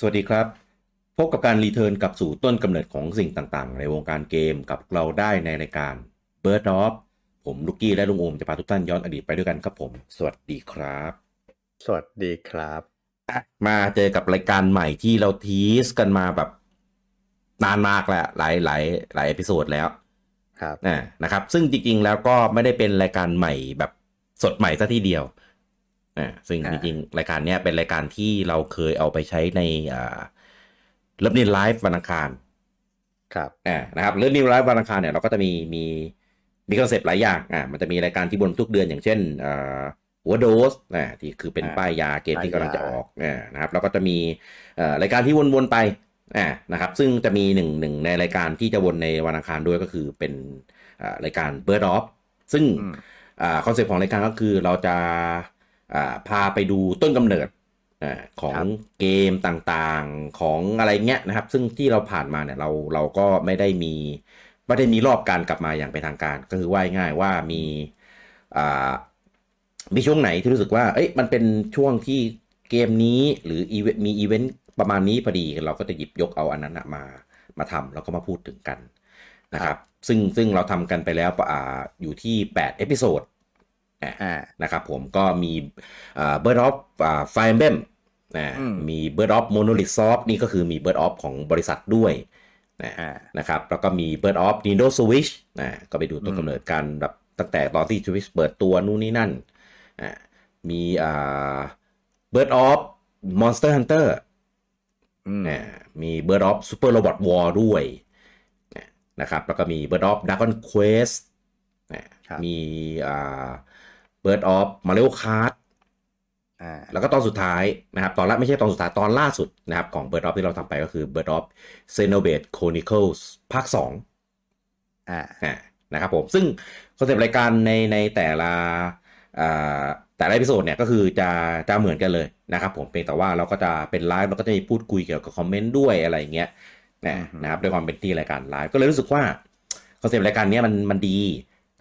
สวัสดีครับ พบกับการ return กลับสู่ต้นกำเนิดของสิ่งต่างๆ ในวงการเกมกับเราได้ในรายการ Birth Of ผมลูกกี้และลุงโอมจะพาทุกท่านย้อนอดีตไปด้วยกันครับผม สวัสดีครับ สวัสดีครับ มาเจอกับรายการใหม่ที่เรา tease กันมาแบบนานมากแล้วหลายหลายหลาย episode แล้วครับนะนะครับ ซึ่งจริงๆแล้วก็ไม่ได้เป็นรายการใหม่แบบสดใหม่ซะทีเดียว อ่าซึ่งจริงๆ รายการเนี้ยเป็นรายการที่เราเคยเอาไปใช้ในอ่า Lovenin Live วันอังคารครับอ่านะครับ Lovenin Live วันอังคารเนี่ยเราก็จะมีมีมี concept หลายอย่างอ่ามันจะมีรายการที่วนทุกเดือนอย่างเช่นอ่า Overdose อ่าที่คือเป็นอ่าป้ายยาเกมที่กำลังจะป้ายยาออกอ่านะครับแล้วก็จะมีเอ่อรายการที่วนๆไปอ่านะครับ ซึ่งจะมีหนึ่งหนึ่งในรายการที่จะวนในวันอังคารด้วยก็คือเป็นอ่ารายการ Birth Of ซึ่งอืม concept ของรายการก็คือเราจะอ่า พาไปดูต้นกำเนิดอาของครับเกมต่างๆของอะไรเงี้ยนะครับ ซึ่งที่เราผ่านมาเนี่ยเราเราก็ไม่ได้มีไม่ได้มีรอบการกลับมาอย่างเป็นทางการ ก็คือว่าง่ายๆว่ามีอ่ามีช่วงไหนที่รู้สึกว่า เอ้ยมันเป็นช่วงที่เกมนี้หรืออีเวนต์มีอีเวนต์ประมาณนี้พอดีเราก็จะหยิบยกเอาอันนั้นน่ะมามาทำแล้วก็มาพูดถึงกันนะครับ ซึ่งซึ่งเราทำกันไปแล้วอ่าอยู่ที่ 8 episode อ่า นะครับผมก็มี Birth Of Fire Emblem อืมมี Birth Of Monolith Soft นี่ก็คือมี Birth Of ของบริษัทด้วยนะอ่านะครับแล้วก็มี Birth Of Nintendo Switch นะก็ไปดูต้นอืมกำเนิดการแบบตั้งแต่ตอนที่ Switch เปิดตัวนู่นนี่นั่นอ่ามีอ่า Birth Of Monster Hunter อืมนะมี Birth Of Super Robot War ด้วยนะนะครับแล้วก็มี Birth Of Dragon Quest นะครับมีอ่า Birth Of Mario Kart อ่าแล้วก็ตอนสุดท้ายนะครับ ตอนแรกไม่ใช่ตอนสุดท้ายตอนล่าสุดนะครับของ Bird of ที่เราทำไปก็คือ Birth Of Xenoblade Chronicles ภาค2อ่าอ่านะครับผม ซึ่ง concept รายการในในแต่ละอ่าแต่ละ episode เนี่ยก็คือจะจะเหมือนกันเลยนะครับผมเพียงแต่ว่าเราก็จะเป็นไลฟ์เราก็จะมีพูดคุยเกี่ยวกับ comment ด้วยอะไรอย่างเงี้ยนะอือฮึนะครับด้วยความเป็นที่รายการไลฟ์ก็เลยรู้สึกว่า concept รายการเนี้ยมันมันดี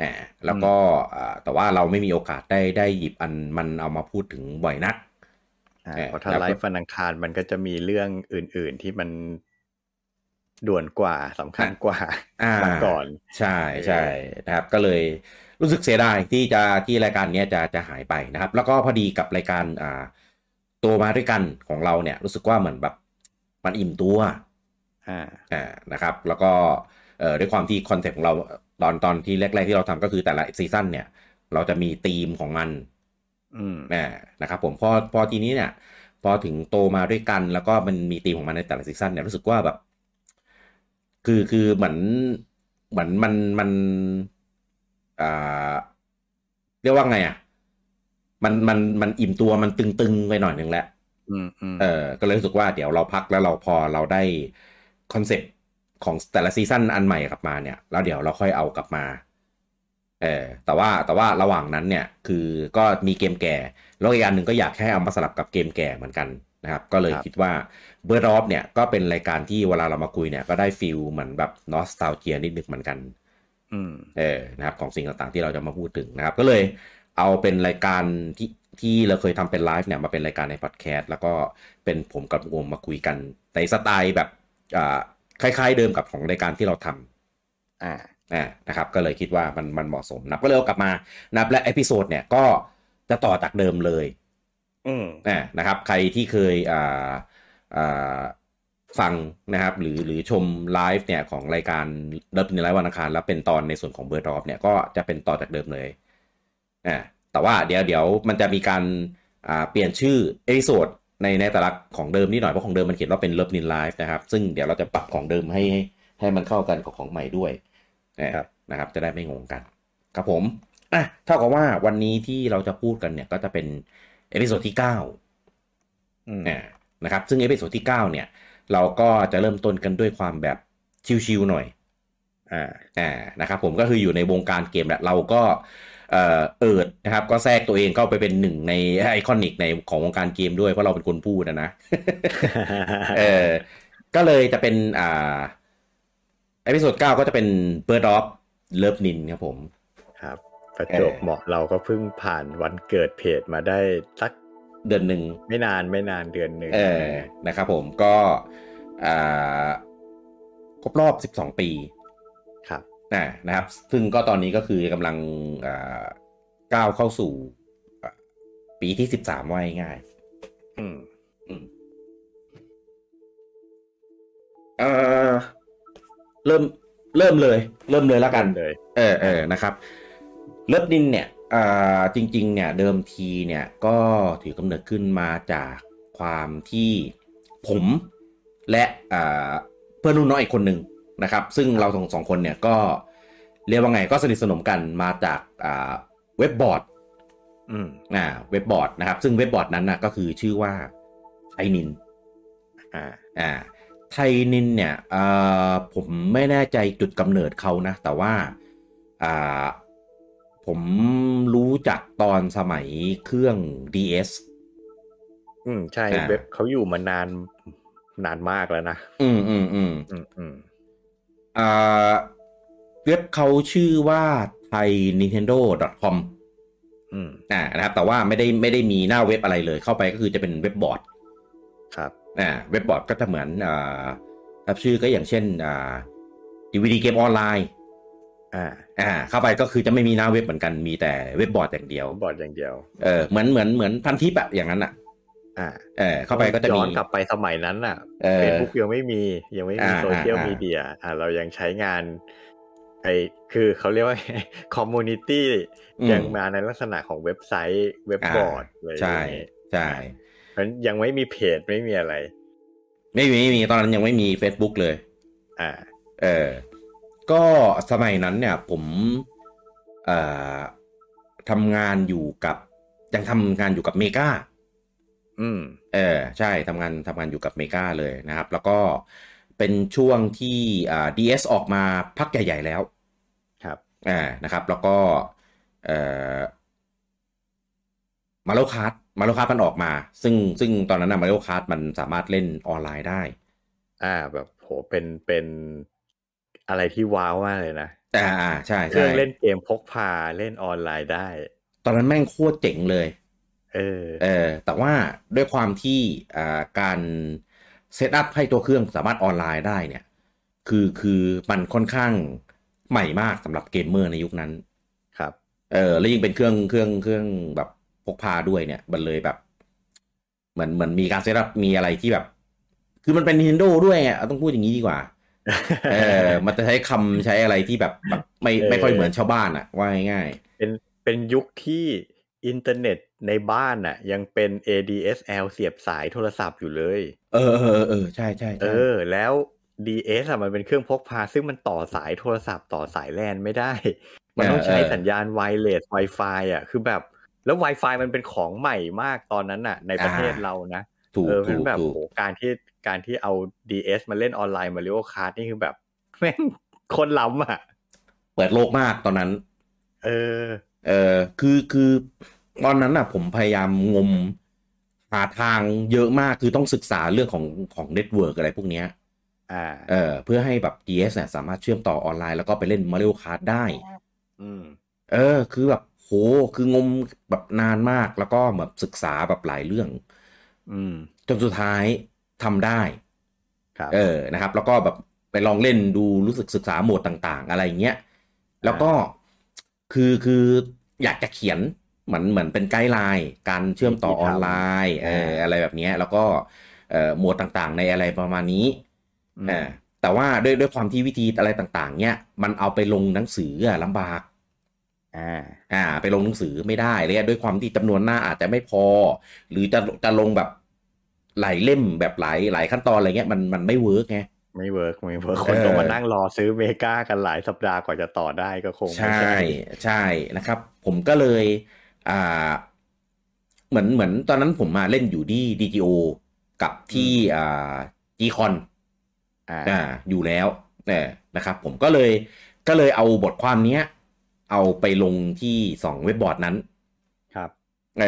นะแล้วก็อ่าแต่ว่าเราไม่มีโอกาสได้ได้หยิบอันมันเอามาพูดถึงบ่อยนักอ่าเออเพราะถ้าแล้วก็ไลฟ์วันอังคารมันก็จะมีเรื่องอื่น ๆที่มันด่วนกว่าสำคัญกว่าอ่ามาก่อน ใช่ใช่นะครับ ก็เลยรู้สึกเสียดายที่จะที่รายการเนี้ยจะจะหายไปนะครับ แล้วก็พอดีกับรายการอ่าโตมาด้วยกันของเราเนี่ย รู้สึกว่าเหมือนแบบมันอิ่มตัวอ่าอ่านะครับ แล้วก็เอ่อด้วยความที่ concept ของเรา ตอนตอนที่แรกๆที่เราทำก็คือแต่ละ season เนี่ย เราจะมีธีมของมันอืมอ่านะครับผมพอพอทีนี้เนี่ย พอถึงโตมาด้วยกัน แล้วก็มันมีธีมของมันในแต่ละ season เนี่ยรู้สึกว่าแบบ คือคือเหมือนเหมือนมันมันอ่าเรียกว่าไงอะมันมันมันอิ่มตัวมันตึงๆไปหน่อยนึงแล้วอืมอืมเออ ก็เลยรู้สึกว่าเดี๋ยวเราพักแล้วเราพอเราได้ concept ของแต่ละ season อันใหม่กลับมาเนี่ยแล้วเดี๋ยวเราค่อยเอากลับมาเออแต่ว่าแต่ว่าระหว่างนั้นเนี่ยคือก็มีเกมแก่แล้วอีกอันหนึ่งก็อยากให้เอามาสลับกับเกมแก่เหมือนกันนะครับ ก็เลยคิดว่า Birth Of เนี่ยก็เป็นรายการที่เวลาเรามาคุยเนี่ยก็ได้ feel เหมือนแบบ nostalgiaิดนึงเหมือนกันอืมเออนะครับของสิ่งต่างๆที่เราจะมาพูดถึงนะครับ ก็เลยเอาเป็นรายการที่ที่เราเคยทำเป็นไลฟ์เนี่ยมาเป็นรายการในพอดแคสต์แล้วก็เป็นผมกับโอมมาคุยกันในสไตล์แบบอ่า คล้าย ๆ เดิมกับของรายการที่เราทำอ่าอ่านะครับก็เลยคิดว่ามันมันเหมาะสมนะครับก็เลยเอากลับมานะครับและ episode เนี่ยก็จะต่อจากเดิมเลย อืมอ่านะครับ ใครที่เคยอ่าอ่าฟังนะครับ หรือหรือชมไลฟ์เนี่ยของรายการเริ่มในไลฟ์วันอังคาร แล้วเป็นตอนในส่วนของ Birth Of เนี่ยก็จะเป็นต่อจากเดิมเลยอ่าแต่ว่าเดี๋ยวเดี๋ยวมันจะมีการอ่าเปลี่ยนชื่อ episode ในในแต่ละของเดิมนิดหน่อยเพราะของเดิมมันเขียนว่าเป็น LOVENIN Live นะครับ ซึ่งเดี๋ยวเราจะปรับของเดิมให้ให้ให้มันเข้ากันกับของใหม่ด้วยอ่าครับนะครับ จะได้ไม่งงกัน ครับผมอะเท่ากับว่าวันนี้ที่เราจะพูดกันเนี่ยก็จะเป็น episode ที่เก้าอืมอ่านะครับ ซึ่ง episode ที่9เนี่ย เราก็จะเริ่มต้นกันด้วยความแบบชิวๆหน่อยอ่าอ่านะครับ ผมก็คืออยู่ในวงการเกมแหละเราก็ เอ่อเอิดนะครับ ก็แทรกตัวเองเข้าไปเป็นหนึ่งใน iconic ในของวงการเกมด้วย เพราะเราเป็นคนพูดนะนะเออก็เลยจะเป็นอ่า episode 9ก็จะเป็น Birth of LOVENIN ครับผม ครับประจวบเออเหมาะเราก็เพิ่งผ่านวันเกิดเพจมาได้สักเดือนหนึ่งไม่นานไม่นานเดือนหนึ่งเออนะครับผมก็อ่าครบรอบ 12 ปีครับ อ่านะครับ ซึ่งก็ตอนนี้ก็คือกำลังอ่าก้าวเข้าสู่อ่าปีที่13ว่าง่ายอืมๆอืมเออเริ่มเริ่มเลย เริ่มเลยแล้วกันเลย เออเออนะครับ เลิฟนินเนี่ยอ่าจริง ๆ เนี่ย เดิมทีเนี่ย ก็ถือกำเนิดขึ้นมาจากความที่ผมและอ่าเพื่อนรุ่นน้องอีกคนหนึ่งนะครับ ซึ่งเราสองสองคนเนี่ยก็ เรียกว่าไงก็สนิทสนมกันมาจากอ่าเว็บบอร์ดอืมอ่าเว็บบอร์ดนะครับ ซึ่งเว็บบอร์ดนั้นนะก็คือชื่อว่าไทนินอ่าอ่าไทนินเนี่ยเอ่อผมไม่แน่ใจจุดกำเนิดเขานะ แต่ว่าอ่าผมรู้จักตอนสมัยเครื่อง DS อืมใช่อ่าเว็บเขาอยู่มานานนานมากแล้วนะ อืมอืมอืมอืมอืมอ่า เว็บเขาชื่อว่า thainintendo.com อืมอ่านะครับ แต่ว่าไม่ได้ไม่ได้มีหน้าเว็บอะไรเลย เข้าไปก็คือจะเป็นเว็บบอร์ด ครับอ่าเว็บบอร์ดก็จะเหมือนอ่าครับชื่อก็อย่างเช่นอ่า DVD เกมออนไลน์อ่าอ่า เข้าไปก็คือจะไม่มีหน้าเว็บเหมือนกันมีแต่เว็บบอร์ดอย่างเดียวบอร์ดอย่างเดียวเออเหมือนเหมือนเหมือนพันทิปอะอย่างนั้นอะอ่าเออเข้าไปก็จะย้มีอนกลับไปสมัยนั้นอะเออเฟซบุ๊กยังไม่มียังไม่มีอ่าโซเชียลอ่า media อ่าเรายังใช้งาน ไอคือเขาเรียกว่า community อืมยังมาในลักษณะของเว็บไซต์เว็บบอร์ดอะไรอย่างใช่เงี้ยใช่เพราะฉะนั้นยังไม่มีเพจไม่มีอะไร ไม่มีไม่มีตอนนั้นยังไม่มี Facebook เลย อ่า เออ ก็สมัยนั้นเนี่ย ผมเอ่อทำงานอยู่กับยังทำงานอยู่กับเมกาอืม เออ ใช่ทำงานทำงานอยู่กับเมกาเลยนะครับ แล้วก็เป็นช่วงที่อ่า DS ออกมาพักใหญ่ ๆ แล้วครับ อ่านะครับ แล้วก็เอ่อ Mario Kart Mario Kart มันออกมา ซึ่งซึ่งตอนนั้นนะ Mario Kart มันสามารถเล่นออนไลน์ได้ อ่าแบบโหเป็นเป็นอะไรที่ว้าวมากเลยนะอ่าอ่าใช่เครื่ใช่องเล่นเกมพกพาเล่นออนไลน์ได้ ตอนนั้นแม่งโคตรเจ๋งเลย เออเออ แต่ว่าด้วยความที่อ่าการ set up ให้ตัวเครื่องสามารถออนไลน์ได้เนี่ย คือคือมันค่อนข้าง ใหม่มากสำหรับเกมเมอร์ในยุคนั้นครับ เออแล้วยิ่งเป็นเครื่องเครื่องเครื่องแบบพกพาด้วยเนี่ย มันเลยแบบ เหมือนเหมือนมีการ set up มีอะไรที่แบบ คือมันเป็น Nintendo ด้วยอะต้องพูดอย่างนี้ดีกว่า เออ มันจะใช้คำใช้อะไรที่แบบแบบไม่เออไม่ค่อยเหมือนชาวบ้านอะ ว่าง่ายเป็นเป็นยุคที่อินเทอร์เน็ตในบ้านน่ะ ยังเป็น ADSL เสียบสายโทรศัพท์อยู่เลยๆเออเออเออเออใช่ใช่เอใช่อแล้ว DS อะมันเป็นเครื่องพกพา ซึ่งมันต่อสายโทรศัพท์ต่อสายแลนไม่ได้ มันต้องใช้สัญญาณไวเลส Wi-Fi อะ คือแบบ แล้ว Wi-Fi มันเป็นของใหม่มากตอนนั้นน่ะ ในประเทศเรานะถูกเออถูกเป็นแบบถูกโหการที่การที่เอา DS มาเล่นออนไลน์ Mario Kart นี่คือแบบแม่งโคตรล้ำอะ เปิดโลกมากตอนนั้น เออ เออคือคือตอนนั้นอะ ผมพยายามงมหาทางเยอะมากคือต้องศึกษาเรื่องของของ network อะไรพวกเนี้ย อ่าเออเพื่อให้แบบ DS เนี่ยสามารถเชื่อมต่อออนไลน์แล้วก็ไปเล่น Mario Kart ได้ อืมเออ คือแบบโหคืองมแบบนานมากแล้วก็แบบศึกษาแบบหลายเรื่อง อืม จนสุดท้ายทำได้ครับเออนะครับ แล้วก็แบบไปลองเล่นดูรู้สึกศึกษาโหมดต่าง ๆ อะไรเงี้ยแล้วก็คือคืออยากจะเขียนเหมือนเหมือนเป็นไกด์ไลน์การเชื่อมต่อออนไลน์เอออะไรแบบเนี้ยแล้วก็เอ่อโหมดต่างๆ ในอะไรประมาณนี้ อืมเออแต่ว่าด้วยด้วยความที่วิธีอะไรต่าง ๆ เนี้ยมันเอาไปลงหนังสืออะลำบากอ่าอ่า ไปลงหนังสือไม่ได้เลยด้วยความที่จำนวนหน้าอาจจะไม่พอ หรือจะจะลงแบบหลายเล่มแบบหลายหลายขั้นตอนอะไรเงี้ยมันมันไม่ work ไงไม่ work ไม่เวิร์กเออคนต้องมานั่งรอซื้อเมกากันหลายสัปดาห์กว่าจะต่อได้ก็คงไม่ใช่ใช่นะครับ ผมก็เลยอ่าเหมือนเหมือนตอนนั้นผมมาเล่นอยู่ที่ DGO กับที่อ่า Gcon อ่า อ่าอยู่แล้วเนี่ยนะครับ ผมก็เลยก็เลยเอาบทความเนี้ย เอาไปลงที่สองเว็บบอร์ดนั้นครับ เออ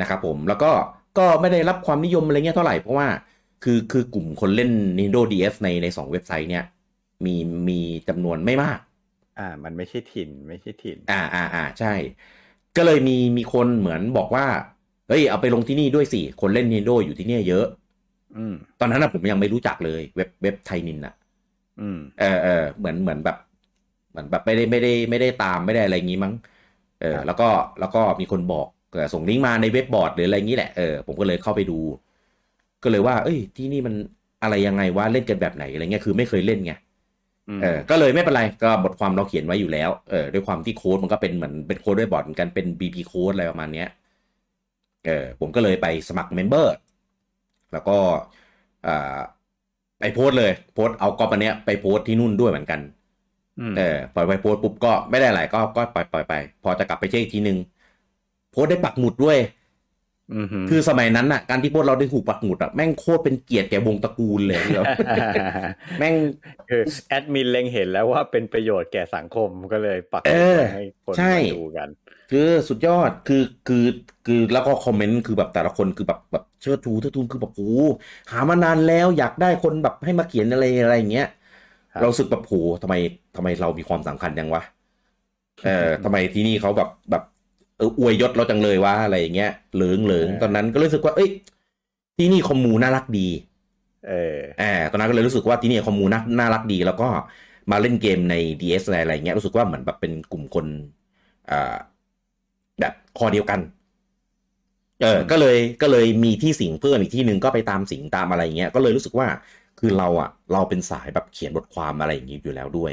นะครับผมแล้วก็ก็ไม่ได้รับความนิยมอะไรเงี้ยเท่าไหร่เพราะว่าคือคือกลุ่มคนเล่น Nintendo DS ในในสองเว็บไซต์เนี่ยมีมีจำนวนไม่มาก อ่า มันไม่ใช่ถิ่นไม่ใช่ถิ่น อ่าอ่าอ่าใช่ ก็เลยมีมีคนเหมือนบอกว่าเเฮ้ยเอาไปลงที่นี่ด้วยสิ คนเล่น Nintendo อยู่ที่เนี่ยเยอะอืม ตอนนั้นนะผมยังไม่รู้จักเลยเว็บเว็บไทนินอะอืมเออเออเหมือนเหมือนแบบเหมือนแบบไม่ได้ไม่ได้ไม่ได้ตามไม่ได้อะไรอย่างงี้มั้ง เออครับแล้วก็แล้วก็มีคนบอกเออส่งลิงก์มาในเว็บบอร์ดหรืออะไรอย่างงี้แหละเออผมก็เลยเข้าไปดู ก็เลยว่า เอ้ย ที่นี่มันอะไรยังไงว่าเล่นกันแบบไหนอะไรเงี้ยคือไม่เคยเล่นไงมเออก็เลยไม่เป็นไรก็บทความเราเขียนไว้อยู่แล้วเออด้วยความที่โค้ดมันก็เป็นเหมือนเป็นโค้ดด้วยบอร์ดเหมือนกันเป็น BP โค้ดอะไรประมาณเนี้ยเออผมก็เลยไปสมัคร member แล้วก็อ่าไปโพสต์เลย โพสต์เอาก๊อบอันเนี้ยไปโพสต์ที่นู่นด้วยเหมือนกันมเออปล่อยไปโพสต์ปุ๊บก็ไม่ได้อะไรก็ก็ปล่อยปล่อยไป พอจะกลับไปเช็คอีกทีนึงโพสต์ได้ปักหมุดด้วยอืม คือสมัยนั้นอะการที่โพสต์เราได้ถูกปักหมุดอะแม่งโคตรเป็นเกียรติแก่วงตระกูลเลยที่แบบแม่งคือแอดมินเล็งเห็นแล้วว่าเป็นประโยชน์แก่สังคมก็เลยปักเออให้คนใช่มาดูกัน คือสุดยอดคือคือคือแล้วก็คอมเมนต์คือแบบแต่ละคนคือแบบแบบเชิดชูเทิดทูนคือแบบโอ้โหหามานานแล้วอยากได้คนแบบให้มาเขียนอะไรอะไรอย่างเงี้ยครับเรารู้สึกแบบโหทำไมทำไมเรามีความสำคัญยังวะเออทำไมที่นี่เขาแบบแบบเอออวยยศเราจังเลยวะอะไรอย่างเงี้ยเหลืองเหลืองตอนนั้นก็รู้สึกว่าเอ้ย ที่นี่คอมมูน่ารักดี เอออ่าตอนนั้นก็เลยรู้สึกว่าที่นี่คอมมูน่าน่ารักดี แล้วก็มาเล่นเกมใน DS อะไรอะไรเงี้ยรู้สึกว่าเหมือนแบบเป็นกลุ่มคนอ่าแบบคอเดียวกัน เอออืมก็เลยก็เลยมีที่สิงเพื่อนอีกที่หนึ่งก็ไปตามสิงตามอะไรเงี้ยก็เลยรู้สึกว่าคือเราอะ เราเป็นสายแบบเขียนบทความอะไรอย่างงี้อยู่แล้วด้วย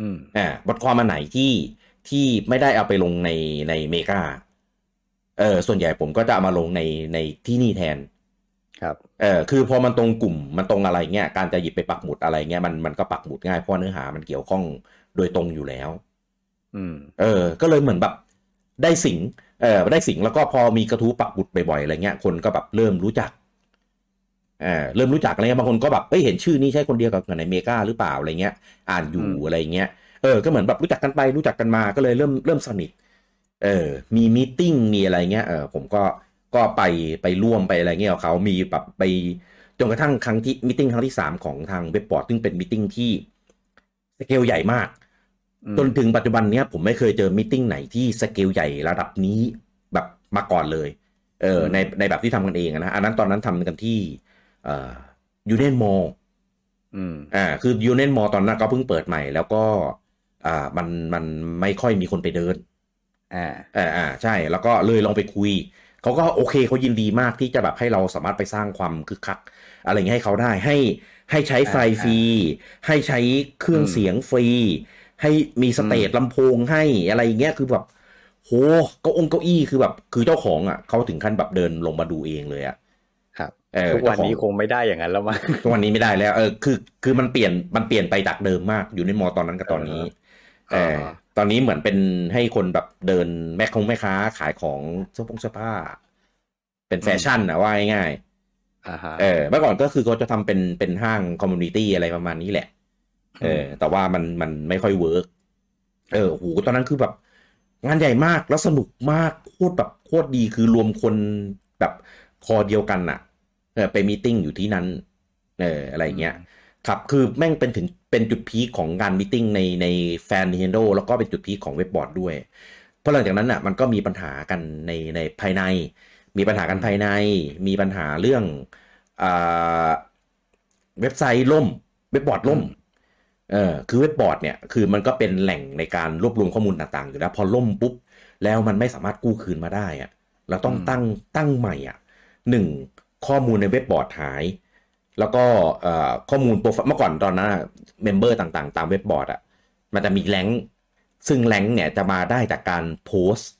อืมอ่าบทความอันไหนที่ ที่ไม่ได้เอาไปลงในในเมกาเออส่วนใหญ่ผมก็จะเอามาลงในในที่นี่แทน ครับเออคือพอมันตรงกลุ่มมันตรงอะไรเงี้ยการจะหยิบไปปักหมุดอะไรเงี้ยมันมันก็ปักหมุดง่ายเพราะเนื้อหามันเกี่ยวข้องโดยตรงอยู่แล้ว อืม เออ ก็เลยเหมือนแบบได้สิงเออได้สิงแล้วก็พอมีกระทู้ปักหมุดบ่อยๆอะไรเงี้ยคนก็แบบเริ่มรู้จักเออเริ่มรู้จักอะไรเงี้ยบางคนก็แบบเอ้ยเห็นชื่อนี้ใช่คนเดียวกับในเมกาหรือเปล่าอะไรเงี้ย อ่านอยู่อืมอะไรเงี้ย เออก็เหมือนแบบรู้จักกันไปรู้จักกันมาก็เลยเริ่มเริ่มสนิท เออ มีมีตติ้งมีอะไรเงี้ย เออ ผมก็ ก็ไป ไปร่วมไปอะไรเงี้ยกับเขามีแบบไป จนกระทั่งครั้งที่มิ팅ครั้งที่สามของทางเว็บบอร์ดซึ่งเป็นมิ팅ที่สเกลใหญ่มาก อืม จนถึงปัจจุบันเนี้ยผมไม่เคยเจอมิ팅ไหนที่สเกลใหญ่ระดับนี้แบบมาก่อนเลย เออ ใน ในแบบที่ทำกันเองอะนะ อันนั้นตอนนั้นทำกันที่ เอ่อยูเนนมอล อืม อ่า คือยูเนนมอลตอนนั้นก็เพิ่งเปิดใหม่ แล้วก็ อ่ามันมันไม่ค่อยมีคนไปเดินอ่าอ่าอ่าใช่แล้วก็เลยลองไปคุยเขาก็โอเคเขายินดีมากที่จะแบบให้เราสามารถไปสร้างความคึกคัก อะไรอย่างเงี้ยให้เขาได้ให้ให้ใช้ไฟอ่าฟรีให้ใช้เครื่องอืมเสียงฟรี ให้มี stage ลำโพงให้อะไรอย่างเงี้ยคือแบบโหเก็องเก้าอี้คือแบบ คือเจ้าของอะเขาถึงขั้นแบบเดินลงมาดูเองเลยอะครับเออทุกวันนี้เจ้าคของคงไม่ได้อย่างนั้นแล้วมั้งทุกวันนี้ไม่ได้แล้วเออคือคือมันเปลี่ยนมันเปลี่ยนไปจากเดิมมาก Union Mall ตอนนั้นกับตอนนี้ เอเอออตอนนี้เหมือนเป็นให้คนแบบเดินพ่อค้าแม่ค้าขายของเสื้อผงเสื้อผ้า เป็นแฟชั่นนะว่าง่ายอ่าฮะๆเออเมื่อก่อนก็คือเขาจะทำเป็นเป็นห้าง community อะไรประมาณนี้แหละ เออ แต่ว่ามันมันไม่ค่อย work เออโหตอนนั้นคือแบบ งานใหญ่มากแล้วสนุกมากโคตรแบบโคตรดีคือรวมคนแบบคอเดียวกันอะเออไป meeting อยู่ที่นั้น เอออะไรอย่างเงี้ย ครับ คือแม่งเป็นถึงเป็นจุด peak ของงาน meeting ในในแฟน Nintendo แล้วก็เป็นจุด peak ของเว็บบอร์ดด้วย เพราะหลังจากนั้นอะมันก็มีปัญหากันในในภายใน มีปัญหากันภายใน มีปัญหาเรื่องอ่าเว็บไซต์ล่ม เว็บบอร์ดล่มเออคือเว็บบอร์ดเนี่ยคือมันก็เป็นแหล่งในการรวบรวมข้อมูลต่างๆ อยู่แล้ว พอล่มปุ๊บ แล้วมันไม่สามารถกู้คืนมาได้อะเราต้องตั้งตั้งใหม่อะหนึ่งข้อมูลในเว็บบอร์ดหาย แล้วก็เอ่อข้อมูลโปรไฟล์เมื่อก่อนตอนนั้น member ต่างๆ ตามเว็บบอร์ดอะมันจะมี rank ซึ่ง rank เนี่ยจะมาได้จากการโพสต์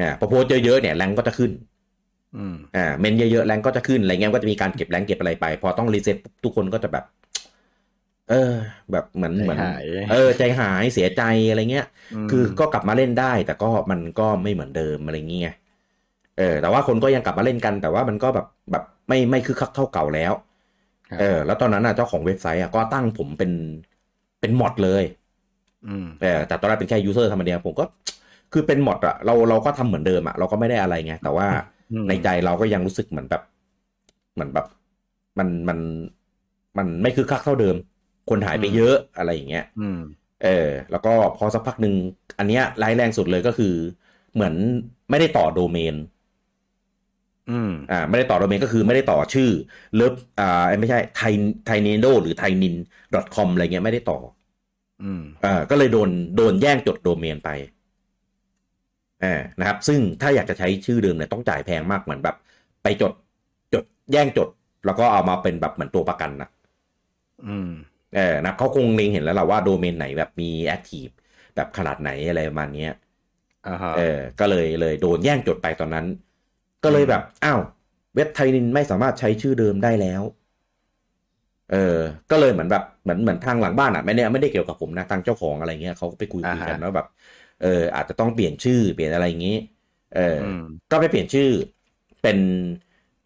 อ่าพอโพสต์เยอะๆเนี่ย rank ก็จะขึ้นอืมอ่าเมนต์เยอะๆ rank ก็จะขึ้นอะไรเงี้ยก็จะมีการเก็บ rank เก็บอะไรไป พอต้อง reset ทุกคนก็จะแบบ เออ แบบเหมือนใจเหมือนหายเออ ใจหายเสียใจอะไรเงี้ย คือก็กลับมาเล่นได้ แต่ก็มันก็ไม่เหมือนเดิมอะไรเงี้ยเออ แต่ว่าคนก็ยังกลับมาเล่นกัน แต่ว่ามันก็แบบแบบ ไม่ไม่คือคักเท่าเก่าแล้วครับเออ แล้วตอนนั้นน่ะเจ้าของเว็บไซต์อะก็ตั้งผมเป็นเป็นมอดเลยอืมเออแต่ตอนแรกเป็นแค่ยูเซอร์ธรรมดาผมก็ คือเป็นมอดอะเราเราก็ทำเหมือนเดิมอะเราก็ไม่ได้อะไรไงแต่ว่าอืมในใจเราก็ยังรู้สึกเหมือนแบบ เหมือนแบบ มันมันมันไม่คือคักเท่าเดิม คนหายไปเยอะอะไรอย่างเงี้ยอืมเออ แล้วก็พอสักพักหนึ่งอันเนี้ยร้ายแรงสุดเลยก็คือ เหมือนไม่ได้ต่อโดเมน อืมอ่าไม่ได้ต่อโดเมนก็คือไม่ได้ต่อชื่อเลิฟอ่าไม่ใช่ไทไทเนโดหรือไทนิน .com อะไรเงี้ยไม่ได้ต่อ อืมอ่าก็เลยโดนโดนแย่งจดโดเมนไปอ่านะครับ ซึ่งถ้าอยากจะใช้ชื่อเดิมเนี่ยต้องจ่ายแพงมากเหมือนแบบ ไปจดจดแย่งจด แล้วก็เอามาเป็นแบบเหมือนตัวประกันนะอืมเออนะเขาคงเล็งเห็นแล้วแหละว่าโดเมนไหนแบบมีแอคทีฟแบบขนาดไหนอะไรประมาณเนี้ยอ่าฮะเออ ก็เลยเลยโดนแย่งจดไปตอนนั้น ก็เลยแบบอ้าวเว็บไทยนินไม่สามารถใช้ชื่อเดิมได้แล้ว เออ ก็เลยเหมือนแบบเหมือนเหมือนทางหลังบ้านอะไม่ได้ไม่ได้เกี่ยวกับผมนะทางเจ้าของอะไรเงี้ยเขาก็ไปคุยคุยกันว่าแบบเอออาจจะต้องเปลี่ยนชื่อเปลี่ยนอะไรอย่างงี้ เออออืมก็ไปเปลี่ยนชื่อเป็น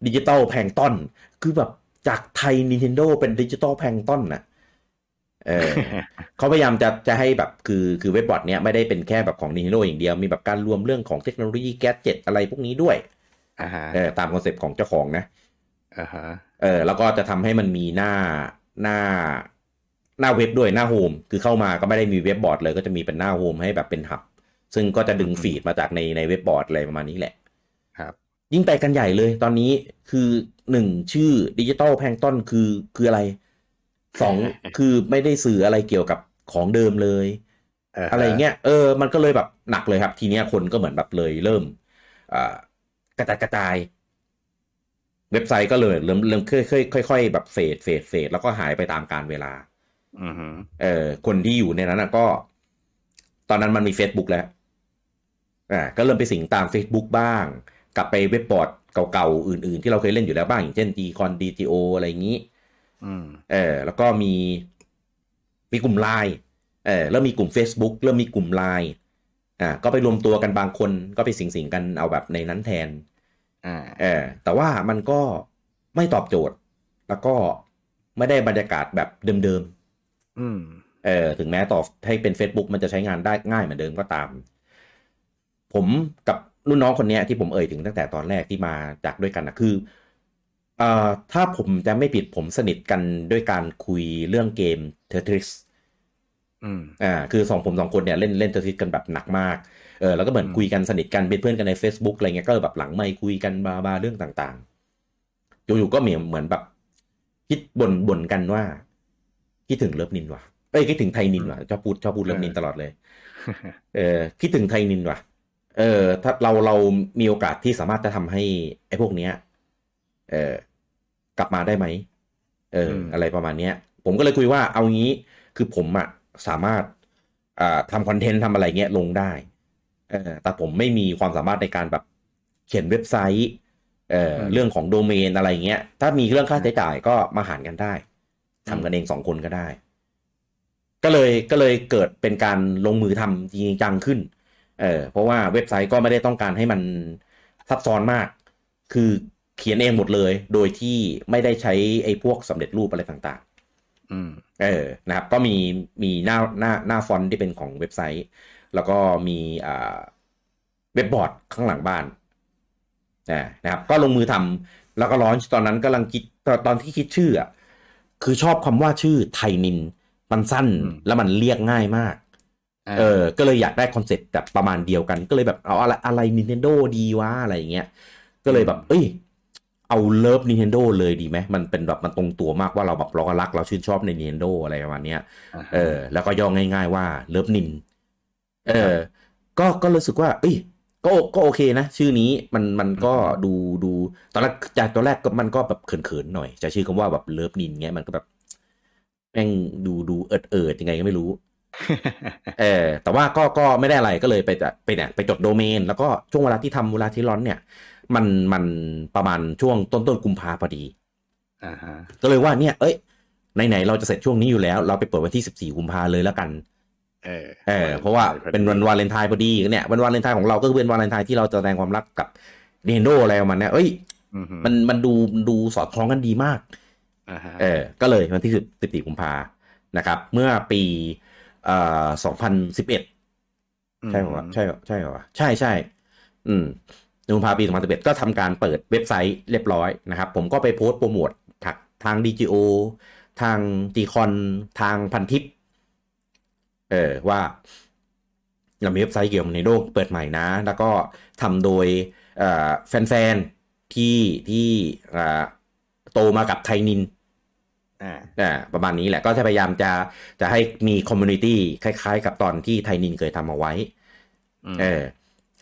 Digital Plankton คือแบบจากไทย Nintendo เป็น Digital Plankton น่ะเออเขาพยายามจะจะให้แบบคือคือเว็บบอร์ดเนี้ยไม่ได้เป็นแค่แบบของ Nintendo อย่างเดียว มีแบบการรวมเรื่องของเทคโนโลยี gadget อะไรพวกนี้ด้วยอ่าฮะ เออตาม concept ของเจ้าของนะอ่าฮะเออแล้วก็จะทำให้มันมีหน้าหน้าหน้าเว็บด้วยหน้า home คือเข้ามาก็ไม่ได้มีเว็บบอร์ดเลยก็จะมีเป็นหน้า home ให้แบบเป็น hub ซึ่งก็จะดึง feed มาจากในในเว็บบอร์ดอะไรประมาณนี้แหละ ครับ ยิ่งไปกันใหญ่เลยตอนนี้คือหนึ่งชื่อดิจิตอลแพงต้นคือคืออะไรสองคือไม่ได้สื่ออะไรเกี่ยวกับของเดิมเลยาฮะอะไรเงี้ยเออ มันก็เลยแบบหนักเลยครับ ทีเนี้ยคนก็เหมือนแบบเลยเริ่มอ่า กระจายกระจาย เว็บไซต์ก็เลยเริ่มเริ่มค่อยค่อยค่อยๆแบบเฟดเฟดเฟดแล้วก็หายไปตามการเวลาอือฮึเออคนที่อยู่ในนั้นนะก็ ตอนนั้นมันมี Facebook แล้วอ่าก็เริ่มไปสิงตาม Facebook บ้าง กลับไปเว็บบอร์ดเก่าๆ อื่นๆ ที่เราเคยเล่นอยู่แล้วบ้างอย่างเช่น d c o n DTO อะไรอย่างนี้อืมเออ แล้วก็มีมีกลุ่มไลน์เออเริ่มมีกลุ่ม Facebook เริ่มมีกลุ่มไลน์ อ่าก็ไปรวมตัวกันบางคนก็ไปสิงสิงๆกันเอาแบบในนั้นแทน อ่าเออแต่ว่ามันก็ไม่ตอบโจทย์ แล้วก็ไม่ได้บรรยากาศแบบเดิมอืมๆเออถึงแม้ต่อให้เป็น Facebook มันจะใช้งานได้ง่ายเหมือนเดิมก็ตาม ผมกับรุ่นน้องคนเนี้ยที่ผมเอ่ยถึงตั้งแต่ตอนแรกที่มาจากด้วยกันนะคือเอ่อถ้าผมจะไม่ผิดผมสนิทกันด้วยการคุยเรื่องเกม Tetris อืม อ่าคือสองผมสองคนเนี่ยเล่นเล่น Tetris กันแบบหนักมากเออแล้วก็เหมือนอืมคุยกันสนิทกันเป็นเพื่อนกันใน Facebook อะไรเงี้ยก็แบบหลังไม่คุยกันบาบาเรื่องต่างๆอยู่ๆก็เหมือนเหมือนแบบคิดบ่นบ่นกันว่าคิดถึงเลิฟนินว่ะเอ้ยคิดถึงไทยนินว่ะชอบพูดชอบพูดเลิฟนินตลอดเลย เออคิดถึงไทยนินว่ะ เออ ถ้าเราเรามีโอกาสที่สามารถจะทำให้ไอ้พวกเนี้ย เออกลับมาได้ไหมเอออืมอะไรประมาณเนี้ย ผมก็เลยคุยว่าเอางี้คือผมอะ สามารถอ่าทำคอนเทนต์ทำอะไรเงี้ยลงได้เออแต่ผมไม่มีความสามารถในการแบบเขียนเว็บไซต์เออเรื่องของโดเมนอะไรเงี้ย ถ้ามีเรื่องค่าใช้จ่ายก็มาหารกันได้ทำกันเองสองคนก็ได้ ก็เลยก็เลยเกิดเป็นการลงมือทำจริงจังขึ้นเออเพราะว่าเว็บไซต์ก็ไม่ได้ต้องการให้มันซับซ้อนมาก คือเขียนเองหมดเลย โดยที่ไม่ได้ใช้ไอ้พวกสำเร็จรูปอะไรต่างอืมๆ เออนะครับ ก็มีมีหน้าหน้าหน้าฟอนต์ที่เป็นของเว็บไซต์ แล้วก็มีอ่าเว็บบอร์ดข้างหลังบ้านอ่านะครับ ก็ลงมือทำแล้วก็ร้อนตอนนั้นกำลังคิดตอนตอนที่คิดชื่ออะคือชอบคำว่าชื่อไทนิน มันสั้นอืมแล้วมันเรียกง่ายมากอะเออ ก็เลยอยากได้ concept แบบประมาณเดียวกัน ก็เลยแบบเอาอะไรอะไร Nintendo ดีวะอะไรอย่างเงี้ย ก็เลยแบบ เอ้ย เอาเลิฟ Nintendo เลยดีไหมมันเป็นแบบมันตรงตัวมากว่าเราแบบเราก็รักเราชื่นชอบใน Nintendo อะไรประมาณเนี้ยาฮะเออ แล้วก็ย่อง่าย ๆว่าเลิฟนินเออ ก็ก็รู้สึกว่า เอ้ยก็ก็โอเคนะ ชื่อนี้มันมันก็ดูดูตอนแรกจากตอนแรกก็มันก็แบบเขินๆหน่อย จะชื่อคำว่าแบบเลิฟนินเงี้ยมันก็แบบแม่งดูดูเอิดเอิดยังไงก็ไม่รู้ เออ แต่ว่าก็ก็ไม่ได้อะไรก็เลยไปจะไปเนี่ยไปจดโดเมน แล้วก็ช่วงเวลาที่ทำเวลาที่ร้อนเนี่ย มันมันประมาณช่วงต้นต้นกุมภาพอดีอ่าฮะก็เลยว่าเนี่ย เอ้ยไหนๆเราจะเสร็จช่วงนี้อยู่แล้ว เราไปเปิดวันที่14กุมภาเลยแล้วกัน เออเออ เพราะว่าเป็นวันวาเลนไทน์พอดีเนี่ยวันวาเลนไทน์ของเราก็คือเป็นวาเลนไทน์ที่เราจะแสดงความรักกับ Nintendo อะไรประมาณเนี้ยเอ้ยอือฮึมันมันดูดูสอดคล้องกันดีมากอ่าฮะเออ ก็เลยวันที่สิบสิบสี่กุมภานะครับ เมื่อปีเอ่อสองพันสิบเอ็ดใช่ป่าวะใช่ใช่ป่าวะใช่ใช่อืม ในกุมภาปีสองพันสิบเอ็ดก็ทำการเปิดเว็บไซต์เรียบร้อยนะครับ ผมก็ไปโพสต์โปรโมททางทาง DGO ทางตีคอนทางพันทิปเออว่าเรามีเว็บไซต์เกี่ยวกับในโลกเปิดใหม่นะ แล้วก็ทำโดยเอ่อแฟนที่ที่อ่าโตมากับไทนินอ่าอ่าประมาณนี้แหละก็จะพยายามจะจะให้มี community คล้ายๆ กับตอนที่ไทนินเคยทำเอาไว้อืมเออ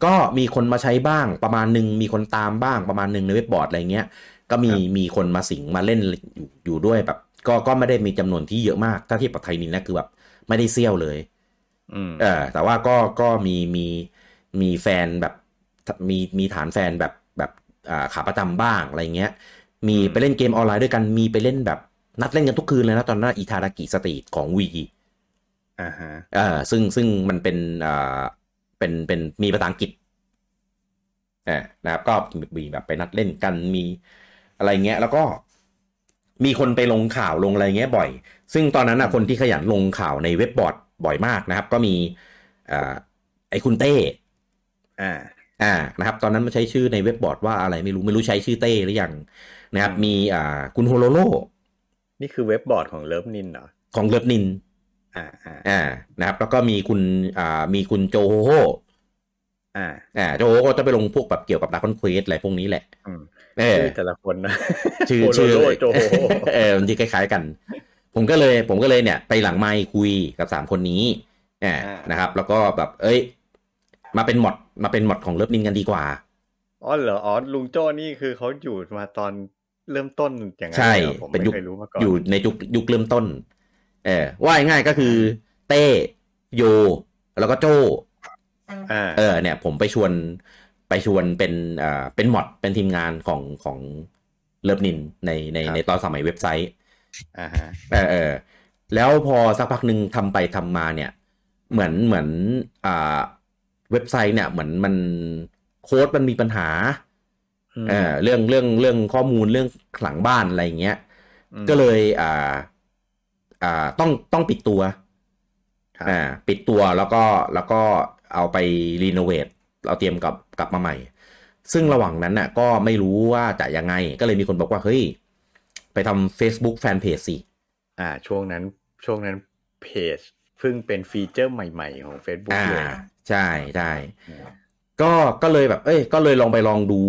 ก็มีคนมาใช้บ้างประมาณหนึ่งมีคนตามบ้างประมาณหนึ่งในเว็บบอร์ดอะไรเงี้ย ก็มีมีคนมาสิงมาเล่นอยู่อยู่ด้วยแบบ ก็ก็ไม่ได้มีจำนวนที่เยอะมากถ้าเทียบกับไทนินนะคือแบบไม่ได้เสี้ยวเลยอืมเออแต่ว่าก็ก็มีมีมีแฟนแบบมีมีฐานแฟนแบบแบบอ่าขาประจำบ้างอะไรเงี้ย มีไปเล่นเกมออนไลน์ด้วยกันมีไปเล่นแบบนัดเล่นกันทุกคืนเลยนะตอนนั้น Itadaki Street ของ Wiiอ่าฮะเออซึ่งซึ่งมันเป็นอ่า เป็นเป็นมีภาษาอังกฤษเออนะครับ ก็มีแบบไปนัดเล่นกันมีอะไรเงี้ย แล้วก็มีคนไปลงข่าวลงอะไรเงี้ยบ่อย ซึ่งตอนนั้นนะคนที่ขยันลงข่าวในเว็บบอร์ดบ่อยมากนะครับ ก็มีอ่าไอ้คุณเต้อ่าอ่านะครับ ตอนนั้นมันใช้ชื่อในเว็บบอร์ดว่าอะไรไม่รู้ไม่รู้ใช้ชื่อเต้หรือยังนะครับอืมมีอ่าคุณโฮโลโลนี่คือเว็บบอร์ดของ Lovenin เหรอของ Lovenin อ่าอ่าอ่านะครับ แล้วก็มีคุณอ่ามีคุณโจโฮโฮอ่าอ่าโจโฮก็จะไปลงพวกแบบเกี่ยวกับ Dragon Quest อะไรพวกนี้แหละอืมเออชื่อแต่ละคนนะชื่อโโลชื่อโลโจโฮเออมันที่คล้ายๆกัน ผมก็เลยผมก็เลยเนี่ย ไปหลังไมค์คุยกับสามคนนี้อ่านะครับ แล้วก็แบบ เอ้ย มาเป็น mod มาเป็น mod ของ Lovenin กันดีกว่าอ๋อเหรออ๋อลุงโจ้นี่คือเขาอยู่มาตอนเริ่มต้นอย่างนั้นใช่ลยหรอผมเป็นไม่ยุคเคยรู้มาก่อนอยู่ในยุคยุคเริ่มต้น เออว่าง่ายๆก็คือ เต้โย แล้วก็โจอ่าเออ เนี่ย ผมไปชวนไปชวนเป็นอ่าเป็นหมดเป็นทีมงานของของเลิฟนินในในในตอนสมัยเว็บไซต์อ่าฮะเออเออแล้วพอสักพักหนึ่งทำไปทำมาเนี่ย เหมือนเหมือนอ่าเว็บไซต์เนี่ยเหมือนมันโค้ดมันมีปัญหาอืมเออเรื่องเรื่องเรื่องข้อมูลเรื่องหลังบ้านอะไรอย่างเงี้ยอืมก็เลยอ่า อ่าต้องต้องปิดตัวครับอ่าปิดตัวแล้วก็แล้วก็เอาไปรีโนเวทเราเตรียมกลับกลับมาใหม่ ซึ่งระหว่างนั้นน่ะ ก็ไม่รู้ว่าจะยังไง ก็เลยมีคนบอกว่า เฮ้ย ไปทำ Facebook Fanpage สิอ่า ช่วงนั้นช่วงนั้นเพจเพิ่งเป็นฟีเจอร์ใหม่ๆของ Facebook อ่าเลยใช่ใช่ก็ก็เลยแบบ เอ้ย ก็เลยลองไปลองดู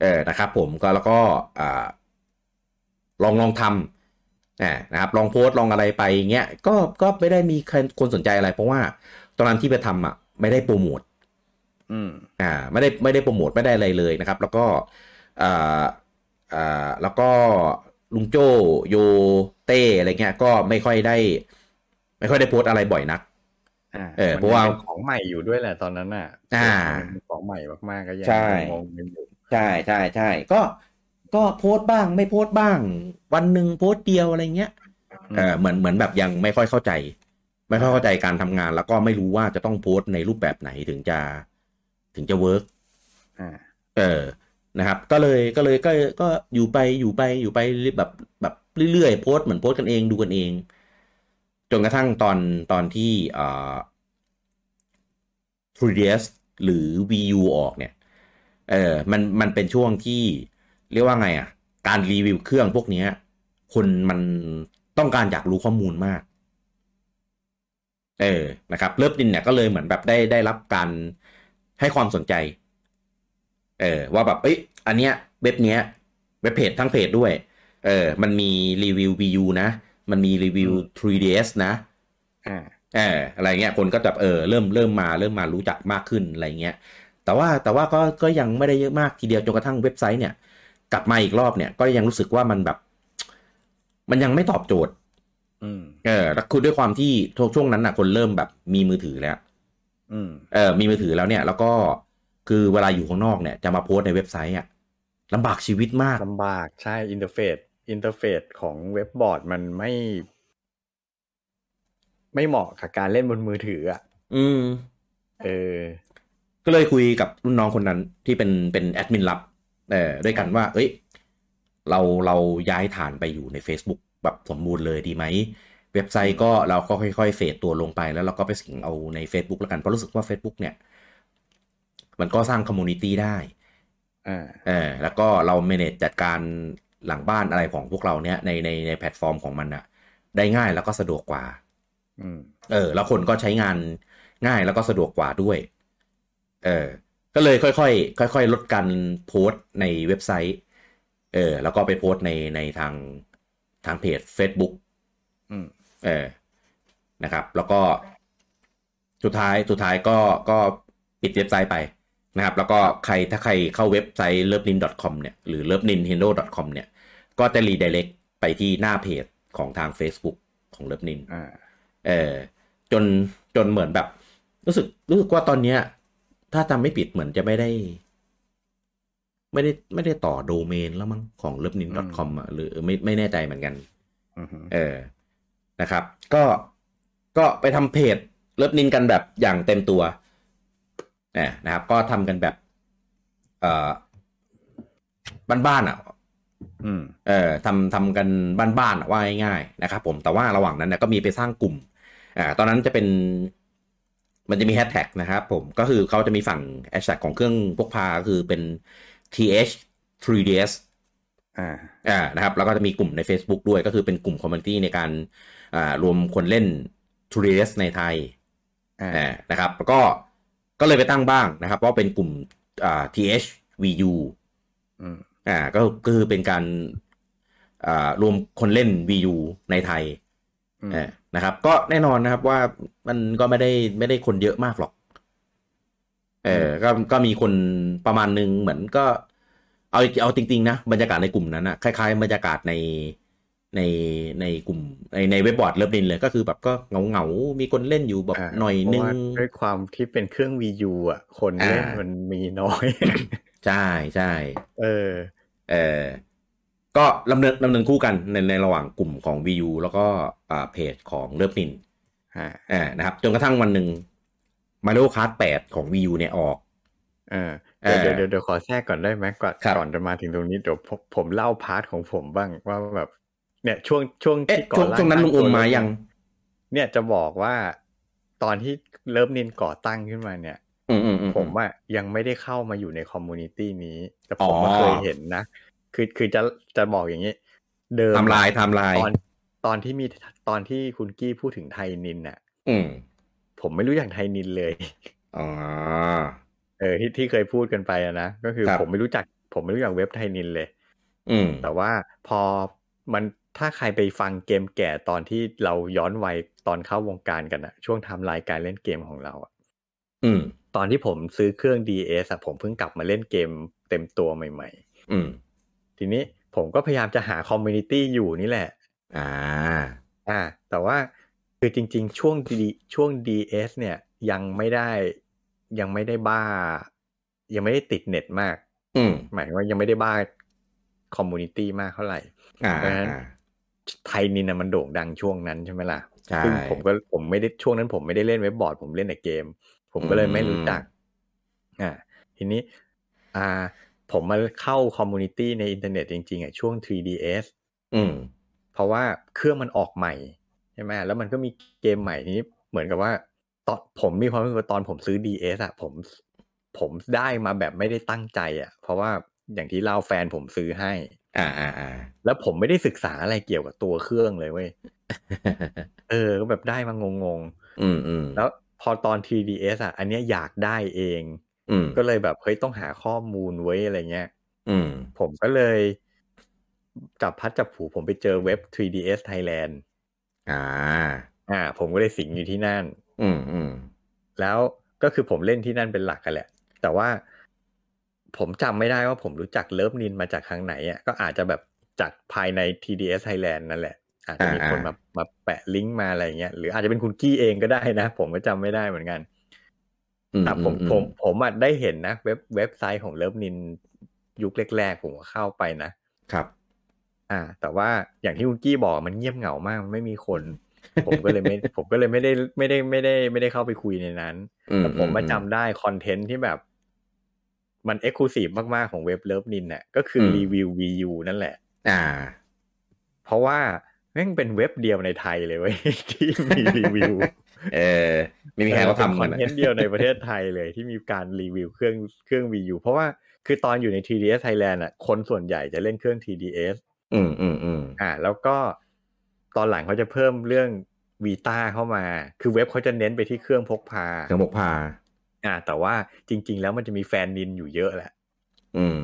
เออนะครับผมก็แล้วก็อ่าลองลองทำอ่า นะครับลองโพสต์ลองอะไรไปเงี้ยก็ก็ไม่ได้มีใครคนสนใจอะไร เพราะว่าตอนนั้นที่ไปทำอะไม่ได้โปรโมทอืมอ่าไม่ได้ไม่ได้โปรโมทไม่ได้อะไรเลยนะครับ แล้วก็อ่าอ่าแล้วก็ลุงโจโยเต้อะไรเงี้ยก็ไม่ค่อยได้ ไม่ค่อยได้โพสต์อะไรบ่อยนักอ่าเออเพราะว่ามันป็นของใหม่อยู่ด้วยแหละตอนนั้นน่ะ อ่ามันเป็นของใหม่มากๆก็ยังใช่งงกันอยู่ใช่ใช่ใช่ก็ ก็โพสต์บ้างไม่โพสต์บ้าง วันหนึ่งโพสต์เดียวอะไรเงี้ยเออเหมือนเหมือนแบบยังไม่ค่อยเข้าใจ ไม่ค่อยเข้าใจการทำงาน แล้วก็ไม่รู้ว่าจะต้องโพสต์ในรูปแบบไหนถึงจะ ถึงจะเวิร์กอ่าเออนะครับ ก็เลยก็เลยก็ก็อยู่ไปอยู่ไปอยู่ไปแบบแบบเรื่อยๆโพสต์เหมือนโพสต์กันเองดูกันเอง จนกระทั่งตอนตอนที่อ่า 3ds หรือ VU ออกเนี่ย เออมันมันเป็นช่วงที่ เรียกว่าไงอะ การรีวิวเครื่องพวกเนี้ยคนมันต้องการอยากรู้ข้อมูลมาก เออนะครับเลิฟดินเนี่ยก็เลยเหมือนแบบได้ได้รับการให้ความสนใจ เออว่าแบบเอ้ยอันเนี้ยเว็บเนี้ยเว็บเพจทั้งเพจด้วย เออ มันมีรีวิว VU นะ มันมีรีวิว 3ds นะอ่าเอออะไรเงี้ยคนก็จะเออเริ่มเริ่มมาเริ่มมารู้จักมากขึ้นอะไรเงี้ยแต่ว่าแต่ว่าก็ก็ยังไม่ได้เยอะมากทีเดียวจนกระทั่งเว็บไซต์เนี่ย กลับมาอีกรอบเนี่ย ก็ยังรู้สึกว่ามันแบบ มันยังไม่ตอบโจทย์อืมเออแล้วคือด้วยความที่ช่วงนั้นน่ะคนเริ่มแบบมีมือถือแล้วอืมเออ มีมือถือแล้วเนี่ย แล้วก็คือเวลาอยู่ข้างนอกเนี่ย จะมาโพสต์ในเว็บไซต์อะลำบากชีวิตมากลำบากใช่ interface interface ของเว็บบอร์ดมันไม่ ไม่เหมาะกับการเล่นบนมือถืออะ อืม เออ ก็เลยคุยกับรุ่นน้องคนนั้นที่เป็นเป็นแอดมินลับ เออด้วยกันว่า เอ้ย เราเราย้ายฐานไปอยู่ใน Facebook แบบสมบูรณ์เลยดีไหม เว็บไซต์ก็เราก็ค่อยๆ fade ตัวลงไปแล้วเราก็ไปสิงเอาใน Facebook แล้วกัน เพราะรู้สึกว่า Facebook เนี่ย มันก็สร้าง community ได้อ่าเออแล้วก็เรา manage จัดการหลังบ้านอะไรของพวกเราเนี้ยในในในแพลตฟอร์มของมันอะได้ง่ายแล้วก็สะดวกกว่าอืมเออ แล้วคนก็ใช้งานง่ายแล้วก็สะดวกกว่าด้วย เออ ก็เลยค่อยๆค่อย ๆ ลดการโพสต์ในเว็บไซต์ เออ แล้วก็ไปโพสต์ในในทางทางเพจ Facebook อืมเออนะครับ แล้วก็สุดท้ายสุดท้ายก็ก็ปิดเว็บไซต์ไปนะครับ แล้วก็ใครถ้าใครเข้าเว็บไซต์ l o v e n i n c o m เนี่ยหรือ l o v e n i n h e n d o c o m เนี่ย ก็จะรี i r e c t ไปที่หน้าเพจของทาง Facebook ของ l o v e n i n อ่าเออจนจนเหมือนแบบ รู้สึกรู้สึกว่าตอนเนี้ย ถ้าจำไม่ผิดเหมือนจะไม่ได้ ไม่ได้ไม่ได้ต่อโดเมนแล้วมั้งของ l o v e n i n c o m อะหรือไม่ไม่แน่ใจเหมือนกันอือฮึเออนะครับ ก็ก็ไปทำเพจเลิฟนินกันแบบอย่างเต็มตัวเนะนะครับ ก็ทำกันแบบ เอ่อบ้านๆอะอืมเออทำทำกันบ้านๆอะว่าง่ายๆนะครับ ผมแต่ว่าระหว่างนั้นเนี่ยก็มีไปสร้างกลุ่มอ่าตอนนั้นจะเป็น มันจะมีแฮชแท็กนะครับผมก็คือเขาจะมีฝั่งแฮชแท็กของเครื่องพกพาก็คือเป็น th 3ds อ่าอ่านะครับ แล้วก็จะมีกลุ่มใน Facebook ด้วยก็คือเป็นกลุ่มคอมมูนิตี้ในการอ่ารวมคนเล่น t r เ d s ในไทยอ่าอ่านะครับ แล้วก็ก็เลยไปตั้งบ้างนะครับว่าเป็นกลุ่มอ่า th vu อืมอ่าก็ก็คือเป็นการอ่ารวมคนเล่น vu ในไทยอืมเออ นะครับ ก็แน่นอนนะครับว่ามันก็ไม่ได้ไม่ได้คนเยอะมากหรอก เออก็ก็มีคนประมาณหนึ่งเหมือนก็ เอาเอาจริง ๆ นะ บรรยากาศในกลุ่มนั้นนะคล้ายๆ บรรยากาศในในในกลุ่มในในเว็บบอร์ด Lovenin เลยก็คือแบบก็เหงาเหงาๆมีคนเล่นอยู่แบบหน่อยนึงเพราะงว่าด้วยความที่เป็นเครื่อง Wii U อะ คนเล่นอ่ามัมันมีน้อย ใช่ใช่เออ เออ ก็ดำเนินดำเนินคู่กันในในระหว่างกลุ่มของ VU แล้วก็อ่าเพจของเลิฟนินะอ่านะครับ จนกระทั่งวันหนึ่งมา r i o ค a r t 8ของ Wii U เนี่ยออกเออเดี๋ยวเออเดี๋ยวเดี๋ยวขอแทรกก่อนได้ไหมก่อนครับก่อนจะมาถึงตรงนี้เดี๋ยวผมผมเล่า part ของผมบ้างว่าแบบเนี่ยช่วงช่วงเอ๊ะที่ก่อช่วงร่าช่วงนั้นลุงอมมายัง เนี่ยจะบอกว่าตอนที่เริ่มนินก่อตั้งขึ้นมาเนี่ยอืมอืมอืมผมอะยังไม่ได้เข้ามาอยู่ในคอมมูนิตี้นี้ แต่ผมอ๋อก็เคยเห็นนะ คือคือจะจะบอกอย่างนี้ เดิมไทำลายไทำลายตอนตอนที่มีตอนที่คุณกี้พูดถึงไทยนินน่ะ อืม ผมไม่รู้อย่างไทยนินเลยอ๋อเออที่ที่เคยพูดกันไปอะนะก็คือครับผมไม่รู้จัก ผมไม่รู้จักเว็บไทยนินเลย อืม แต่ว่าพอมันถ้าใครไปฟังเกมแก่ตอนที่เราย้อนวัยตอนเข้าวงการกันอะช่วงไทำลายการเล่นเกมของเราอะอืม ตอนที่ผมซื้อเครื่อง DS อะผมเพิ่งกลับมาเล่นเกมเต็มตัวใหม่อืมๆ ทีนี้ผมก็พยายามจะหา community อยู่นี่แหละ อ่า อ่า แต่ว่าคือจริง ๆ ช่วง D ช่วง DS เนี่ยยังไม่ได้ยังไม่ได้บ้า ยังไม่ได้ติดเน็ตมาก อืมหมายถึงว่ายังไม่ได้บ้า community มากเท่าไหร่อ่าเพราะฉะนั้นอ่าไทยนินนะมันโด่งดังช่วงนั้นใช่ไหมล่ะใช่ซึ่งผมก็ผมไม่ได้ช่วงนั้นผมไม่ได้เล่นเว็บบอร์ดผมเล่นแต่เกม ผมก็เลยไม่รู้จัก อ่า ทีนี้ อ่า ผมมาเข้า community ในอินเทอร์เน็ตจริงๆอะช่วง 3DS อืม เพราะว่าเครื่องมันออกใหม่ใช่ไหมแล้วมันก็มีเกมใหม่นี้เหมือนกับว่าตอนผมมีความรู้สึกว่าตอนผมซื้อ DS อะผมผมได้มาแบบไม่ได้ตั้งใจอะเพราะว่าอย่างที่เล่าแฟนผมซื้อให้ อ่าอ่าอ่าแล้วผมไม่ได้ศึกษาอะไรเกี่ยวกับตัวเครื่องเลยเว้ยเออก็แบบได้มางงอืมอืมๆแล้วพอตอน 3DS อะ อันเนี้ยอยากได้เองอืม ก็เลยแบบเฮ้ยต้องหาข้อมูลไว้อะไรเงี้ยอืมผมก็เลยจับพัดจับผูผมไปเจอเว็บ 3ds Thailand อ่า อ่า ผมก็เลยสิงอยู่ที่นั่น อืมอืมแล้วก็คือผมเล่นที่นั่นเป็นหลักกันแหละ แต่ว่าผมจำไม่ได้ว่าผมรู้จักเลิฟนินมาจากทางไหนอะก็อาจจะแบบจากภายใน TDS Thailand นั่นแหละ อาจจะมีคนมามาแปะลิงก์มาอะไรเงี้ยหรืออาจจะเป็นคุณกี้เองก็ได้นะ ผมก็จำไม่ได้เหมือนกัน อืมอะผมอืผมผมอะได้เห็นนะเว็บเว็บไซต์ของเลิฟนินยุคแรกๆผมก็เข้าไปนะครับ อ่า แต่ว่าอย่างที่คุณกี้บอกมันเงียบเหงามากมันไม่มีคน ผมก็เลยไม่ ผมก็เลยไม่ได้ไม่ได้ไม่ได้ไม่ได้เข้าไปคุยในนั้นอืมแต่ผมมาอืมจำได้ content ที่แบบมัน exclusive มากๆของเว็บเลิฟนินน่ะก็คืออมรีวิว VU นั่นแหละ อ่า เพราะว่า แม่งเป็นเว็บเดียวในไทยเลยเว้ยที่มีรีวิว เออไม่มีใครเขาทำกันอะ content เดียวในประเทศไทยเลยที่มีการรีวิวเครื่องเครื่อง Wii U เพราะว่าคือตอนอยู่ใน 3DS Thailand อะ คนส่วนใหญ่จะเล่นเครื่อง TDS อืมอืมอืมอ่า แล้วก็ตอนหลังเขาจะเพิ่มเรื่องวีตาเข้ามา คือเว็บเขาจะเน้นไปที่เครื่องพกพา เครื่องพกพา อ่า แต่ว่าจริง ๆ แล้วมันจะมีแฟนนินอยู่เยอะแหละอืม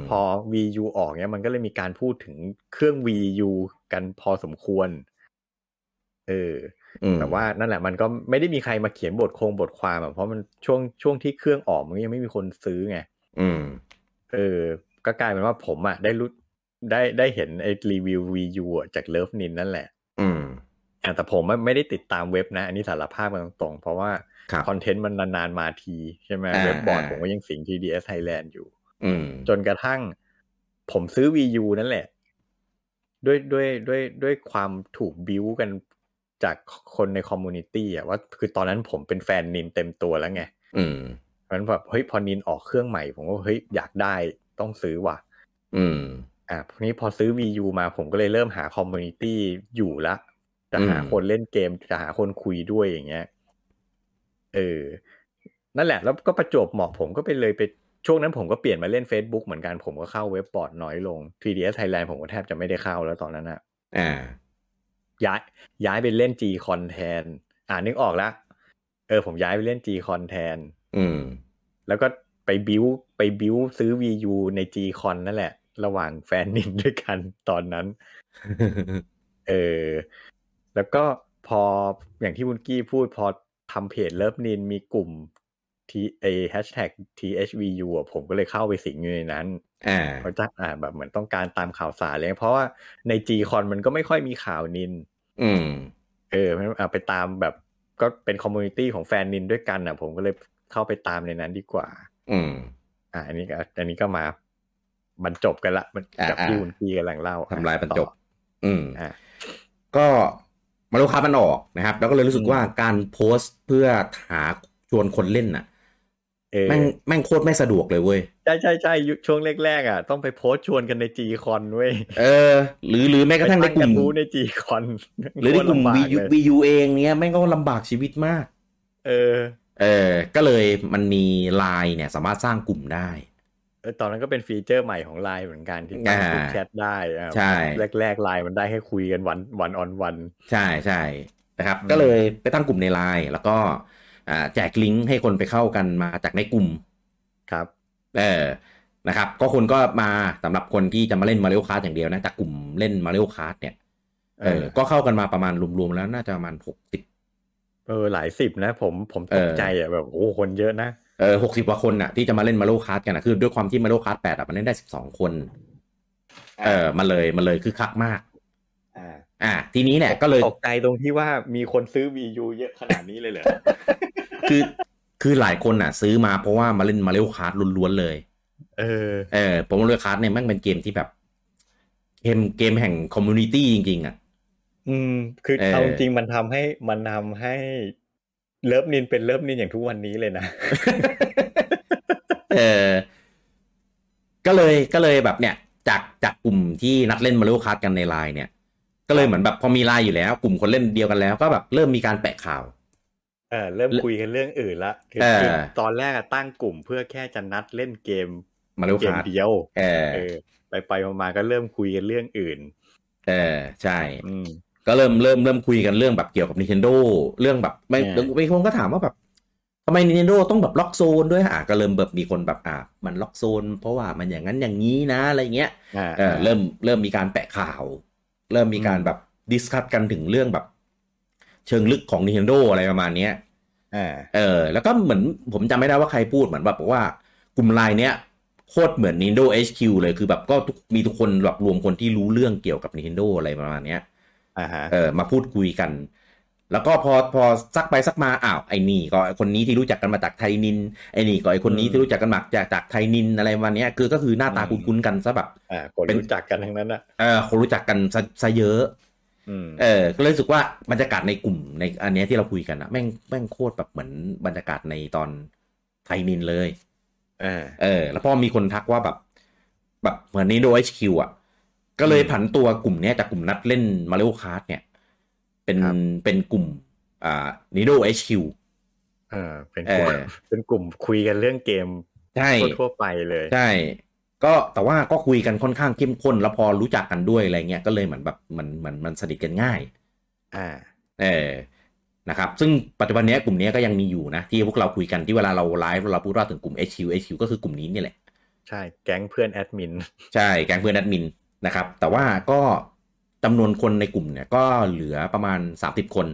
พอ VU ออกเนี้ยมันก็เลยมีการพูดถึงเครื่อง VU กันพอสมควร เอออืมแต่ว่านั่นแหละมันก็ไม่ได้มีใครมาเขียนบทโครงบทความอะเพราะมันช่วงช่วงที่เครื่องออกมันก็ยังไม่มีคนซื้อไงอืม เออ ก็กลายเป็นว่าผมอะได้รู้ได้ได้เห็นไอ้รีวิว VU อะจากเลิฟนินนั่นแหละ อืมอะแต่ผมไม่ได้ติดตามเว็บนะ อันนี้สารภาพกันตรงๆ เพราะว่าครับ content มันนานๆมาที ใช่ไหมอ่าเว็บบอร์ดอ่าผมก็ยังสิง 3DS Thailand อยู่อืม จนกระทั่ง ผมซื้อ VU นั่นแหละ ด้วยด้วยด้วยด้วยความถูก build กันจากคนใน community อะว่าคือตอนนั้นผมเป็นแฟนนินเต็มตัวแล้วไงอืมเพราะฉะนั้นแบบเฮ้ยพอนินออกเครื่องใหม่ ผมก็เฮ้ยอยากได้ต้องซื้อว่ะ อืม อะทีนี้พอซื้อ VU มาผมก็เลยเริ่มหา community อยู่ละจะหาอืมคนเล่นเกมจะหาคนคุยด้วยอย่างเงี้ย เออ นั่นแหละ แล้วก็ประจวบเหมาะผมก็ไปเลยไป ช่วงนั้นผมก็เปลี่ยนมาเล่น Facebook เหมือนกันผมก็เข้าเว็บบอร์ดน้อยลง 3DS Thailand ผมก็แทบจะไม่ได้เข้าแล้วตอนนั้นอะอ่า ย้ายย้ายไปเล่น G Con แทนอ่านึกออกละเออ ผมย้ายไปเล่น G Con แทนอืม แล้วก็ไปบิวไปบิวซื้อ VU ใน G Con นั่นแหละ ระหว่างแฟนนินด้วยกันตอนนั้น เออ แล้วก็พออย่างที่บุญกี้พูดพอทำเพจเลิฟนินมีกลุ่ม ทีเอแฮชแท็ก THVU อะผมก็เลยเข้าไปสิงอยู่ในนั้นอ่าเพราะจะอ่าแบบเหมือนต้องการตามข่าวสารเลย เพราะว่าใน G คอนมันก็ไม่ค่อยมีข่าวนิน อืม เออมันอะไปตามแบบก็เป็น community ของแฟนนินด้วยกันอะ ผมก็เลยเข้าไปตามในนั้นดีกว่า อืม อ่า อันนี้ก็อันนี้ก็มาบรรจบกันละมันอ่ากับที่อ่าบุญกี้กำลังเล่าทำลายบรรจบต่ออืมอ่าก็ Mario Kart มันออกนะครับ แล้วก็เลยรู้สึกอืมว่าการโพสต์เพื่อหาชวนคนเล่นน่ะเออ แม่งแม่งโคตรไม่สะดวกเลยเว้ย ใช่ใช่ใช่ยุคช่วงแรกๆอะต้องไปโพสต์ชวนกันในจีคอนเว้ย เออ หรือหรือแม้กระทั่งในกลุ่มไปตั้งกระทู้ในจีคอนหรือในกลุ่มวี VU VU เองเนี้ยแม่งก็ลำบากชีวิตมาก เออ เออ ก็เลยมันมีไลน์เนี่ย สามารถสร้างกลุ่มได้เออตอนนั้นก็เป็น feature ใหม่ของไลน์เหมือนกันที่ตั้งอ่ากลุ่มแชทได้อะใช่แรกๆไลน์มันได้ให้คุยกัน one one-on-one ใช่ใช่นะครับอืมก็เลยไปตั้งกลุ่มในไลน์แล้วก็อ่า แจกลิงก์ให้คนไปเข้ากันมาจากในกลุ่มครับเออนะครับ ก็คนก็มาสำหรับคนที่จะมาเล่น Mario Kart อย่างเดียวนะจากกลุ่มเล่น Mario Kart เนี่ยเออ ก็เข้ากันมาประมาณรวมๆแล้วน่าจะประมาณหกสิบเออหลายสิบนะ ผมผมตกเออใจอะแบบโอ้คนเยอะนะเออหกสิบกว่าคนน่ะที่จะมาเล่น Mario Kart กันนะคือด้วยความที่ Mario Kart แปดอะมันเล่นได้สิบสองคน เออมันเลยมันเลยคือคึกคักมากอ่าอ่า ทีนี้เนี่ยก็เลยตกใจตรงที่ว่ามีคนซื้อ VU เยอะขนาดนี้เลยเหรอคือคือหลายคนอะ ซื้อมาเพราะว่ามาเล่น Mario Kart ล้วนๆเลย เออ เออผม Mario Kart เนี่ยแม่งเป็นเกมที่แบบเกมเกมแห่ง community จริง ๆ อะ อืม คือเออเอาจริงๆมันทำให้มันทำให้เลิฟนินเป็นเลิฟนินอย่างทุกวันนี้เลยนะ เออ ก็เลยก็เลยแบบเนี่ย จากจากกลุ่มที่นัดเล่น Mario Kart กันในไลน์เนี่ย ก็เลยเหมือนแบบพอมีไลน์อยู่แล้ว กลุ่มคนเล่นเดียวกันแล้ว ก็แบบเริ่มมีการแปะข่าวเออเริ่มคุยกันเรื่องอื่นละคือเออคือตอนแรกอะตั้งกลุ่มเพื่อแค่จะนัดเล่นเกม Mario Kart เกมเดียวเออเออไปไปๆมาๆก็เริ่มคุยกันเรื่องอื่น เออใช่อืมก็เริ่มเริ่มเริ่มคุยกันเรื่องแบบเกี่ยวกับ Nintendo เรื่องแบบไม่เออมีคนก็ถามว่าแบบทำไม Nintendo ต้องแบบ lock zone ด้วยอะก็เริ่มแบบมีคนแบบอะมัน lock zone เพราะว่ามันอย่างนั้นอย่างนี้นะอะไรเงี้ยอ่าเออเริ่มเริ่มมีการแปะข่าว เริ่มมีการอืมแบบดิสคัตกันถึงเรื่องแบบ เชิงลึกของ Nintendo อะไรประมาณเนี้ยอ่าเออ แล้วก็เหมือนผมจำไม่ได้ว่าใครพูดเหมือนแบบว่ากลุ่มไลน์เนี้ยโคตรเหมือน Nintendo HQ เลยคือแบบก็ทุกมีทุกคนแบบรวมคนที่รู้เรื่องเกี่ยวกับ Nintendo อะไรประมาณเนี้ยอ่าฮะเออมาพูดคุยกัน แล้วก็พอพอซักไปซักมาอ้าวไอ้นี่ก็ไอ้คนนี้ที่รู้จักกันมาจากไทยนินไอ้นี่ก็ไอ้คนนี้ที่รู้จักกันมาจากจากไทยนินอะไรประมาณเนี้ยคือก็คือหน้าตาคุ้นๆกันซะแบบอ่าคนเป็นรู้จักกันทั้งนั้นอะเออคนรู้จักกันซะซะเยอะอืมเออ ก็เลยรู้สึกว่าบรรยากาศในกลุ่มในอันเนี้ยที่เราคุยกันอะแม่งแม่งโคตรแบบเหมือนบรรยากาศในตอนไทยนินเลยอ่าเออ แล้วพอมีคนทักว่าแบบ แบบเหมือน Nintendo HQ อะก็เลยอืมผันตัวกลุ่มเนี้ยจากกลุ่มนัดเล่น Mario Kart เนี่ย เป็นครับเป็นกลุ่มอ่า Nintendo HQ อ่าเป็นกลุ่มเออเป็นกลุ่มคุยกันเรื่องเกมใช่ทั่วๆไปเลย ใช่ ก็แต่ว่าก็คุยกันค่อนข้างเข้มข้น แล้วพอรู้จักกันด้วยอะไรเงี้ยก็เลยเหมือนแบบมันมันมันสนิทกันง่าย อ่า เออนะครับ ซึ่งปัจจุบันนี้กลุ่มนี้ก็ยังมีอยู่นะ ที่พวกเราคุยกันที่เวลาเราไลฟ์เราพูดว่าถึงกลุ่ม HQ HQ ก็คือกลุ่มนี้นี่แหละ ใช่ แก๊งเพื่อนแอดมิน ใช่ แก๊งเพื่อนแอดมินนะครับ แต่ว่าก็ จำนวนคนในกลุ่มเนี่ยก็เหลือประมาณ30คน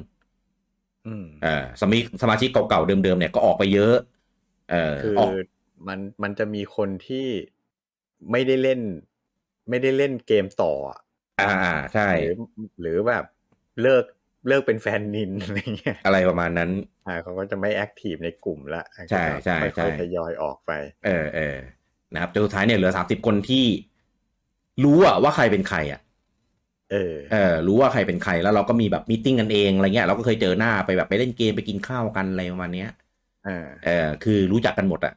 อืมเออสมาชิกสมาชิกเก่าๆเดิมๆเนี่ยก็ออกไปเยอะ เออคือออกมันมันจะมีคนที่ไม่ได้เล่น ไม่ได้เล่นเกมต่ออะอ่าอ่าใช่หรือหรือแบบเลิกเลิกเป็นแฟนนินอะไรเงี้ยอะไรประมาณนั้น อ่าเขาก็จะไม่แอคทีฟในกลุ่มละใช่ใช่ใช่ค่อยๆทยอยออกไป เออเออนะครับจนสุดท้ายเนี่ยเหลือ30คนที่ รู้อะว่าใครเป็นใครอะ เออเออรู้ว่าใครเป็นใครแล้วเราก็มีแบบมีตติ้งกันเองอะไรเงี้ยเราก็เคยเจอหน้าไปแบบไปเล่นเกมไปกินข้าวกันอะไรประมาณเนี้ยอ่าเออคือรู้จักกันหมดอะ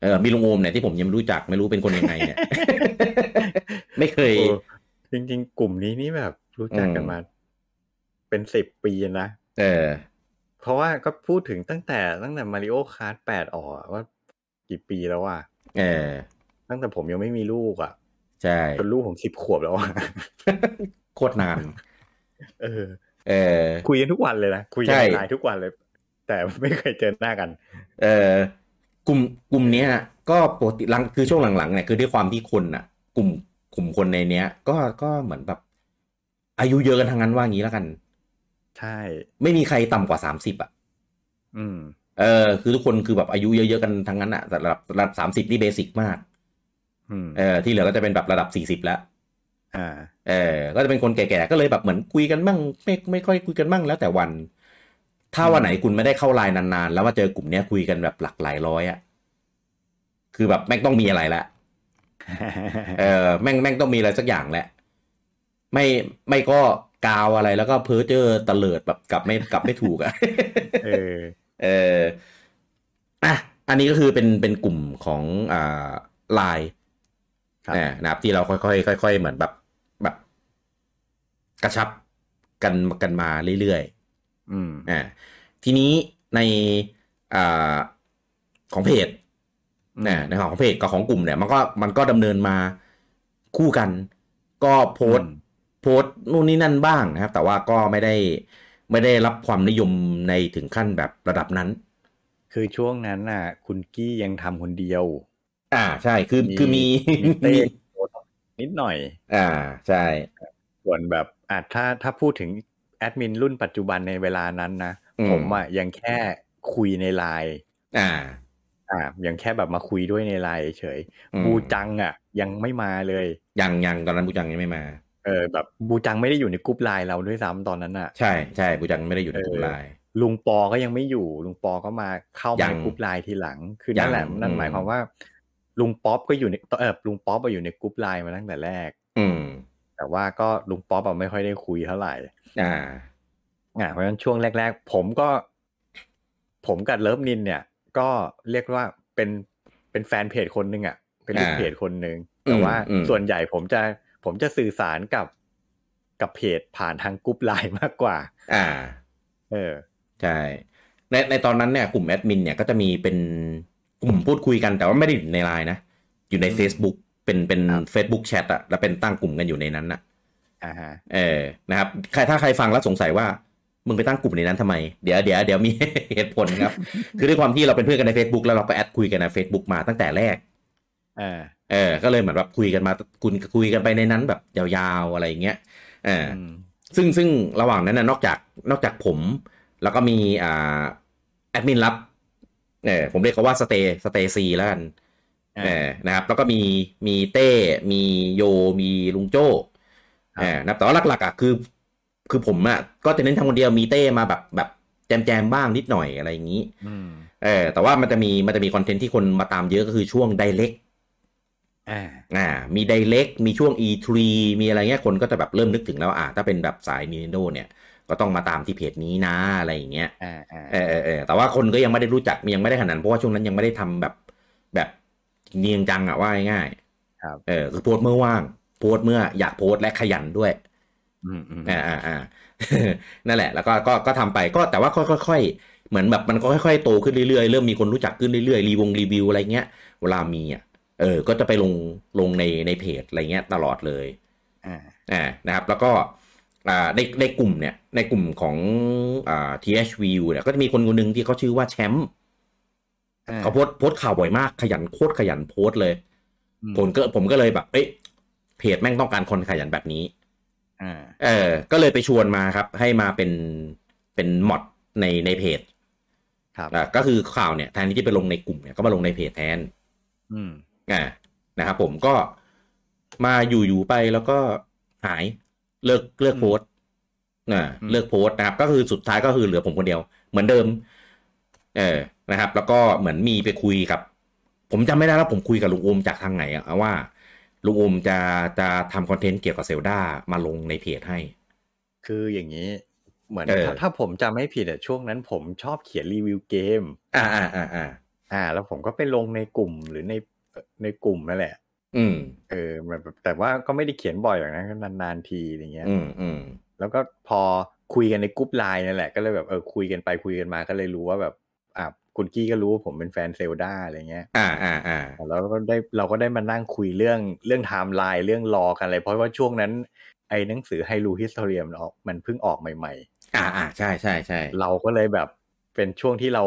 เออมีลุงโอมเนี่ยที่ผมยังไม่รู้จักไม่รู้เป็นคนยังไงเนี่ย ไม่เคยโอ้จริง ๆ กลุ่มนี้นี่แบบรู้จักกันอืมมา เป็นสิบปีนะเออ เพราะว่าก็พูดถึงตั้งแต่ตั้งแต่ Mario Kart แปดออกอะว่า กี่ปีแล้วอะเออ ตั้งแต่ผมยังไม่มีลูกอะ ใช่จนลูกผมสิบขวบแล้วอะโคตรนาน เออ เออ คุยกันทุกวันเลยนะคุยกันใช่ในไลน์ทุกวันเลย แต่ไม่เคยเจอหน้ากัน เออกลุ่มกลุ่มเนี้ย ก็ปกติหลังคือช่วงหลังๆเนี่ยคือด้วยความที่คนอะ กลุ่มกลุ่มคนในเนี้ย ก็ก็เหมือนแบบ อายุเยอะกันทั้งนั้นว่างี้แล้วกัน ใช่ ไม่มีใครต่ำกว่าสามสิบอะ อืม เออ คือทุกคนคือแบบอายุเยอะๆกันทั้งนั้นอะแต่ระดับระดับสามสิบนี่เบสิกมากอืม เออที่เหลือก็จะเป็นแบบระดับสี่สิบแล้วอ่าเออ ก็จะเป็นคนแก่ๆก็เลยแบบเหมือนคุยกันบ้างไม่ไม่ค่อยคุยกันบ้างแล้วแต่วัน ถ้าวันไหนคุณไม่ได้เข้าไลน์นานๆ แล้วมาเจอกลุ่มเนี้ยคุยกันแบบหลักหลายร้อยอะคือแบบแม่งต้องมีอะไรละเออแม่งแม่งต้องมีอะไรสักอย่างแหละ ไม่ไม่ก็กาวอะไรแล้วก็เพ้อเจอตะเลิดแบบกลับไม่กลับไม่ถูกอะเออ เอออะอันนี้ก็คือเป็นเป็นกลุ่มของอ่าไลน์ครับ นะครับที่เราค่อยๆค่อย ๆ เหมือนแบบแบบกระชับกันกันมาเรื่อยอืมๆอ่าทีนี้ในอ่าของเพจนะในของเพจกับของกลุ่มเนี่ยมันก็มันก็ดำเนินมาคู่กัน ก็โพสต์อืมโพสต์นู่นนี่นั่นบ้างนะครับ แต่ว่าก็ไม่ได้ไม่ได้รับความนิยมในถึงขั้นแบบระดับนั้น คือช่วงนั้นน่ะ คุณกี้ยังทำคนเดียว อ่าใช่คือคือมีมีเต้มีโพสต์นิดหน่อย อ่าใช่ ส่วนแบบอะถ้าถ้าพูดถึงแอดมินรุ่นปัจจุบันในเวลานั้นนะอืมผมอะยังแค่คุยในไลน์อ่า อ่า ยังแค่แบบมาคุยด้วยในไลน์เฉยอืมบูจังอะ ยังไม่มาเลยยังยังตอนนั้นบูจังยังไม่มาเออแบบบูจังไม่ได้อยู่ในกรุ๊ปไลน์เราด้วยซ้ำตอนนั้นอะใช่ใช่บูจังไม่ได้อยู่ในกลุ่มเออไลน์ลุงปอก็ยังไม่อยู่ ลุงปอก็มาเข้ายัมางในกรุ๊ปไลน์ทีหลัง คือยังนั่นแหละนั่นอืมหมายความว่า ลุงป๊อปก็อยู่ในเออลุงป๊อปไปอยู่ในกรุ๊ปไลน์มาตั้งแต่แรก อืม แต่ว่าก็ลุงป๊อปอะไม่ค่อยได้คุยเท่าไหร่ อ่า อ่า เพราะฉะนั้นช่วงแรก ๆ ผมก็ ผมกับ LOVENIN เนี่ย ก็เรียกว่าเป็นเป็นแฟนเพจคนหนึ่งอะ เป็นลูกอ่าเพจคนหนึ่งแต่ว่าอืมส่วนใหญ่ผมจะผมจะสื่อสารกับกับเพจผ่านทางกรุ๊ปไลน์มากกว่า อ่า เออ ใช่ ในในตอนนั้นเนี่ยกลุ่มแอดมินเนี่ยก็จะมีเป็น กลุ่มพูดคุยกันแต่ว่าไม่ได้อยู่ในไลน์นะ อยู่ในอืม Facebook เป็นเป็นครับ Facebook แชทอะแล้วเป็นตั้งกลุ่มกันอยู่ในนั้นนะอ่าฮะเออนะครับใครถ้าใครฟังแล้วสงสัยว่ามึงไปตั้งกลุ่มในนั้นทำไม เดี๋ยวเดี๋ยวเดี๋ยวมีเหตุผลครับ คือด้วยความที่เราเป็นเพื่อนกันใน Facebook แล้วเราก็ add คุยกันใน Facebook มาตั้งแต่แรกอ่าเออ ก็เลยเหมือนแบบคุยกันมาคุยคุยกันไปในนั้นแบบยาวๆอะไรอย่างเงี้ยเอออืมซึ่งซึ่งระหว่างนั้นนะนอกจากนอกจากผม แล้วก็มีอ่าแอดมินรับ เออผมเรียกเขาว่าสเตสเตซีแล้วกันอ่าเออนะครับ แล้วก็มีมีเต้มีโยมีลุงโจ้ครับเออนะครับแต่ว่าหลักๆอะคือ คือผมอะก็จะเน้นทำคนเดียวมีเต้มาแบบแบบแจมแจมๆบ้างนิดหน่อยอะไรอย่างนี้อืมเออ แต่ว่ามันจะมีมันจะมีคอนเทนต์ที่คนมาตามเยอะก็คือช่วงไดเ c กอ่าอ่า มีไดเ c กมีช่วง E3 มีอะไรเงี้ยคนก็จะแบบเริ่มนึกถึงแล้วว่าอ่าถ้าเป็นแบบสาย Nintendo เนี่ย ก็ต้องมาตามที่เพจนี้นะอะไรอย่างเงี้ยอ่าอ่าเออเออเออแต่ว่าคนก็ยังไม่ได้รู้จักยังไม่ได้ขนาดนั้นเพราะว่าช่วงนั้นยังไม่ได้ทำแบบแบบเนียงจังอะว่าง่ายๆครับเออคือโพสต์เมื่อว่าง โพสต์เมื่ออยากโพสต์และขยันด้วยอืมอืมอ่าอ่าอ่านั่นแหละ แล้วก็ก็ก็ทำไปก็แต่ว่าค่อยๆเหมือนแบบมันก็ค่อยๆโตขึ้นเรื่อยๆเริ่มมีคนรู้จักขึ้นเรื่อยๆรีวงรีวิวอะไรเงี้ยเวลามีอะเออ ก็จะไปลงลงในในเพจอะไรเงี้ยตลอดเลย อ่าอ่านะครับ แล้วก็อ่า ในในกลุ่มเนี่ยในกลุ่มของอ่า THVU เนี่ยก็จะมีคนคนหนึ่งที่เขาชื่อว่าแชมป์อ่าเขาโพสต์โพสต์ข่าวบ่อยมากขยันโคตรขยันโพสต์เลยอืมผมก็ผมก็เลยแบบ เอ้ยเพจแม่งต้องการคนขยันแบบนี้อ่าเออ ก็เลยไปชวนมาครับ ให้มาเป็นเป็นมอดในในเพจ ครับอ่าก็คือข่าวเนี่ยแทนที่จะไปลงในกลุ่มเนี่ยก็มาลงในเพจแทน อืมอ่านะครับผมก็มาอยู่อยู่ไปแล้วก็หาย เลิกเลิกโพสต์อ่าอืมเลิกโพสต์นะครับ ก็คือสุดท้ายก็คือเหลือผมคนเดียว เหมือนเดิม เออนะครับ แล้วก็เหมือนมีไปคุยกับ ผมจำไม่ได้แล้วผมคุยกับลุงโอมจากทางไหนอะว่าลุงโอมจะจะทำคอนเทนต์เกี่ยวกับเซลดามาลงในเพจให้ คืออย่างนี้เหมือนเออถ้าถ้าผมจำไม่ผิดอะช่วงนั้นผมชอบเขียนรีวิวเกม อ่าอ่าอ่าอ่าอ่าแล้วผมก็ไปลงในกลุ่มหรือในในกลุ่มนั่นแหละ อืมเออแบบแต่ว่าก็ไม่ได้เขียนบ่อยอย่างนั้นก็นานๆทีอย่างเงี้ย อืมอืมแล้วก็พอคุยกันในกรุ๊ปไลน์นั่นแหละก็เลยแบบเออคุยกันไปคุยกันมาก็เลยรู้ว่าแบบอะคุณกี้ก็รู้ว่าผมเป็นแฟน Zelda อะไรเงี้ย อ่าอ่าอ่าแล้วก็ได้เราก็ได้มานั่งคุยเรื่องเรื่องไทม์ไลน์เรื่อง lore กันอะไร เพราะว่าช่วงนั้นไอ้หนังสือ Hyrule Historia มันออกมันเพิ่งออกใหม่อ่าอ่าใช่ใช่ใช่ๆเราก็เลยแบบเป็นช่วงที่เรา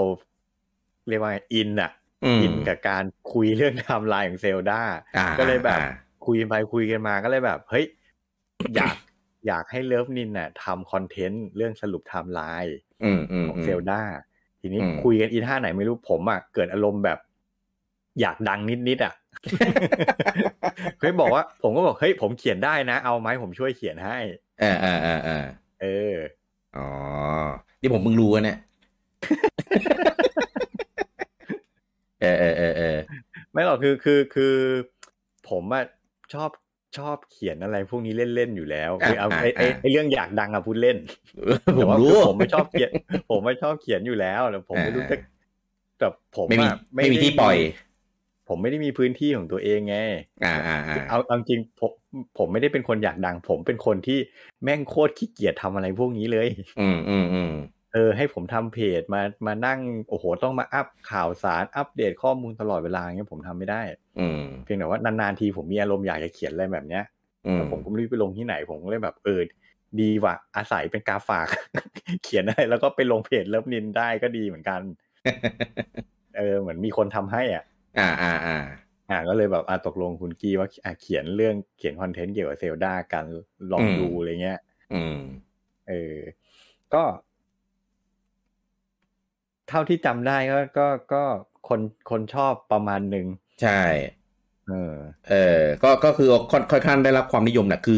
เรียกว่าอินอะ อืมอินกับการคุยเรื่องไทม์ไลน์ของ Zelda อ่าก็เลยแบบอ่าคุยกันไปคุยกันมาก็เลยแบบ เฮ้ย อยากอยากให้ LOVENIN น่ะทำ content เรื่องสรุปไทม์ไลน์อืมอืมของอืม Zelda ทีนี้อืมคุยกันอีท่าไหนไม่รู้ผมอะเกิดอารมณ์แบบ อยากดังนิดๆอะเฮ้ยบอกว่า ผมก็บอกเฮ้ยผมเขียนได้นะ เอาไหมผมช่วยเขียนให้เออเออเออเออเอออ๋อนี่ผมเพิ่งรู้อะเนี่ยเออเออเออเออไม่หรอกคือคือคือ ผมอะชอบชอบเขียนอะไรพวกนี้เล่นๆอยู่แล้วคือเอาไอ้ไอ้ไอ้เรื่องอยากดังอะพูดเล่นผแต่มว่ารู้คือผมไม่ชอบเขียน ผมไม่ชอบเขียนอยู่แล้วแล้วผมไม่รู้จะแบบผมไม่มีอะไม่มีด้ที่ปล่อย ผมไม่ได้มีพื้นที่ของตัวเองไงอ่าอ่าอ่าเอาเอาจริงผมผมไม่ได้เป็นคนอยากดัง ผมเป็นคนที่แม่งโคตรขี้เกียจทำอะไรพวกนี้เลย อืมอืมอืม เออให้ผมทำเพจมามานั่งโอ้โหต้องมาอัพข่าวสารอัปเดตข้อมูลตลอดเวลาอย่างเงี้ยผมทำไม่ได้ อืมเพียงแต่ว่านานๆทีผมมีอารมณ์อยากจะเขียนอะไรแบบเนี้ยอืมแต่ผมก็ไม่รู้ไปลงที่ไหนผมก็เลยแบบเออดีว่ะอาศัยเป็นกาฝาก เขียนอะไรแล้วก็ไปลงเพจเลิฟนินได้ก็ดีเหมือนกัน เออเหมือนมีคนทำให้อะ อ่าอ่าอ่าอ่าก็เลยแบบอ่าตกลงคุณกี้ว่าอะเขียนเรื่องเขียนคอนเทนต์เกี่ยวกับเซลดากันลองดูอะไรเงี้ย อืม เออ ก็ เท่าที่จำได้ก็ก็ก็คนคนชอบประมาณหนึ่งใช่ เออ เออ ก็ก็คือค่อนค่อนข้างได้รับความนิยมแหละคือ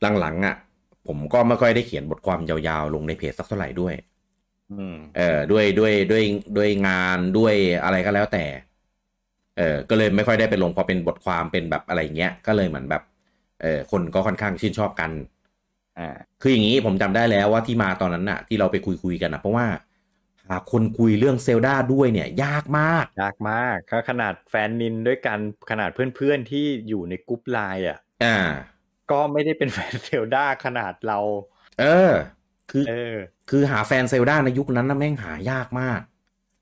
หลังๆอะ ผมก็ไม่ค่อยได้เขียนบทความยาวๆ ลงในเพจสักเท่าไหร่ด้วยอืมเออด้วยด้วยด้วยด้วยงานด้วยอะไรก็แล้วแต่ เออก็เลยไม่ค่อยได้ไปลงพอเป็นบทความเป็นแบบอะไรเงี้ย ก็เลยเหมือนแบบ เออคนก็ค่อนข้างชื่นชอบกัน อ่า คืออย่างนี้ผมจำได้แล้วว่าที่มาตอนนั้นน่ะ ที่เราไปคุยคุยๆกันนะเพราะว่าหา คนคุยเรื่อง Zelda ด้วยเนี่ย ยากมาก ยากมากก็ขนาดแฟนนินด้วยกันขนาดเพื่อนๆที่อยู่ในกรุ๊ปไลน์อะอ่า ก็ไม่ได้เป็นแฟน Zelda ขนาดเรา เออ คือเออ คือหาแฟน Zelda ในยุคนั้นนะแม่งหายากมาก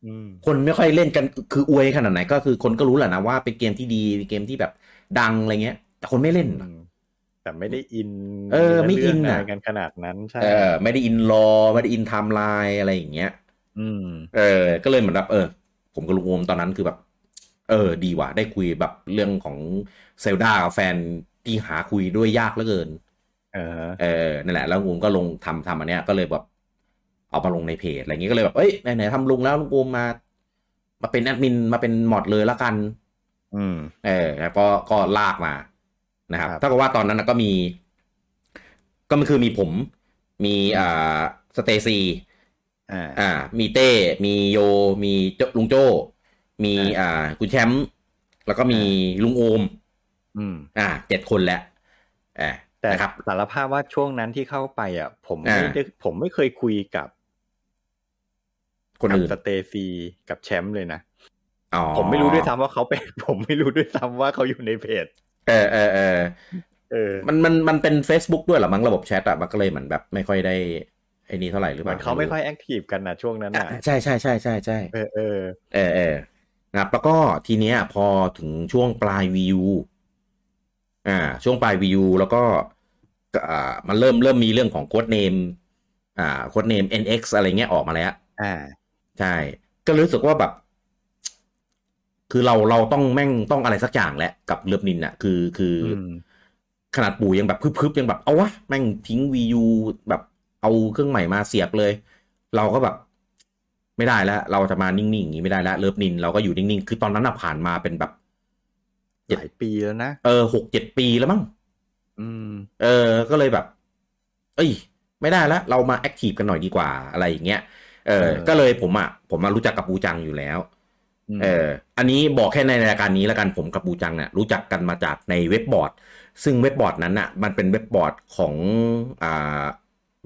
อืมคนไม่ค่อยเล่นกันคืออวยขนาดไหน ก็คือคนก็รู้แหละนะว่าเป็นเกมที่ดีเป็นเกมที่แบบดังอะไรเงี้ย แต่คนไม่เล่นอืมแต่ไม่ได้อิน เออ ไม่อินเรื่งอะอะไรกันขนาดนั้นใช่เออ ไม่ได้อิน lore ไม่ได้อินไทม์ไลน์อะไรอย่างเงี้ย อืม เออ ก็เลยเหมือนแบบเออ ผมกับลุงโอมตอนนั้นคือแบบ เออ ดีว่ะได้คุยแบบเรื่องของ Zelda กับแฟนที่หาคุยด้วยยากเหลือเกิน เออ เออนั่นแหละ แล้วลุงโอมก็ลงทำทำอันเนี้ยก็เลยแบบเอามาลงในเพจอะไรอย่างเงี้ยก็เลยแบบเอ้ยไหนๆทำลงแล้วลุงโอมมา มาเป็นแอดมินมาเป็นมอดเลยละกัน อืม เออแล้วก็ก็ลากมานะครับครับถ้ากับว่าตอนนั้นนะก็มี ก็มันคือมีผม มีอ่าสเตซี อ่าอ่า มีเต้ มีโย มีโจลุงโจ้ มีอ่าอ่าคุณแชมป์แล้วก็มีลุงโอม อืม อ่าเจ็ดคนแล้วอ่าแต่นะครับสารภาพว่าช่วงนั้นที่เข้าไปอะ ผมอ่าไม่ได้ผมไม่เคยคุยกับ คนกับอื่นสเตซีกับแชมป์เลยนะอ๋อผมไม่รู้ด้วยซ้ำว่าเขาเป็น ผมไม่รู้ด้วยซ้ำว่าเขาอยู่ในเพจ เออเออเออเออมันมันมันเป็น Facebook ด้วยเหรอมั้งระบบแชทอะมันก็เลยเหมือนแบบ ไม่ค่อยได้ ไอ้นี่เท่าไหร่หรือเหเปมืล่าอนเขาไม่ค่อยแอคทีฟกันนะช่วงนั้นอะอะใช่ใช่ใช่ใช่ใช่เออเออเออเออนะครับแล้วก็ทีเนี้ยพอถึงช่วงปลายวิวอ่า ช่วงปลายวิวแล้วก็ก็อ่ามันเริ่มเริ่มมีเรื่องของโค้ดเนมอ่าโค้ดเนม NX อะไรเงี้ยออกมาแล้วอ่าใช่ ก็รู้สึกว่าแบบ คือเราเราต้องแม่งต้องอะไรสักอย่างแหละกับเลือบนินอะคือคืออมขนาดปู่ยังแบบพึบๆยังแบบเอาวะ แม่งทิ้งวียูแบบ เอาเครื่องใหม่มาเสียบเลย เราก็แบบ ไม่ได้แล้ว เราจะมานิ่งๆอย่างนี้ไม่ได้แล้วเลิฟนินเราก็อยู่นิ่งๆ คือตอนนั้นอะผ่านมาเป็นแบบหลายปีแล้วนะเออหกเจ็ดปีแล้วมั้งอืม เออ ก็เลยแบบ เอ้ย ไม่ได้แล้วเรามาแอคทีฟกันหน่อยดีกว่าอะไรอย่างเงี้ยเออเออก็เลยผมอะผมมารู้จักกับปูจังอยู่แล้วมเออ อันนี้บอกแค่ในรายการนี้แล้วกันผมกับปูจังเนี่ยรู้จักกันมาจากในเว็บบอร์ด ซึ่งเว็บบอร์ดนั้นอะ มันเป็นเว็บบอร์ดของอ่า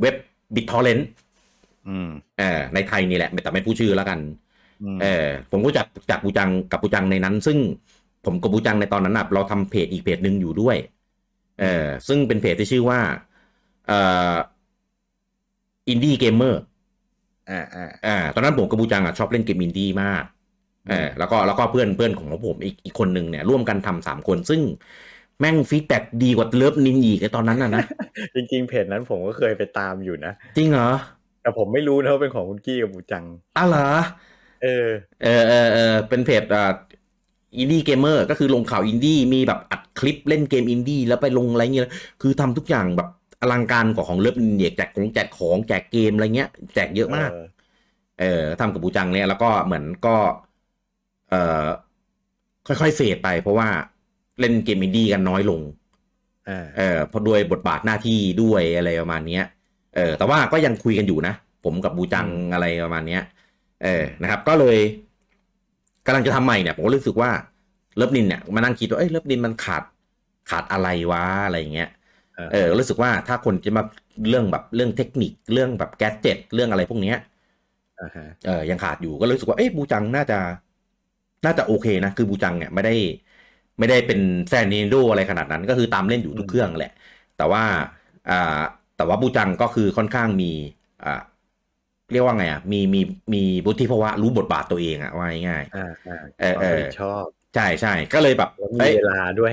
เว็บ BitTorrent อืมเออในไทยนี่แหละ แต่ไม่พูดชื่อแล้วกันมเออผมรู้จักจากปูจังกับปูจังในนั้น ซึ่งผมกับบูจังในตอนนั้นน่ะเราทำเพจอีกเพจหนึ่งอยู่ด้วย เออซึ่งเป็นเพจที่ชื่อว่าเอ่อ Indie Gamer อ่าอ่าอ่าตอนนั้นผมกับบูจังอะชอบเล่นเกมอินดี้มากเออแล้วก็แล้วก็เพื่อนเพื่อนของผมอีกอีกคนหนึ่งเนี่ยร่วมกันทำสามคน ซึ่ง แม่ง feedback ดีกว่า LOVENIN อีกไอตอนนั้นน่ะนะ จริง ๆ เพจนั้นผมก็เคยไปตามอยู่นะ จริงเหรอ แต่ผมไม่รู้นะว่าเป็นของคุณกี้กับบูจังอ้าวเหรอ เออ เออเออเออเป็นเพจอ่า Indie Gamer ก็คือลงข่าวอินดี้มีแบบอัดคลิปเล่นเกมอินดี้แล้วไปลงอะไรเงี้ยคือทำทุกอย่างแบบอลังการกว่าของ LOVENIN อีกแจกของแจกของแจกเกมอะไรเงี้ย แจกเยอะมากเออเออทำกับบูจังเนี่ยแล้วก็เหมือนก็ เออค่อยๆ fade ไปเพราะว่า เล่นเกมอินดี้กันน้อยลงอ่าเออเพราะด้วยบทบาทหน้าที่ด้วยอะไรประมาณเนี้ยเออแต่ว่าก็ยังคุยกันอยู่นะ ผมกับบูจังอะไรประมาณเนี้ยเออนะครับ ก็เลยกำลังจะทำใหม่เนี่ยผมก็รู้สึกว่า LOVENIN เนี่ยมานั่งคิดว่าเอ้ย LOVENIN มันขาดขาดอะไรวะอะไรอย่างเงี้ยเออรู้สึกว่าถ้าคนจะมาเรื่องแบบเรื่องเทคนิคเรื่องแบบ gadget เรื่องอะไรพวกเนี้ยอ่าฮะเออยังขาดอยู่ก็เลยรู้สึกว่าเอ้ยบูจังน่าจะ น่าจะโอเคนะคือบูจังเนี่ยไม่ได้ ไม่ได้เป็นแฟน Nintendo อะไรขนาดนั้น ก็คือตามเล่นอยู่ทุกเครื่องแหละ แต่ว่าอ่าแต่ว่าบูจังก็คือค่อนข้างมีอ่าเรียกว่าไงอะมีมีมีบุธิภาวะรู้บทบาทตัวเองอะว่าง่ายอ่าอ่าเออเออชอบๆใช่ใช่ก็เลยแบบแล้วมีเอ้ยเวลาด้วย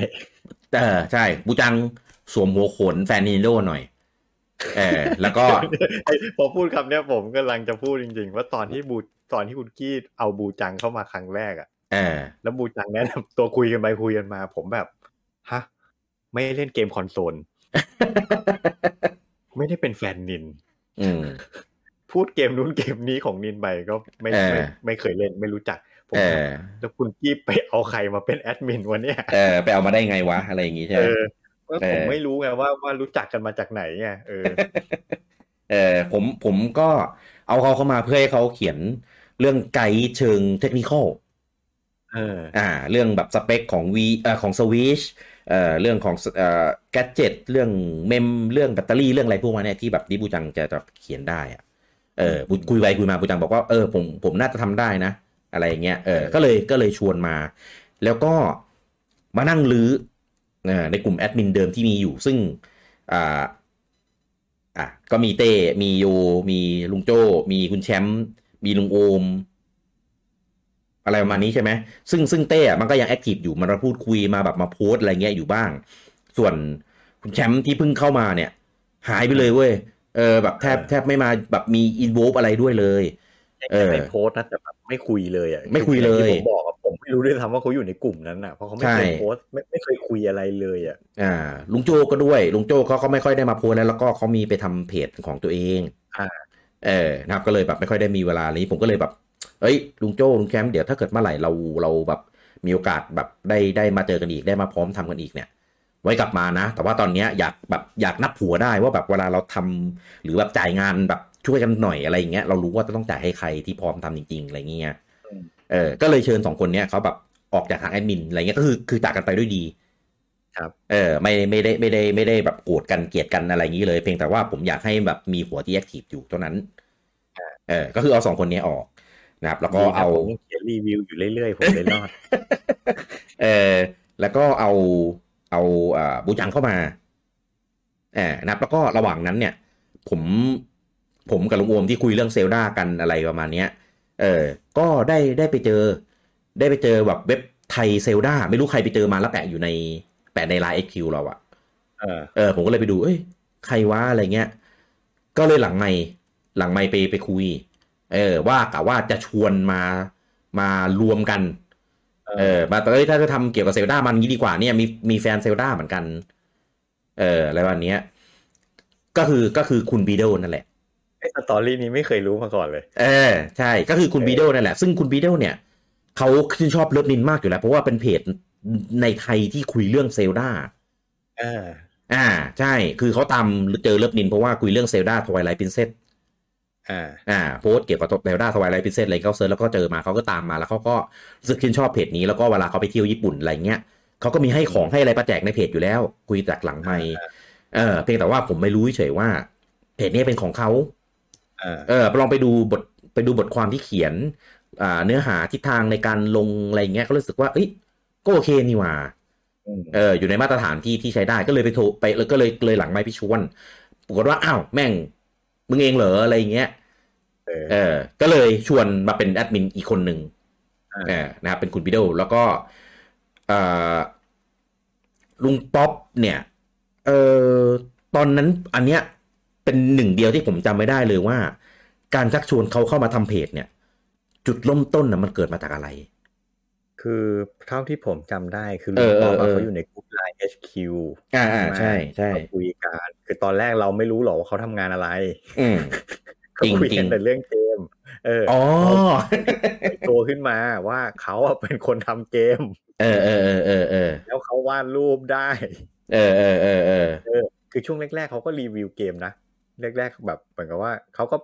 เออใช่บูจังสวมหัวโขนแฟน Nintendo หน่อยเออแล้วก็ไอ้พอพูดคำเนี้ยผมกำลังจะพูดจริง ๆ ว่าตอนที่บูตอนที่คุณกี้เอาบูจังเข้ามาครั้งแรกอะเออ แล้วบูจังแนะนำตัวคุยกันไปคุยกันมา ผมแบบฮะไม่เล่นเกมคอนโซล ไม่ได้เป็นแฟนนินอืมพูดเกมนู้นเกมนี้ของนินไปก็ไม่เออไม่ไม่เคยเล่นไม่รู้จักผมเอแบบอแล้วคุณกี้ไปเอาใครมาเป็นแอดมินวันเนี้ยเออไปเอามาได้ไงวะ อะไรอย่างงี้ใช่ไหเอมอว่าเออผมไม่รู้ไงว่าว่ารู้จักกันมาจากไหนไงเออเออผมผมก็เอาเขาเข้ามาเพื่อให้เขาเขียนเรื่องไกด์เชิงเทคนิคอลเอออ่า เรื่องแบบสเปคของวีเอ่อของสวิชเอ่อเรื่องของเอ่อแกจเจ็ตเรื่องเมมเรื่องแบตเตอรี่เรื่องอะไรพวกมันเนี่ยที่แบบที่บูจังจะจะเขียนได้อะเออบูคุยไปคุยมาบูจังบอกว่าเออผมผมน่าจะทำได้นะ อะไรอย่างเงี้ยเออเออก็เลยก็เลยชวนมา แล้วก็มานั่งลื้อเอ่อในกลุ่มแอดมินเดิมที่มีอยู่ ซึ่งอ่าอะก็มีเต้ มีโย มีลุงโจ้มีคุณแชมป์ มีลุงโอม อะไรประมาณนี้ใช่ไหมซึ่งซึ่งเต้อะมันก็ยัง active อยู่มันมาพูดคุยมาแบบมาโพสต์อะไรเงี้ยอยู่บ้าง ส่วนคุณแชมป์ที่เพิ่งเข้ามาเนี่ย หายไปเลยเว้ยเออแบบแทบเออแทบไม่มาแบบมี involve อะไรด้วยเลยเออไม่โพสต์นะแต่แบบไม่คุยเลยอะไม่คุยเลยอย่างที่ผมบอกอะผมไม่รู้ด้วยซ้ำว่าเขาอยู่ในกลุ่มนั้นอะเพราะเขาไม่เคยใช่โพสต์ไม่ไม่เคยคุยอะไรเลยอะอ่า ลุงโจ้ก็ด้วยลุงโจ้เขาก็ไม่ค่อยได้มาโพสต์แล้วแล้วก็เขามีไปทำเพจของตัวเองอ่าเออนะครับก็เลยแบบไม่ค่อยได้มีเวลาอะไรนี้ผมก็เลยแบบ เอ้ยลุงโจ้ลุงแคมป์เดี๋ยวถ้าเกิดเมื่อไหร่เราเราแบบมีโอกาสแบบได้ได้มาเจอกันอีกได้มาพร้อมทำกันอีกเนี่ย ไว้กลับมานะ แต่ว่าตอนเนี้ยอยากแบบอยากนับหัวได้ว่าแบบเวลาเราทำหรือแบบจ่ายงานแบบช่วยกันหน่อยอะไรอย่างเงี้ยเรารู้ว่าจะต้องจ่ายให้ใครที่พร้อมทำจริง ๆ อะไรเงี้ยเออก็เลยเชิญสองคนเนี้ยเขาแบบออกจากทางแอดมินอะไรเงี้ยก็คือคือจากกันไปด้วยดี ครับ เออไม่ไม่ได้ไม่ได้ไม่ได้แบบโกรธกันเกลียดกันอะไรอย่างนี้เลย เพียงแต่ว่าผมอยากให้แบบมีหัวที่แอคทีฟอยู่เท่านั้น เออก็คือเอาสองคนนี้ออก นะครับแล้วก็เอาดีนะผมยังเขียนรีวิวอยู่เรื่อยๆ ผมเลยรอดเออแล้วก็เอาเอาอ่าบูจังเข้ามาเออนะครับแล้วก็ระหว่างนั้นเนี่ย ผมผมกับลุงโอมที่คุยเรื่องเซลดากันอะไรประมาณเนี้ย เออ ก็ได้ได้ไปเจอ ได้ไปเจอแบบเว็บไทยเซลดาไม่รู้ใครไปเจอมาแล้วแปะอยู่ในแปะในไลน์เอ็กคิวเราอะเออเออ ผมก็เลยไปดู เอ้ย ใครว่าอะไรเงี้ย ก็เลยหลังไม่หลังไม่ไปไปคุย เออว่ากะว่าจะชวนมามารวมกัน เออมาเอ้ยถ้าจะทำเกี่ยวกับ Zelda มันงี้ดีกว่าเนี่ยมีมีแฟน Zelda เหมือนกัน เอออะไรวันเนี้ยก็คือก็คือคุณบีเดลนั่นแหละไอ้ story นี้ไม่เคยรู้มาก่อนเลย เออใช่ก็คือคุณบีเดลนั่นแหละ ซึ่งคุณบีเดลเนี่ยเขาชื่นชอบ LOVENIN มากอยู่แล้ว เพราะว่าเป็นเพจในไทยที่คุยเรื่องเซลดาอ่าอ่า ใช่ คือเขาตามเจอเลิฟนินเพราะว่าคุยเรื่อง Zelda Twilight Princess อ่าอ่าโพสต์เกี่ยวกับ Zelda Twilight Princess อะไรเขา search แล้วก็เจอมาเขาก็ตามมาแล้วเขาก็รู้สึกชื่นชอบเพจนี้แล้วก็เวลาเขาไปเที่ยวญี่ปุ่นอะไรเงี้ยเขาก็มีให้ของให้อะไรไปแจกในเพจอยู่แล้ว คุยจากหลังไม่เออเพียงแต่ว่าผมไม่รู้เฉยๆว่า เพจนี้เป็นของเขาอ่าเออลองไปดูบทไปดูบทความที่เขียนอ่าเนื้อหาทิศทางในการลงอะไรเงี้ยก็รู้สึกว่าเอ้ยก็โอเคนี่หว่าอืมเอออยู่ในมาตรฐานที่ที่ใช้ได้ก็เลยไปโทรไปแล้วก็เลยเลยหลังไม่พี่ชวนปรากฏว่าอ้าวแม่งมึงเองเหรออะไรเงี้ย เออเออ ก็เลยชวนมาเป็นแอดมินอีกคนหนึ่งอ่าเออนะครับเป็นคุณพิโดแล้วก็เอ่อลุงป๊อปเนี่ย เออตอนนั้นอันเนี้ยเป็นหนึ่งเดียวที่ผมจำไม่ได้เลยว่า การชักชวนเขาเข้ามาทำเพจเนี่ย จุดเริ่มต้นนะมันเกิดมาจากอะไร คือเท่าที่ผมจำได้คือเอลุงอป๊อปเอออะเออเขาอยู่ในกลุ่มไลน์ HQ อ่าอ่าใช่ใช่เขาคุยกันคือตอนแรกเราไม่รู้หรอกว่าเขาทำงานอะไร อืมเขาคุยกันจริงๆแต่เรื่องเกม เอออ๋อโผล่ขึ้นมาว่าเขาอะเป็นคนทำเกม เออเออเออเออเออแล้วเขาวาดรูปได้เออเออเออเออเออคือช่วงแรกๆเขาก็รีวิวเกมนะแรกๆแบบเหมือนกับว่าเขาก็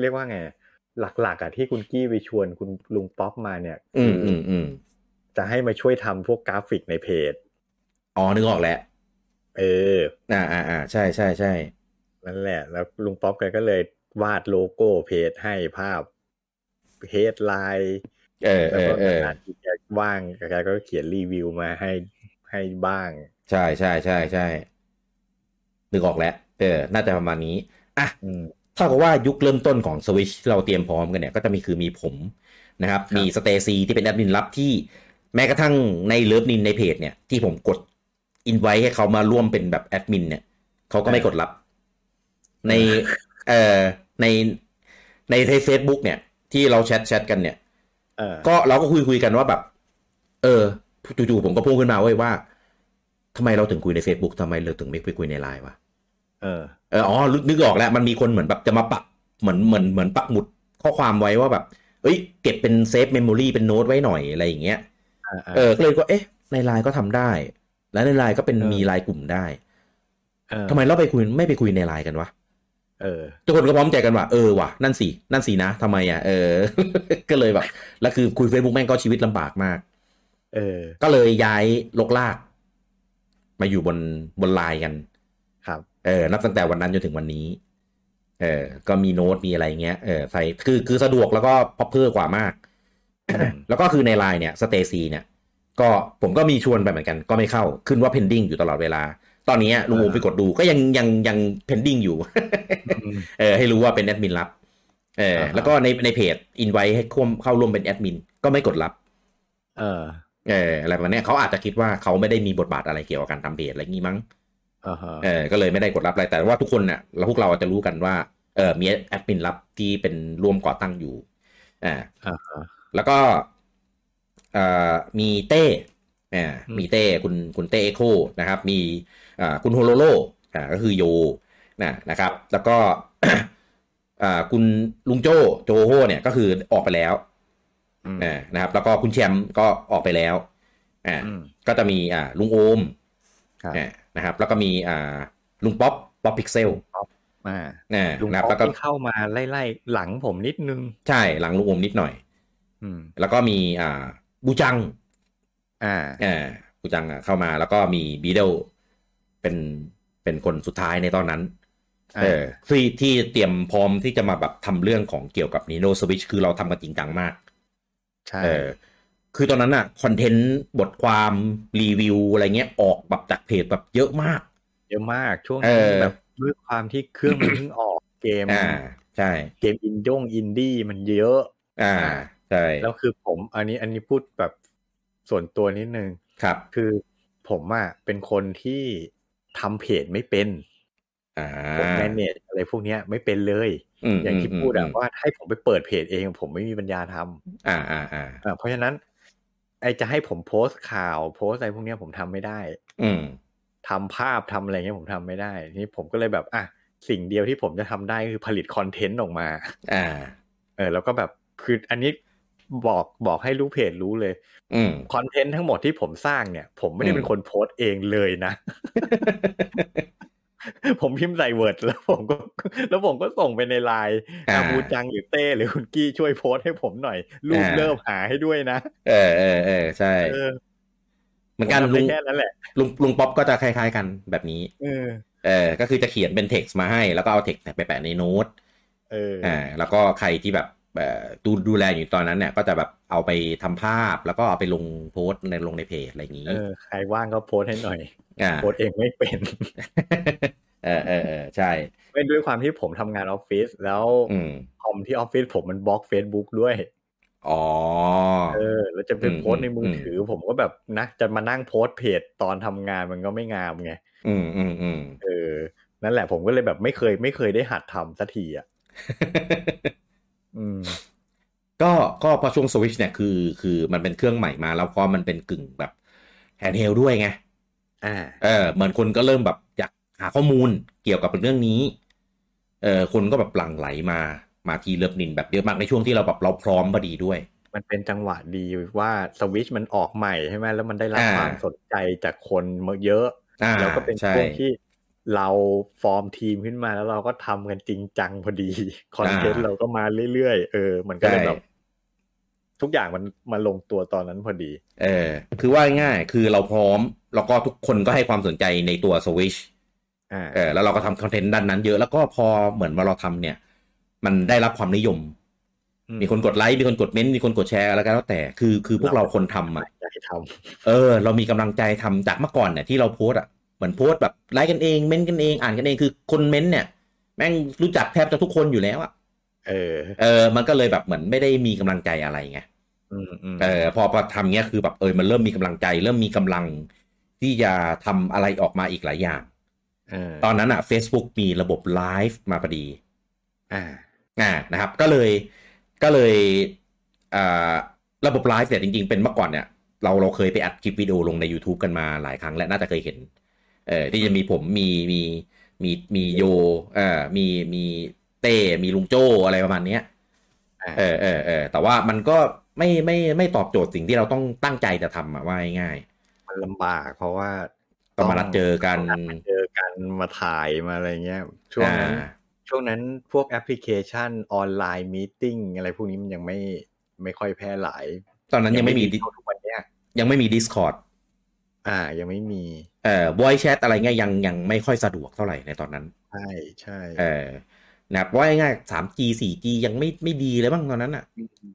เรียกว่าไงหลักๆอะที่คุณกี้ไปชวนคุณลุงป๊อปมาเนี่ย อืมคือืมอืมจะให้มาช่วยทำพวกกราฟิกในเพจ อ๋อ นึกออกแล้ว เออ อ่าอ่าอ่าใช่ใช่ใช่นั่นแหละ แล้วลุงป๊อปแกก็เลย วาดโลโก้เพจให้ภาพ headline เออแล้วก็อเออนานๆทีแกว่างแกก็เขียนรีวิวมาให้ให้บ้าง ใช่ใช่ใช่ใช่นึกออกแล้วเออ น่าจะประมาณนี้อะอืมเท่ากับว่ายุคเริ่มต้นของสวิชที่เราเตรียมพร้อมกันเนี่ย ก็จะมีคือมีผมนะครับครับ มีสเตซีที่เป็นแอดมินลับที่แม้กระทั่งในเลิฟนินในเพจเนี่ย ที่ผมกดอินไว้ให้เขามาร่วมเป็นแบบแอดมินเนี่ยเขาก็ไม่กดรับ ใน เอ่อ ในในเฟซบุ๊กเนี่ย ที่เราแชทแชทกันเนี่ยเออก็เราก็คุยคุยกันว่าแบบ เออจู่ๆผมก็พูดขึ้นมาเว้ยว่าทำไมเราถึงคุยใน Facebook ทำไมเราถึงไม่ไปคุยในไลน์วะเออเอออ๋อนึกนึกออกแล้ว มันมีคนเหมือนแบบจะมาปักเหมือนเหมือนเหมือนปักหมุดข้อความไว้ว่าแบบ เอ้ย เก็บเป็น save memory เป็นโน้ตไว้หน่อยอะไรอย่างเงี้ยอ่าเออก็เลยก็เอ๊ะ ในไลน์ก็ทำได้ แล้วในไลน์ก็เป็นเออมีไลน์กลุ่มได้เออทำไมเราไปคุยไม่ไปคุยในไลน์กันวะ เออทุกคนก็พร้อมใจกันว่าเออว่ะนั่นสินั่นสินะทำไมอะเออ ก็เลยแบบแล้วคือคุย Facebook แม่งก็ชีวิตลำบากมาก เออ ก็เลยย้ายลกลาก มาอยู่บนบนไลน์กัน ครับเออนับตั้งแต่วันนั้นจนถึงวันนี้ เออ ก็มีโน้ตมีอะไรเงี้ยเออใส่คือคือสะดวกแล้วก็พอเพื่อกว่ามากแล้วก็คือในไลน์เนี่ยสเตซีเนี่ย ก็ผมก็มีชวนไปเหมือนกัน ก็ไม่เข้าขึ้นว่า pending อยู่ตลอดเวลา ตอนนี้ลุงอูมไปกดดูก็ยังยังยัง pending อยู่ เออให้รู้ว่าเป็นแอดมินรับ เอออ่าแล้วก็ในในเพจอินไว้ให้เข้าเข้าร่วมเป็นแอดมินก็ไม่กดรับ เออ เอออะไรประมาณเนี้ยเขาอาจจะคิดว่าเขาไม่ได้มีบทบาทอะไรเกี่ยวกับการทำเพจอะไรงี้มั้งอ่าฮะเออ ก็เลยไม่ได้กดรับอะไรแต่ว่าทุกคนเนี่ยเราพวกเราจะรู้กันว่าเออมีแอดมินรับที่เป็นร่วมก่อตั้งอยู่อ่าอ่าฮะแล้วก็เอ่อมีเต้อ่าอืมมีเต้คุณคุณเต้เอโคนะครับ มีอ่า คุณโฮโลโลอ่าก็คือโยนะนะครับ แล้วก็อ่าคุณลุงโจโจโฮเนี่ยก็คือออกไปแล้วอืมอ่านะครับ แล้วก็คุณแชมป์ก็ออกไปแล้วอ่าอืมก็จะมีอ่าลุงโอมครับอ่านะครับ แล้วก็มีอ่าลุงป๊อปป๊อปพิกเซลอ่าอ่าลุงนะครับป๊อแล้วก็ที่เข้ามาไล่ๆหลังผมนิดนึง ใช่หลังลุงโอมนิดหน่อย อืม แล้วก็มีอ่าบูจัง อ่าอ่าบูจังอะเข้ามาแล้วก็มีบีเดล เป็นเป็นคนสุดท้ายในตอนนั้นอ่าเออที่ที่เตรียมพร้อมที่จะมาแบบทำเรื่องของเกี่ยวกับ Nino Switch คือเราทำกันจริงจังมากใช่เออคือตอนนั้นอะคอนเทนต์บทความรีวิวอะไรเงี้ยออกแบบจากเพจแบบเยอะมาก เยอะมากช่วงเอนี้อแบบด้วยความที่เครื่องมันเพิ่งออกเกมอ่าใช่เกมอินดงอินดี้มันเยอะ อ่าใช่แล้วคือผมอันนี้อันนี้พูดแบบส่วนตัวนิดนึงครับ คือผมอะเป็นคนที่ ทำเพจไม่เป็นผม manage อะไรพวกเนี้ยไม่เป็นเลย อย่างที่พูดอะว่าให้ผมไปเปิดเพจเอง ผมไม่มีปัญญาทำอ่าอ่าอ่าเพราะฉะนั้น ไอจะให้ผมโพสต์ข่าว โพสต์อะไรพวกเนี้ยผมทำไม่ได้ อืมทำภาพทำอะไรเงี้ยผมทำไม่ได้นี่ผมก็เลยแบบอะสิ่งเดียวที่ผมจะทำได้คือผลิตคอนเทนต์ออกมา อ่า เออ แล้วก็แบบคืออันนี้ บอกบอกให้รู้เพจรู้เลยอืมคอนเทนต์ทั้งหมดที่ผมสร้างเนี่ย ผมไม่ได้เป็นคนโพสต์เองเลยนะ ผมพิมพ์ใส่ Word แล้วผมก็ แล้วผมก็ส่งไปในไลน์อาบูจังหรือเต้ หรือคุณกี้ช่วยโพสต์ให้ผมหน่อยรูปเริ่มหาให้ด้วยนะ เออเออเออใช่เหมือนกันลุงแค่นั้นแหละลุงลุงป๊อปก็จะคล้ายๆกันแบบนี้ เออ เออ ก็คือจะเขียนเป็นเท็กซ์มาให้ แล้วก็เอาเท็กซ์ไปแปะในโน้ตเอออ่าแล้วก็ใครที่แบบ ดูดูแลอยู่ตอนนั้นเนี่ย ก็จะแบบเอาไปทำภาพแล้วก็เอาไปลงโพสในลงในเพจอะไรอย่างนี้เออใครว่างก็โพสให้หน่อยอ่าโพสเองไม่เป็นเออเออเออใช่เป็นด้วยความที่ผมทำงานออฟฟิศแล้วอืมคอมที่ออฟฟิศผมมันบล็อก Facebook ด้วยอ๋อเออ แล้วจะเป็นโพสในมือถือ ผมก็แบบนะจะมานั่งโพสเพจตอนทำงานมันก็ไม่งามไงอืมอืมอืมเออ นั่นแหละผมก็เลยแบบไม่เคยไม่เคยได้หัดทำสักทีอะ อืมก็ก็พอช่วงสวิชเนี่ยคือคือมันเป็นเครื่องใหม่มาแล้วพอมันเป็นกึ่งแบบ handheld ด้วยไงอ่าเออเหมือนคนก็เริ่มแบบอยากหาข้อมูลเกี่ยวกับเรื่องนี้เออคนก็แบบหลั่งไหลมามาทีเลิฟนินแบบเยอะมากในช่วงที่เราแบบเราพร้อมพอดีด้วย มันเป็นจังหวะดีว่าสวิชมันออกใหม่ใช่ไหมแล้วมันได้รับอ่าความสนใจจากคนมาเยอะอ่าแล้วก็เป็นใช่ช่วงที่ เราฟอร์มทีมขึ้นมาแล้วเราก็ทำกันจริงจังพอดีคอนเทนต์อ่าเราก็มาเรื่อยๆเออมันก็เลยใช่แบบทุกอย่างมันมาลงตัวตอนนั้นพอดี เออ คือว่าง่ายๆคือเราพร้อม แล้วก็ทุกคนก็ให้ความสนใจในตัวสวิชอ่าเออ แล้วเราก็ทำคอนเทนต์ด้านนั้นเยอะ แล้วก็พอเหมือนว่าเราทำเนี่ย มันได้รับความนิยมอืมมีคนกดไลค์ มีคนกดเม้นต์ มีคนกดแชร์อะไรก็แล้วแต่ คือ คือพวกเราคนทำอะอยากให้เออ เรามีกำลังใจทำจากเมื่อก่อนเนี่ยที่เราโพสต์อะ เหมือนโพสต์แบบไลค์กันเองเม้นต์กันเองอ่านกันเองคือคนเม้นต์เนี่ย แม่งรู้จักแทบจะทุกคนอยู่แล้วอะเออ เออ มันก็เลยแบบเหมือนไม่ได้มีกำลังใจอะไรไงอืมอืมเออพอพอทำเงี้ยคือแบบเออมันเริ่มมีกำลังใจ เริ่มมีกำลังที่จะทำอะไรออกมาอีกหลายอย่างเออตอนนั้นอะ Facebook มีระบบไลฟ์มาพอดี อ่า อ่านะครับ ก็เลยก็เลยอ่าระบบไลฟ์เนี่ยจริงๆเป็นเมื่อก่อนเนี่ยเราเราเคยไปอัดคลิปวิดีโอลงใน YouTube กันมาหลายครั้งและน่าจะเคยเห็น เออที่จะมีผมมีมีมีมีโยเออมีมีเต้มีลุงโจ้อะไรประมาณเนี้ยอ่าเออเออเออแต่ว่ามันก็ไม่ไม่ไม่ตอบโจทย์สิ่งที่เราต้องตั้งใจจะทำอะว่าง่ายมันลำบากเพราะว่าๆต้องมานัดเจอกันต้องนัดเจอกันมาถ่ายมาอะไรเงี้ยช่วงนั้นอ่าช่วงนั้นพวกแอปพลิเคชันออนไลน์มีติ้งอะไรพวกนี้มันยังไม่ไม่ค่อยแพร่หลาย ตอนนั้นยังไม่มีเท่าทุกวันเนี้ยยังไม่มี Discord อ่า ยังไม่มีเอ่อ voice chat อะไรเงี้ยยังยังไม่ค่อยสะดวกเท่าไหร่ในตอนนั้น ใช่ใช่เออนะครับว่าง่ายๆ 3G 4G ยังไม่ไม่ดีเลยบ้างตอนนั้นอะ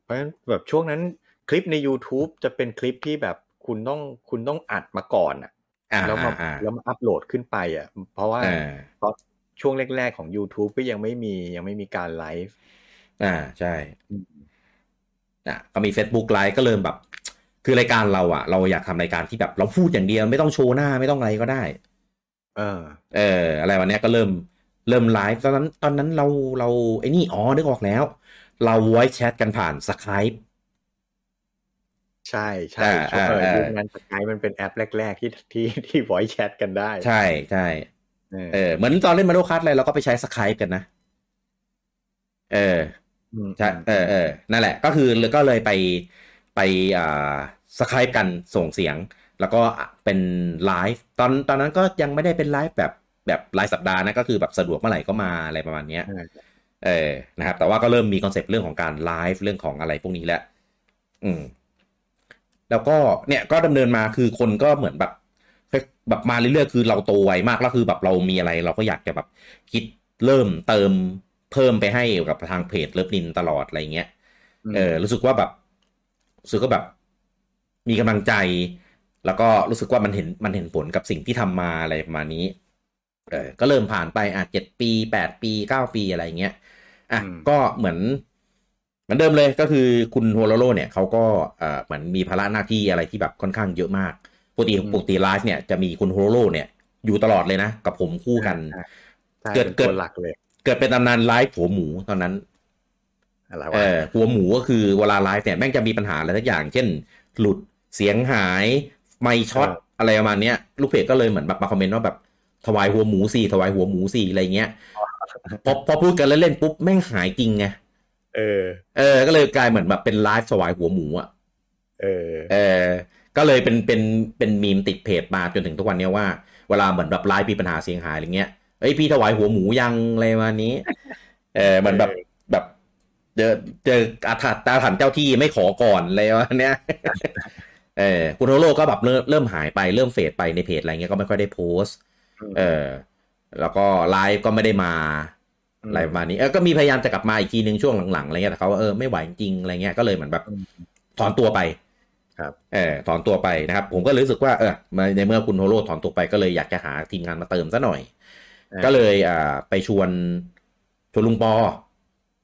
เพราะฉะนั้นแบบช่วงนั้นคลิปใน YouTube จะเป็นคลิปที่แบบคุณต้องคุณต้องอัดมาก่อนอะอ่าแล้วมาอ่าแล้วมาอัปโหลดขึ้นไปอะ เพราะว่าอ่าเพราะช่วงแรกๆของ YouTube ก็ยังไม่มียังไม่มีการไลฟ์อ่าใช่อะก็มี Facebook ไลฟ์ก็เริ่มแบบ คือรายการเราอะเราอยากทำรายการที่แบบเราพูดอย่างเดียวไม่ต้องโชว์หน้าไม่ต้องอะไรก็ได้ เออ เออ อะไรวันเนี้ยก็เริ่มเริ่มไลฟ์ตอนนั้นตอนนั้นเราเราไอ้นี่อ๋อนึกออกแล้ว เรา voice chat กันผ่าน Skype ใช่ใช่อ่าช่วงเอออ่ายุคนั้นสกายมันเป็นแอปแรก ๆ ที่ที่ที่ voice chat กันได้ ใช่ใช่เออเออเหมือนตอนเล่นมาโ o คั t อะไรเราก็ไปใช้ Skype กันนะ เออมใช่เออเออนั่นแหละ ก็คือก็เลยไป ไปอ่าสกายกันส่งเสียง แล้วก็เป็นไลฟ์ตอนตอนนั้นก็ยังไม่ได้เป็นไลฟ์แบบแบบรายสัปดาห์นะก็คือแบบสะดวกเมื่อไหร่ก็มาอะไรประมาณเนี้ยอ่าเออนะครับ แต่ว่าก็เริ่มมีคอนเซปต์เรื่องของการไลฟ์เรื่องของอะไรพวกนี้แล้วอืม แล้วก็เนี่ยก็ดำเนินมาคือคนก็เหมือนแบบแบบมาเรื่อยๆคือเราโตไวมากแล้วคือแบบเรามีอะไร เราก็อยากจะแบบคิดเริ่มเติมเพิ่มไปให้กับทางเพจ Lovenin ตลอดอะไรเงี้ย เออรู้สึกว่าแบบ รู้สึกว่าแบบ มีกำลังใจ แล้วก็รู้สึกว่ามันเห็นมันเห็นผลกับสิ่งที่ทำมาอะไรประมาณนี้เออก็เริ่มผ่านไปอะเจ็ดปีแปดปีเก้าปีอะไรเงี้ยอะอืมก็เหมือนเหมือนเดิมเลยก็คือคุณโฮโลโลเนี่ยเขาก็เอ่อเหมือนมีภาระหน้าที่อะไรที่แบบค่อนข้างเยอะมากปกติปกติไลฟ์เนี่ยจะมีคุณโฮโลโลเนี่ยอยู่ตลอดเลยนะ กับผมคู่กันอ่าใช่เกิดเป็นเกิดตัวหลักเลย เกิดเป็นตำนานไลฟ์หัวหมูตอนนั้น อะไรเอวะอหัวหมูก็คือเวลาไลฟ์เนี่ยแม่งจะมีปัญหาอะไรสักอย่าง เช่น หลุดเสียงหาย ไม่ช็อตอะไรประมาณเนี้ยลูกเพจก็เลยเหมือนแบบมาคอมเมนต์ว่าแบบถวายหัวหมูสี่ถวายหัวหมูสี่อะไรเงี้ยพอพอพูดกันเล่นๆปุ๊บแม่งหายจริงไงเออ เออ ก็เลยกลายเหมือนแบบเป็นไลฟ์ถวายหัวหมูอะเออ เออ ก็เลยเป็นเป็นเป็นมีมติดเพจมาจนถึงทุกวันเนี้ยว่าเวลาเหมือนแบบไลฟ์มีปัญหาเสียงหายอะไรเงี้ยเอ้ยพี่ถวายหัวหมูยังอะไรประมาณนี้ เออเหมือนแบบแบบ เจอเจออาถรรพ์อาถรรพ์เจ้าที่ไม่ขอก่อนอะไรประมาณเนี้ยเออคุณโทโร่ก็แบบเริ่มเริ่มหายไปเริ่มเฟดไปในเพจอะไรเงี้ยก็ไม่ค่อยได้โพสต์เออ แล้วก็ไลฟ์ก็ไม่ได้มาอืมอะไรประมาณนี้เออก็มีพยายามจะกลับมาอีกทีนึงช่วงหลังๆอะไรเงี้ยแต่เขาว่าเออไม่ไหวจริงๆอะไรเงี้ยก็เลยเหมือนแบบอืมถอนตัวไป ครับ เออถอนตัวไปนะครับ ผมก็รู้สึกว่าเออมาในเมื่อคุณโทโร่ถอนตัวไปก็เลยอยากจะหาทีมงานมาเติมซะหน่อยอ่าก็เลยอ่าไปชวนชวนลุงปอ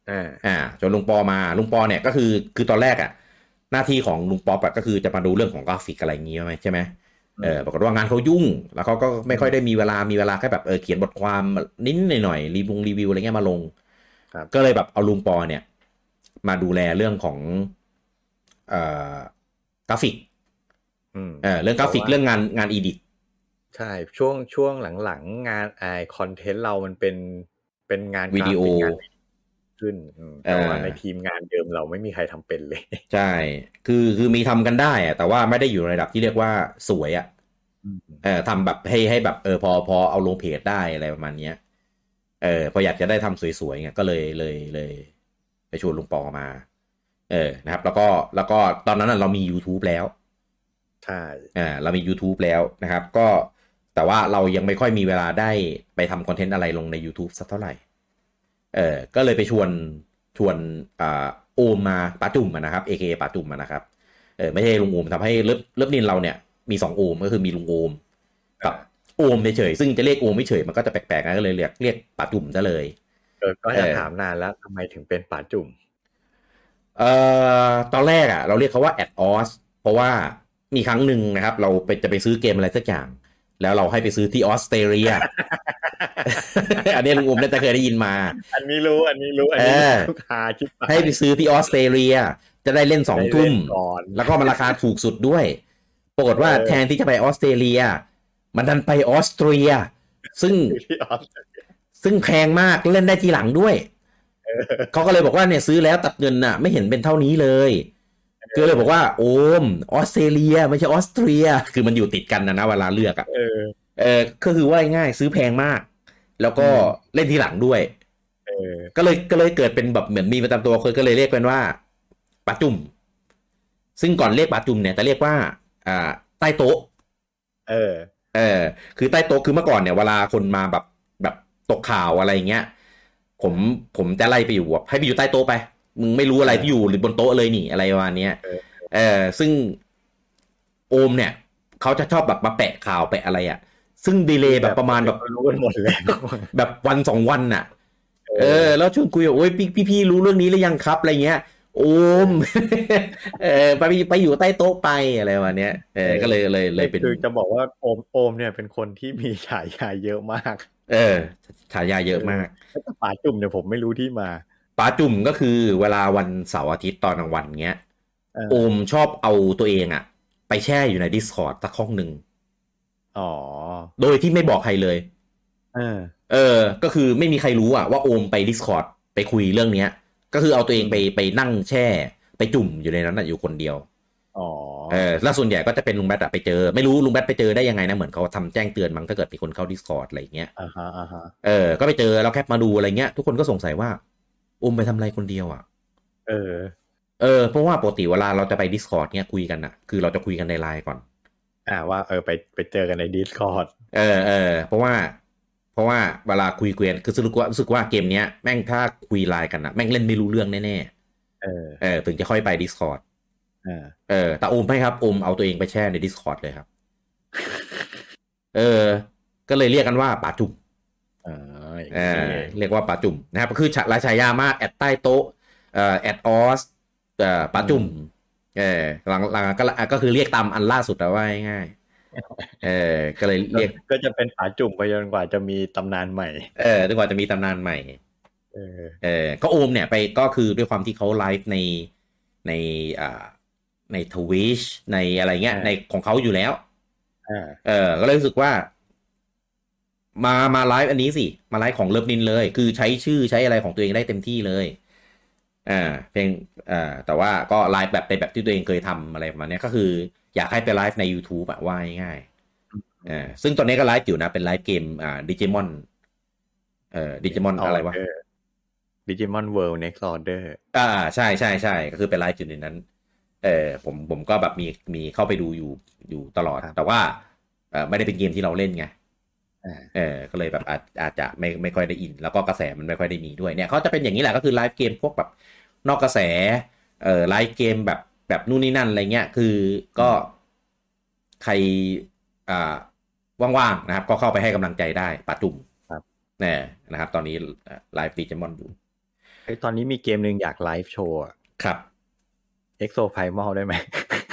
อ่าอ่าชวนลุงปอมาลุงปอเนี่ยก็คือคือตอนแรกอะ หน้าที่ของลุงป๊อปอะก็คือจะมาดูเรื่องของกราฟิกอะไรอย่างงี้ใช่ไหมใช่ไหมเออปรากฏว่างานเขายุ่ง แล้วเขาก็ไม่ค่อยได้มีเวลามีเวลาแค่แบบเออเขียนบทความนิดหน่อยๆรีวิวรีวิวอะไรเงี้ยมาลงครับก็เลยแบบเอาลุงปอเนี่ย มาดูแลเรื่องของเอ่อกราฟิกอืมเออเรื่องกราฟิกเพราะว่าเรื่องงานงาน editใช่ช่วงช่วงหลังๆงานไอคอนเทนต์เรามันเป็นเป็นงานวิดีโอกราฟิกงาน ขึ้นอืมแต่ว่าเออในทีมงานเดิมเราไม่มีใครทำเป็นเลย ใช่ คือคือมีทำกันได้อะแต่ว่าไม่ได้อยู่ในระดับที่เรียกว่าสวยอะเออทำแบบให้ให้แบบเออพอพอเอาลงเพจได้อะไรประมาณเนี้ยเออพออยากจะได้ทำสวยๆไงก็เลยเลยเลยไปชวนลุงปอมา เออนะครับ แล้วก็แล้วก็ตอนนั้นนะเรามี YouTube แล้วใช่อ่าเรามี YouTube แล้วนะครับ ก็แต่ว่าเรายังไม่ค่อยมีเวลาได้ไปทำคอนเทนต์อะไรลงใน YouTube สักเท่าไหร่ เออก็เลยไปชวนชวนอ่าโอมมาปาจุ่มอะนะครับเอเคปาจุ่มอะนะครับเออไม่ใช่ลุงโอมทำให้ Love Lovenin เราเนี่ยมีสองโอมก็คือมีลุงโอมกับโอมเฉยๆซึ่งจะเรียกโอมไม่เฉยมันก็จะแปลกๆนะก็เลยเรียกเรียกปาจุ่มซะเลยเออก็เอจะอถามนานแล้วทำไมถึงเป็นป๋าจุ่มเอ่อตอนแรกอะ เราเรียกเขาว่าแอดออสเพราะว่ามีครั้งหนึ่งนะครับ เราไปจะไปซื้อเกมอะไรสักอย่าง แล้วเราให้ไปซื้อที่ออสเตรเลีย อันนี้ลุงอมน่าจะเคยได้ยินมา อันนี้รู้ อันนี้รู้ อันนี้เออทุกหาคิดไปให้ไปซื้อที่ออสเตรเลีย จะได้เล่นสองได้ทุ่มเล่นก่อนแล้วก็มันราคาถูกสุดด้วย ปรากฏว่าเออแทนที่จะไปออสเตรเลีย มันดันไปออสเตรีย ซึ่งที่ออสซึ่งแพงมากเล่นได้ทีหลังด้วยเขาก็เลยบอกว่าเนี่ยซื้อแล้วตัดเงินน่ะ ไม่เห็นเป็นเท่านี้เลยก็เลยบอกว่า โอมออสเตรเลีย ไม่ใช่ออสเตรีย คือมันอยู่ติดกันนะนะเวลาเลือกอะเออ เออก็คือว่าง่ายๆซื้อแพงมาก แล้วก็อืมเล่นทีหลังด้วยเออก็เลยก็เลยเกิดเป็นแบบเหมือนมีประจำตัวเคยก็เลยเรียกเป็นว่าปาจุ่ม ซึ่งก่อนเรียกปาจุ่มเนี่ยจะเรียกว่า อ่า ใต้โต๊ะ เออ เออ คือใต้โต๊ะคือเมื่อก่อนเนี่ยเวลาคนมาแบบแบบตกข่าวอะไรอย่างเงี้ย ผมผมจะไล่ไปอยู่แบบให้ไปอยู่ใต้โต๊ะไป มึงไม่รู้อะไรที่อยู่หรือบนโต๊ะเลยนี่อะไรประมาณเนี้ยเออเออ ซึ่งโอมเนี่ยเขาจะชอบแบบมาแปะข่าวแปะอะไรอะ่ะ ซึ่งดีเลย์แบบประมาณแบบรู้กันหมดแล้วแบบวันสองวันน่ะ เออ แล้วชวนคุยว่าโอ้ยพี่พี่พี่รู้เรื่องนี้หรือยังครับอะไรเงี้ย โอม เออไปไปอยู่ใต้โต๊ะไปอะไรประมาณเนี้ยเออก็เลยเลยเลยเป็นคือจะบอกว่าโอมโอมเนี่ยเป็นคนที่มีฉายาเยอะมาก เออฉายาเยอะมากแล้วก็ป๋าจุ่มเนี่ยผมไม่รู้ที่มาป้าจุ่มก็คือเวลาวันเสาร์อาทิตย์ตอนกลางวันเงี้ยเออโอมชอบเอาตัวเองอะไปแช่อยู่ใน Discord สักห้องหนึ่ง อ๋อ โดยที่ไม่บอกใครเลย เออ เออ ก็คือไม่มีใครรู้อะว่าโอมไป Discord ไปคุยเรื่องเนี้ย ก็คือเอาตัวเองไปไปนั่งแช่ ไปจุ่มอยู่ในนั้นอะอยู่คนเดียว อ๋อ เออ แล้วส่วนใหญ่ก็จะเป็นลุงแบทอะไปเจอ ไม่รู้ลุงแบทไปเจอได้ยังไงนะ เหมือนเขาทำแจ้งเตือนมั้งถ้าเกิดมีคนเข้า Discord อะไรอย่างเงี้ย อ่าฮะ อ่าฮะ เออ ก็ไปเจอแล้วแคปมาดูอะไรเงี้ย ทุกคนก็สงสัยว่าโอมไปทำอะไรคนเดียวอะเออ เออ เพราะว่าปกติเวลาเราจะไป Discord เนี่ยคุยกันอะคือเราจะคุยกันในไลน์ก่อน อ่าว่าเออไปไปเจอกันใน Discord เออเออเพราะว่า เพราะว่าเวลาคุยเกวียนคือรู้สึกว่ารู้สึกว่าเกมเนี้ยแม่งถ้าคุยไลน์กันอะแม่งเล่นไม่รู้เรื่องแน่เออๆเออถึงจะค่อยไป Discord อ่าเออแต่โอมไม่ครับโอมเอาตัวเองไปแช่ใน Discord เลยครับ เออ ก็เลยเรียกกันว่าป่าจุ่มอ่าอย่างเอนี้อเองเรียกว่าป่าจุ่มนะครับก็คือฉลายฉายามากแอดใต้โต๊ะเอ่อแอดออสเอ่อป่าจุ่ม เออหลังหลังก็ก็คือเรียกตามอันล่าสุดแต่ว่าง่ายเออก็เลยเรียกก็จะเป็นผาจุ่มไปจนกว่าจะมีตำนานใหม่ เออจนกว่าจะมีตำนานใหม่ เออ เออ ก็โอมเนี่ยไปก็คือด้วยความที่เขาไลฟ์ในในอ่าใน Twitch ในอะไรเงี้ย ในของเขาอยู่แล้วอ่าเออ ก็เลยรู้สึกว่า มามาไลฟ์อันนี้สิ มาไลฟ์ของ Lovenin เลย คือใช้ชื่อใช้อะไรของตัวเองได้เต็มที่เลย อ่าเพลงอ่าแต่ว่าก็ไลฟ์แบบในแบบที่ตัวเองเคยทำอะไรประมาณเนี้ยก็คือ อยากให้ไปไลฟ์ใน YouTube อะว่าง่ายๆอ่าซึ่งตอนนี้ก็ไลฟ์อยู่นะ เป็นไลฟ์เกมอ่าดิจิมอนเอ่อดิจิมอนอะไรวะ Digimon World Next Order อ่าใช่ใช่ใช่ก็คือเป็นไลฟ์อยู่ในนั้น เออผมผมก็แบบมีมีเข้าไปดูอยู่อยู่ตลอด แต่ว่าเออไม่ได้เป็นเกมที่เราเล่นไงอ่าเออก็เลยแบบอาจอาจจะไม่ไม่ค่อยได้อิน แล้วก็กระแสมันไม่ค่อยได้มีด้วยเนี่ยเขาจะเป็นอย่างนี้แหละก็คือไลฟ์เกมพวกแบบ นอกกระแสเออไลฟ์เกมแบบแบบนู่นนี่นั่นอะไรเงี้ยคือก็ใครอ่าว่างๆนะครับ ก็เข้าไปให้กำลังใจได้ปาจุ่มครับเนี่ยนะครับ ตอนนี้ไลฟ์ดิจิมอนอยู่เฮ้ยตอนนี้มีเกมหนึ่งอยากไลฟ์โชว์ครับ Exoprimal ได้ไหม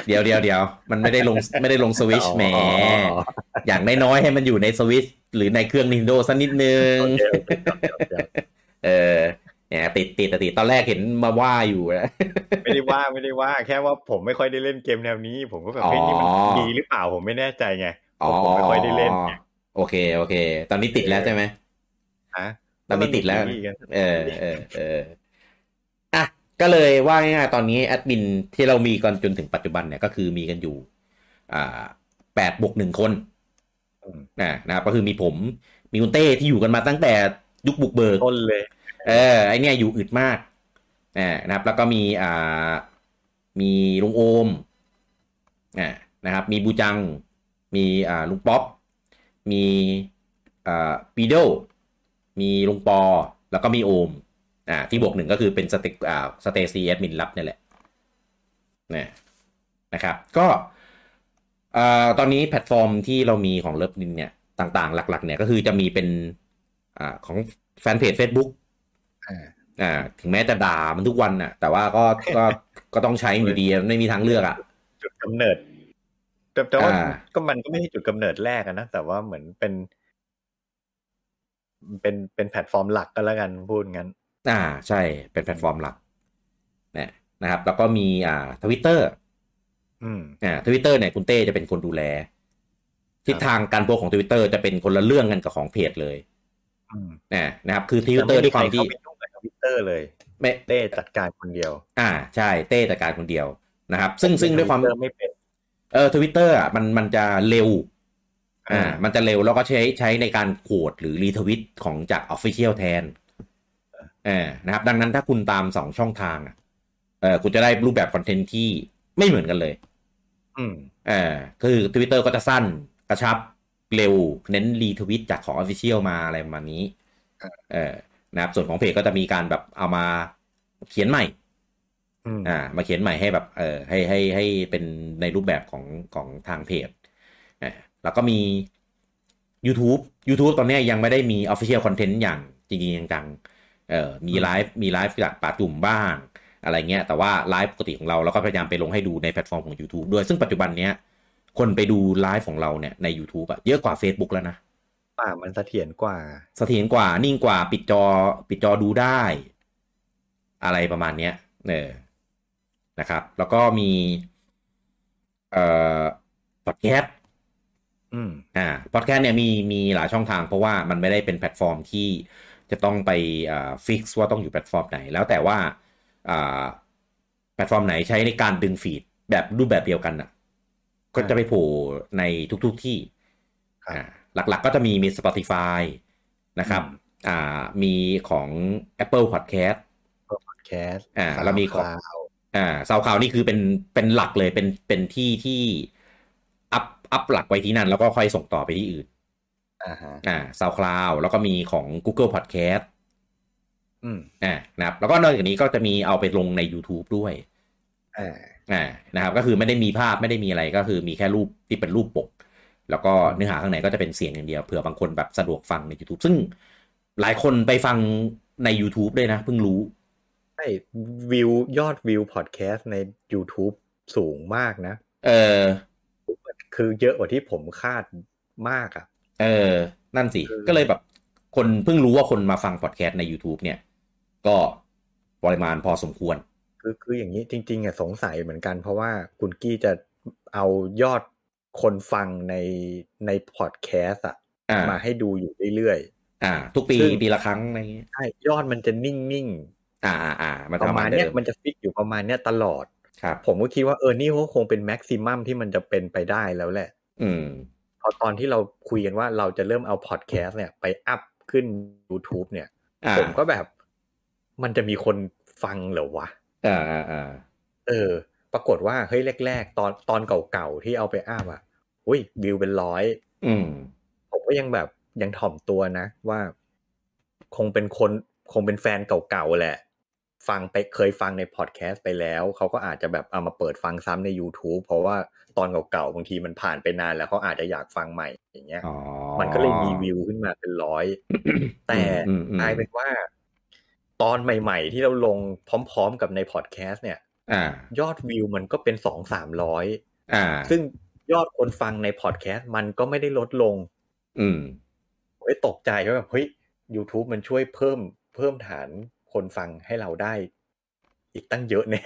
เดี๋ยวเดี๋ยวเดี๋ยวมันไม่ได้ลงไม่ได้ลงสวิชอ๋อแหมอย่างน้อยๆให้มันอยู่ในสวิชหรือในเครื่อง Nintendo สักนิดนึงโอเคโอเคครับครับครับเออ เนี่ยติดติดติดตอนแรกเห็นมาว่าอยู่นะไม่ได้ว่าไม่ได้ว่า แค่ว่าผมไม่ค่อยได้เล่นเกมแนวนี้ ผมก็แบบอ๋อเฮ้ยนี่มันดีหรือเปล่าผมไม่แน่ใจไงอ๋อผมไม่ค่อยได้เล่นไงโอเคโอเค ตอนนี้ติดแล้วใช่ไหมฮะตอนนี้ติดแล้วมันมีซีรีส์กันเออเออเอออะก็เลยว่าง่ายๆตอนนี้แอดมินที่เรามีกันจนถึงปัจจุบันเนี่ยก็คือมีกันอยู่ อ่าแปดบวกหนึ่งคนอืมนะนะครับก็คือมีผมมีคุณเต้ที่อยู่กันมาตั้งแต่ยุคบุกเบิกต้นเลย เออไอเนี่ยอยู่อึดมากนะครับ แล้วก็มีอ่ามีลุงโอมนะครับ มีบูจัง มีอ่าลุงป๊อป มีอ่าปีโดมีลุงปอ แล้วก็มีโอมอ่าที่บวกหนึ่งก็คือเป็นสเตอ่าสเตซีแอดมินลับนี่แหละนะนะครับ ก็อ่าตอนนี้แพลตฟอร์มที่เรามีของ Lovenin เนี่ย ต่างๆ หลัก ๆ เนี่ยก็คือจะมีเป็นอ่าของแฟนเพจ Facebook อ่าอ่าถึงแม้จะด่ามันทุกวันน่ะ แต่ว่าก็ก็ก็ต้องใช้อยู่ดีไม่มีทางเลือกอะจุดกำเนิดแต่แต่ว่าอ่าก็มันก็ไม่ใช่จุดกำเนิดแรกอะนะแต่ว่าเหมือนเป็น เป็นเป็นแพลตฟอร์มหลักก็แล้วกันพูดงั้น อ่า ใช่ เป็นแพลตฟอร์มหลักเนี่ยนะครับ แล้วก็มีอ่าทวิตเตอร์อืมอ่าทวิตเตอร์เนี่ยคุณเต้จะเป็นคนดูแล ทิศทางการโพสต์ของทวิตเตอร์จะเป็นคนละเรื่องกันกับของเพจเลยอืมนะนะครับ คือทวิตเตอร์ด้วยความที่ แต่ไใรเข้าไปยุ่งกับทวิตเตอร์เลยไม่เต้จัดการคนเดียว อ่าใช่เต้จัดการคนเดียวนะครับ ซึ่งซึ่งด้วยความ Twitter ไม่เป็นเออทวิตเตอร์อะมันมันจะเร็วอ่าอ่ามันจะเร็วแล้วก็ใช้ใช้ในการ quote หรือ retweet ของจาก Official แทนเออนะครับ ดังนั้นถ้าคุณตามสองช่องทางอะเออคุณจะได้รูปแบบคอนเทนต์ที่ไม่เหมือนกันเลย อืมเออคือ Twitter ก็จะสั้นกระชับเร็ว เน้นรีทวิตจากของ Official มาอะไรประมาณนี้ เออ นะครับ ส่วนของเพจก็จะมีการแบบเอามาเขียนใหม่อืมอ่า มาเขียนใหม่ให้แบบ เออให้ให้ให้เป็นในรูปแบบของของทางเพจอ่าแล้วก็มี YouTube YouTube ตอนเนี้ยยังไม่ได้มี Official Content อย่างจริงๆจังๆเออมีไลฟ์มีไลฟ์จากป่าจุ่มบ้าง อะไรเงี้ย แต่ว่าไลฟ์ปกติของเราเราก็พยายามไปลงให้ดูในแพลตฟอร์มของ YouTube ด้วย ซึ่งปัจจุบันเนี้ยคนไปดูไลฟ์ของเราเนี่ยใน YouTube อะเยอะกว่า Facebook แล้วนะ อ่ามันเสถียรกว่า เสถียรกว่านิ่งกว่าปิดจอปิดจอดูได้ อะไรประมาณเนี้ยเออนะครับ แล้วก็มี เอ่อพอดแคสต์อืมอ่าพอดแคสต์เนี่ยมีมีหลายช่องทางเพราะว่ามันไม่ได้เป็นแพลตฟอร์มที่จะต้องไปอ่า fix ว่าต้องอยู่แพลตฟอร์มไหน แล้วแต่ว่าอ่าแพลตฟอร์มไหนใช้ในการดึง feed แบบรูปแบบเดียวกันอะ ก็จะไปโผล่ในทุกๆที่ครับอ่า หลักๆก็จะมีมี Spotify นะครับอืมอ่ามีของ Apple Podcast พอดแคสต์อ่าแล้วมีของข่าวอ่า SoundCloud นี่คือเป็นเป็นหลักเลยเป็นเป็นที่ที่อัพอัพหลักไว้ที่นั่น แล้วก็ค่อยส่งต่อไปที่อื่นอ่าฮะอ่า SoundCloud แล้วก็มีของ Google Podcast อืมอ่านะครับแล้วก็นอกจากนี้ก็จะมีเอาไปลงใน YouTube ด้วยอ่าอ่านะครับ ก็คือไม่ได้มีภาพไม่ได้มีอะไรก็คือมีแค่รูปที่เป็นรูปปก แล้วก็เนื้อหาข้างในก็จะเป็นเสียงอย่างเดียวเผื่อบางคนแบบสะดวกฟังใน YouTube ซึ่งหลายคนไปฟังใน YouTube ด้วยนะเพิ่งรู้ใช่วิวยอดวิวพอดแคสต์ใน YouTube สูงมากนะ เออ คือเยอะกว่าที่ผมคาดมากอะ เออ นั่นสิ ก็เลยแบบคนเพิ่งรู้ว่าคนมาฟังพอดแคสต์ใน YouTube เนี่ย ก็ปริมาณพอสมควร คือคืออย่างนี้จริง ๆอะสงสัยเหมือนกันเพราะว่าคุณกี้จะเอายอด คนฟังในในพอดแคสต์อะอ่ามาให้ดูอยู่เรื่อยอ่า ทุกปีซึ่งปีละครั้งอะไรอย่างเงี้ยๆใช่ยอดมันจะนิ่งอ่าอ่าอ่ามันๆประมาณเดิมเนี้ยมันจะ fix อยู่ประมาณเนี้ยตลอดครับผมก็คิดว่าเออนี่ก็คงเป็น maximum ที่มันจะเป็นไปได้แล้วแหละ อืมพอตอนที่เราคุยกันว่าเราจะเริ่มเอาพอดแคสต์เนี่ย ไปอัพขึ้น YouTube เนี่ยอ่าผมก็แบบ มันจะมีคนฟังเหรอวะอ่าอ่าอ่าเออ ปรากฏว่าเฮ้ยแรกๆ ตอนตอนเก่าๆที่เอาไปอัพอะอุ้ยวิวเป็นร้อยอืมผมก็ยังแบบยังถ่อมตัวนะว่า คงเป็นคนคงเป็นแฟนเก่าๆแหละ ฟังไปเคยฟังในพอดแคสต์ไปแล้ว เขาก็อาจจะแบบเอามาเปิดฟังซ้ำใน YouTube เพราะว่าตอนเก่าๆบางทีมันผ่านไปนานแล้วเขาอาจจะอยากฟังใหม่อย่างเงี้ยอ๋อมันก็เลยมีวิวขึ้นมาเป็นร้อย แต่อืมอืมกลายเป็นว่า ตอนใหม่ ๆ ที่เราลงพร้อม ๆ กับในพอดแคสต์เนี่ยอ่า ยอดวิวมันก็เป็นสองสามร้อยอ่าซึ่งยอดคนฟังในพอดแคสต์มันก็ไม่ได้ลดลง อืมเฮ้ยตกใจว่าแบบเฮ้ย YouTube มันช่วยเพิ่มเพิ่มฐานคนฟังให้เราได้ อีกตั้งเยอะแน่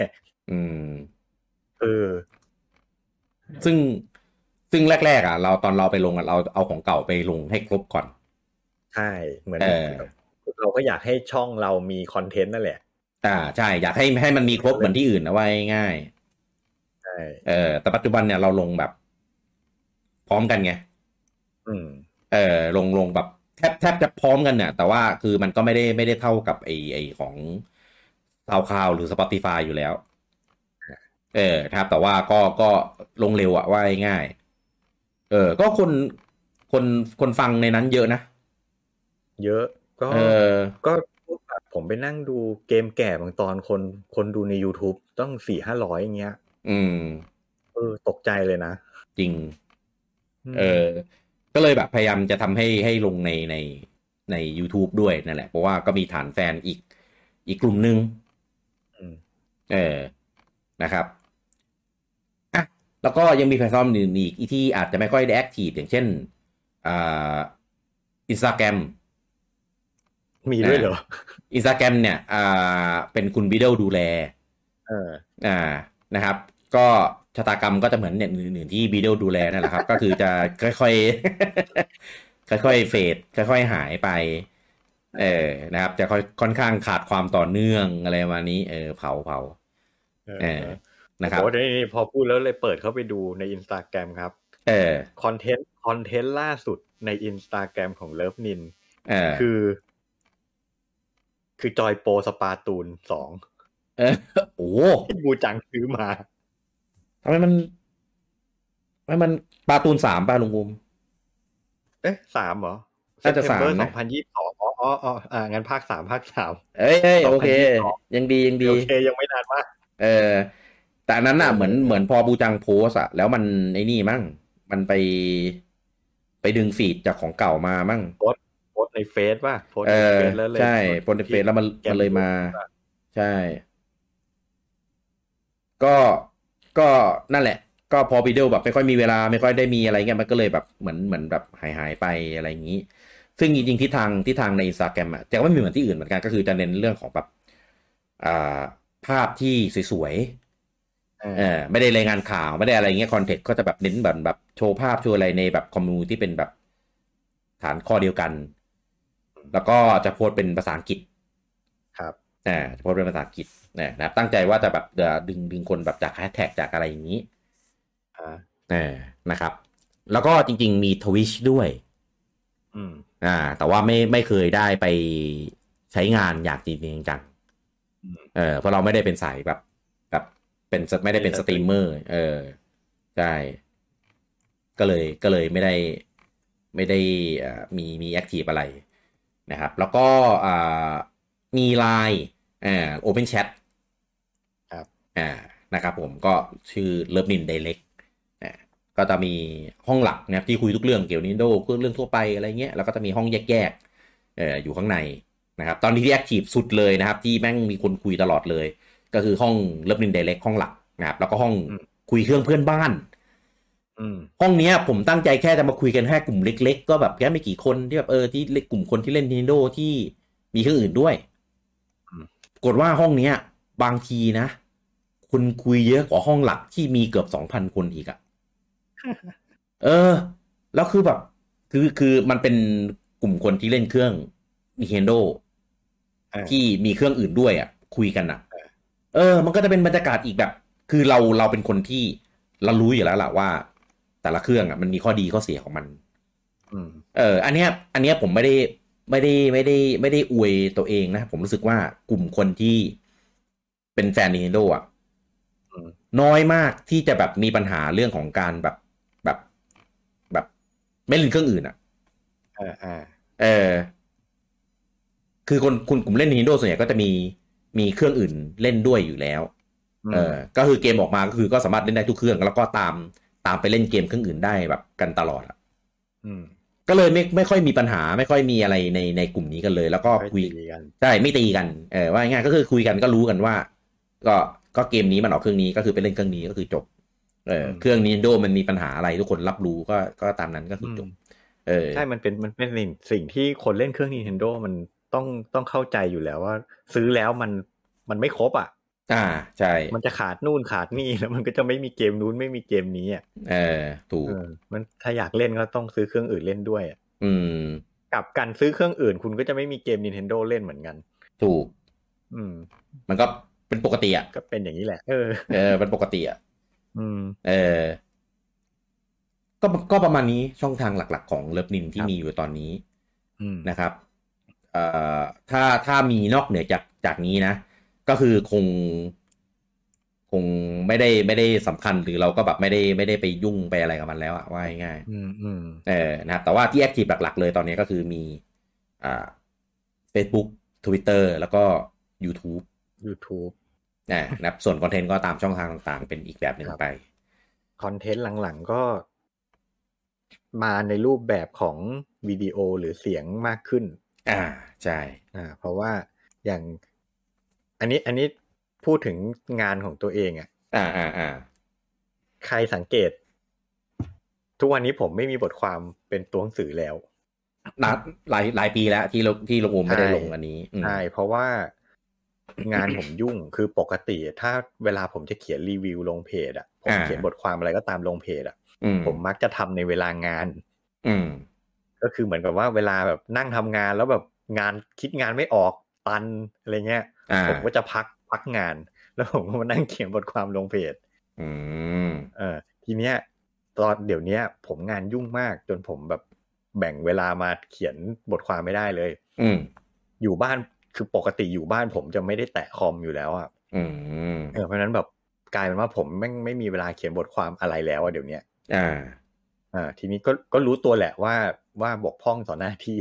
อืม เออ ซึ่งซึ่งแรก ๆ อะ เราตอนเราไปลงอะเราเอาของเก่าไปลงให้ครบก่อน ใช่ เหมือนเออเราก็อยากให้ช่องเรามีคอนเทนต์นั่นแหละ อ่าใช่ อยากให้ให้มันมีครบเหมือนที่อื่นนะว่าง่ายใช่ๆเออแต่ปัจจุบันเนี่ยเราลงแบบ พร้อมกันไงอืม เออลงลงแบบแทบแทบจะพร้อมกันเนี่ยแต่ว่าคือมันก็ไม่ได้ไม่ได้เท่ากับไอไอของซาวคลาวหรือ Spotify อยู่แล้ว เออครับ แต่ว่าก็ก็ลงเร็วอะว่าง่ายๆเออ ก็คนคนคนฟังในนั้นเยอะนะ เยอะ ก็เออก็แบบ ผมไปนั่งดูเกมแก่บางตอนคนคนดูใน YouTube ต้องสี่ห้าร้อยอย่างเงี้ย อืม เออ ตกใจเลยนะ จริงมเออ ก็เลยแบบพยายามจะทำให้ให้ลงในในใน YouTube ด้วยนั่นแหละ เพราะว่าก็มีฐานแฟนอีก อีกกลุ่มหนึ่งอืมเออ นะครับอะแล้วก็ยังมีแพลตฟอร์มอื่นอีกที่อาจจะไม่ค่อยได้ active อย่างเช่นอ่าอินสตาแกรม มีด้วยเหรออินสตาแกรมเนี่ยอ่าเป็นคุณบิดเดิลดูแลเอออ่านะครับ ก็ชะตากรรมก็จะเหมือนเนี่ยอื่นๆที่บีเดลดูแลนั่นแหละครับ ก็คือจะค่อยๆ ค่อยๆ fade ค่อยๆหายไป เออนะครับ จะค่อยค่อนข้างขาดความต่อเนื่องอะไรประมาณนี้ เออเผาเผาเออนะครับโอ้นี่นี่พอพูดแล้วเลยเปิดเข้าไปดูในอินสตาแกรมครับ เออคอนเทนต์คอนเทนต์ล่าสุดในอินสตาแกรมของเลิฟนินเออคือ คือจอยโปสปาตูนสองเออโอ้ที่บูจังซื้อมาทำไมมันทำไมมันปลาตูนสามปลาลุงมุมเอ๊ะสามเหรอน่าจะสามสนะองพันยี่สิบสองอ๋ออ๋ออ๋ออ่างั้นภาคสามภาคสามเอ้ยเอ้ยโอเค2022ยังดียังดีโอเคยังไม่นานมากเออแต่อันนั้นน่ะเหมือนเหมือนพอบูจังโพสอะแล้วมันไอ้นี่มั่ง มันไป ไปดึงฟีดจากของเก่ามามั่งโพ สต์ในเฟซป่ะโพสต์เอในอเฟซแล้วเลยใช่โพสต์ในเฟซแล้วมันแกมมันเลยมาป่ะใช่ ก็ก็นั่นแหละ ก็พอวิดีโอแบบไม่ค่อยมีเวลาไม่ค่อยได้มีอะไรเงี้ยมันก็เลยแบบเหมือนเหมือนแบบหายหายไปอะไรอย่างนี้ ซึ่งจริงๆที่ทางที่ทางในอินสตาแกรมอะแต่ก็ไม่มีเหมือนที่อื่นเหมือนกันก็คือจะเน้นเรื่องของแบบอ่าภาพที่สวยๆเออเออไม่ได้รายงานข่าวไม่ได้อะไรเงี้ยคอนเทนต์ก็จะแบบเน้นแบบแบบโชว์ภาพโชว์อะไรในแบบ community ที่เป็นแบบฐานข้อเดียวกัน แล้วก็จะโพสต์เป็นภาษาอังกฤษ ครับอ่าจะโพสต์เป็นภาษาอังกฤษนะนะครับ ตั้งใจว่าจะแบบเอ่อดึงดึงคนแบบจากแฮชแท็กจากอะไรอย่างนี้อ่าเออนะครับ แล้วก็จริง ๆ มี Twitch ด้วย อืม อ่า แต่ว่าไม่ไม่เคยได้ไปใช้งานอย่างจริงๆจังอืมเออเพราะเราไม่ได้เป็นสายแบบแบบเป็นไม่ได้เป็นสตรีมเมอร์ เออใช่ก็เลยก็เลยไม่ได้ไม่ได้อ่ามีมี active อะไร นะครับแล้วก็อ่ามีไลน์อ่า OpenChat ครับอ่านะครับผมก็ชื่อ LoveNin Direct ก็จะมีห้องหลักนะครับที่คุยทุกเรื่องเกี่ยวกับ Nintendo เรื่องทั่วไปอะไรเงี้ยแล้วก็จะมีห้องแยกๆเอ่ออยู่ข้างในนะครับตอนนี้ที่ active สุดเลยนะครับ ที่แม่งมีคนคุยตลอดเลย ก็คือห้อง LoveNin Direct ห้องหลักนะครับแล้วก็ห้องอืมคุยเครื่องเพื่อนบ้านอืม ห้องเนี้ยผมตั้งใจแค่จะมาคุยกันแค่กลุ่มเล็ก ๆ ก็แบบแค่ไม่กี่คนที่แบบเออที่เล็กกลุ่มคนที่เล่น Nintendo ที่มีเครื่องอื่นด้วยอืมกดว่าห้องเนี้ย บางทีนะคุณคุยเยอะกว่าห้องหลักที่มีเกือบสองพันคนอีกอะเออ แล้วคือแบบ คือคือมันเป็นกลุ่มคนที่เล่นเครื่อง Nintendo เออที่มีเครื่องอื่นด้วยอะคุยกันอะเออ มันก็จะเป็นบรรยากาศอีกแบบ คือเราเราเป็นคนที่เรารู้อยู่แล้วล่ะว่า แต่ละเครื่องอะมันมีข้อดีข้อเสียของมันอืมเออ อันเนี้ย อันเนี้ยผมไม่ได้ไม่ได้ไม่ได้ไม่ได้อวยตัวเองนะ ผมรู้สึกว่ากลุ่มคนที่เป็นแฟน Nintendo อะอืมน้อยมากที่จะแบบมีปัญหาเรื่องของการแบบแบบแบบไม่เล่นเครื่องอื่นอะอ่าอ่าเออ คือคนคุณกลุ่มเล่น Nintendo ส่วนใหญ่ก็จะมีมีเครื่องอื่นเล่นด้วยอยู่แล้ว เออ ก็คือเกมออกมาก็คือก็สามารถเล่นได้ทุกเครื่อง แล้วก็ตาม ตามไปเล่นเกมเครื่องอื่นได้แบบกันตลอดอะอืมก็เลยไม่ไม่ค่อยมีปัญหาไม่ค่อยมีอะไรในในกลุ่มนี้กันเลย แล้วก็คุยไม่ตีกันใช่ไม่ตีกันเออว่าง่ายๆก็คือคุยกันก็รู้กันว่า ก็ก็เกมนี้มันออกเครื่องนี้ก็คือไปเล่นเครื่องนี้ก็คือจบ เอออืมเครื่อง Nintendo มันมีปัญหาอะไรทุกคนรับรู้ก็ก็ตามนั้นก็คือจบเออใช่มันเป็นมันเป็นสิ่งสิ่งที่คนเล่นเครื่อง Nintendo มันต้องต้องเข้าใจอยู่แล้วว่า ซื้อแล้วมันมันไม่ครบอะ อ่าใช่ มันจะขาดนู่นขาดนี่แล้วมันก็จะไม่มีเกมนู้นไม่มีเกมนี้อะเออถูกเออมันถ้าอยากเล่นก็ต้องซื้อเครื่องอื่นเล่นด้วยอะอืมกับการซื้อเครื่องอื่น คุณก็จะไม่มีเกม Nintendo เล่นเหมือนกัน ถูก อืม มันก็เป็นปกติอะก็เป็นอย่างนี้แหละ เออเออเป็นปกติอะอืม เออ ก็ก็ประมาณนี้ช่องทางหลัก ๆ ของเลิฟนินที่ครับมีอยู่ตอนนี้อืมนะครับเอ่อถ้าถ้ามีนอกเหนือจากจากนี้นะ ก็คือคง คงไม่ได้ไม่ได้สำคัญหรือเราก็แบบไม่ได้ไม่ได้ไปยุ่งไปอะไรกับมันแล้วอะว่าง่ายๆอืมอืมเออนะครับ แต่ว่าที่แอคทีฟหลัก ๆ เลยตอนนี้ก็คือมี อ่า Facebook Twitter แล้วก็ YouTube YouTube นะนะครับส่วนคอนเทนต์ก็ตามช่องทางต่างๆ เป็นอีกแบบหนึ่งครับไปคอนเทนต์หลังๆก็มาในรูปแบบของวิดีโอหรือเสียงมากขึ้น อ่าใช่ อ่า เพราะว่าอย่าง อันนี้อันนี้พูดถึงงานของตัวเองอะ่ะอ่าอ่าอ่าใครสังเกต ทุกวันนี้ผมไม่มีบทความเป็นตัวหนังสือแล้วนานหลายหลายปีแล้วที่ลงที่ลงอุมไม่ได้ใช่ลงอันนี้อืมใช่เพราะว่างานผมยุ่งคือปกติ ถ้าเวลาผมจะเขียนรีวิวลงเพจอะผมเขียนบทความอะไรก็ตามลงเพจอะอืมผมมักจะทำในเวลางาน อืมก็คือเหมือนกับว่าเวลาแบบนั่งทำงานแล้วแบบงานคิดงานไม่ออกตันอะไรเงี้ยอ่า ผมก็จะพักพักงาน แล้วผมก็มานั่งเขียนบทความลงเพจอืมเออทีเนี้ย ตอนเดี๋ยวเนี้ยผมงานยุ่งมากจนผมแบบแบ่งเวลามาเขียนบทความไม่ได้เลย อืมอยู่บ้านคือปกติอยู่บ้านผมจะไม่ได้แตะคอมอยู่แล้วอะอืมเออเพราะฉะนั้นแบบกลายเป็นว่าผมไม่งไม่มีเวลาเขียนบทความอะไรแล้วอะเดี๋ยวเนี้ยอ่า อ่า ทีนี้ก็ก็รู้ตัวแหละว่า ว่าบกพร่องต่อหน้าที่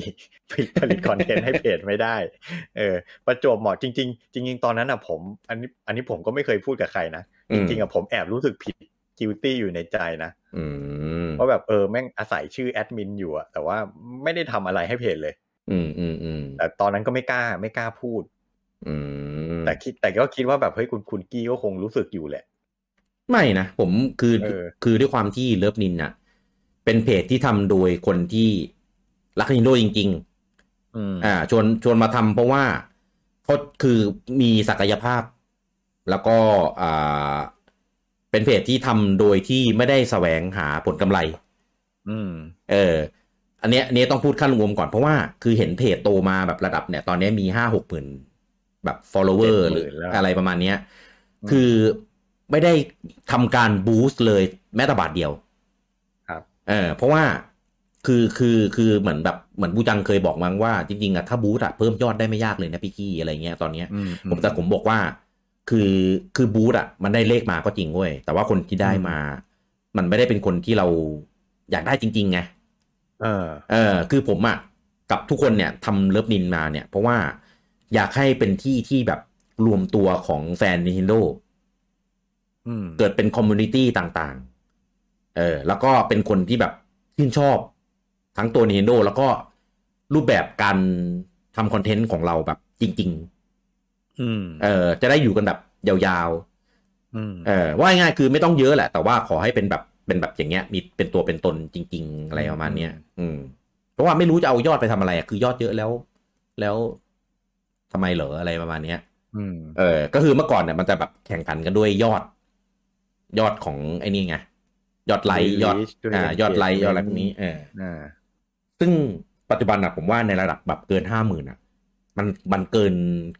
ผลิตผลิตคอนเทนต์ให้เพจไม่ได้ เออ ประจวบเหมาะจริง ๆ จริง ๆ ตอนนั้นอะผม อันนี้ อันนี้ผมก็ไม่เคยพูดกับใครนะอืจมริงๆอะผมแอบรู้สึกผิด guilty อยู่ในใจนะอืมว่าแบบเออแม่งอาศัยชื่อแอดมินอยู่อะแต่ว่าไม่ได้ทำอะไรให้เพจเลย อืมอืมอืมแต่ตอนนั้นก็ไม่กล้าไม่กล้าพูด อืมแต่คิดแต่ก็คิดว่าแบบเฮ้ยคุณคุณกี้ก็คงรู้สึกอยู่แหละ ไม่นะ ผมคือเออคือด้วยความที่เลิฟนินน่ะ เป็นเพจที่ทำโดยคนที่รักนินโดจริงอืมๆอ่า ชวนชวนมาทำเพราะว่าเขาคือมีศักยภาพ แล้วก็อ่าเป็นเพจที่ทำโดยที่ไม่ได้แสวงหาผลกำไร อืม เออ อันเนี้ยอันเนี้ยต้องพูดขั้นรวมก่อนเพราะว่าคือเห็นเพจโตมาแบบระดับเนี่ย ตอนเนี้ยมีห้าหกหมื่นแบบ follower 70,000หรือแล้วอะไรประมาณเนี้ยอืมคือไม่ได้ทำการบูสต์เลยแม้แต่บาทเดียวครับ เออเพราะว่าคือคือคือเหมือนแบบเหมือนบูจังเคยบอกมั้งว่าจริงๆอะถ้าบูสต์อะเพิ่มยอดได้ไม่ยากเลยนะพี่กี้อะไรเงี้ยตอนเนี้ยอืมผมแต่ผมบอกว่า คือคือบูธอะมันได้เลขมาก็จริงเว้ยแต่ว่าคนที่ได้มา มันไม่ได้เป็นคนที่เราอยากได้จริงๆไงเออ เออ คือผมอะกับทุกคนเนี่ยทำ LoveNin มาเนี่ย เพราะว่าอยากให้เป็นที่ที่แบบรวมตัวของแฟน Nintendo อืมเกิดเป็น community ต่างๆ เออแล้วก็เป็นคนที่แบบชื่นชอบทั้งตัว Nintendo แล้วก็รูปแบบการทำคอนเทนต์ของเราแบบจริงอืมๆเออจะได้อยู่กันแบบยาวๆ อืม เออว่าง่ายๆคือไม่ต้องเยอะแหละ แต่ว่าขอให้เป็นแบบเป็นแบบอย่างเงี้ย มีเป็นตัวเป็นตนจริง ๆ อะไรประมาณเนี้ยอืม เพราะว่าไม่รู้จะเอายอดไปทำอะไรอะคือยอดเยอะแล้ว แล้วทำไมเหรออะไรประมาณเนี้ย อืม เออ ก็คือเมื่อก่อนเนี่ยมันจะแบบแข่งขันกันด้วยยอด ยอดของไอ้นี่ไง ยอดไลค์ยอดด้วยอ่ายอดไลค์ยอดอะไรพวกนี้เอออ่าซึ่งปัจจุบันอะผมว่าในระดับแบบเกินห้าหมื่นอะมันมันเกิน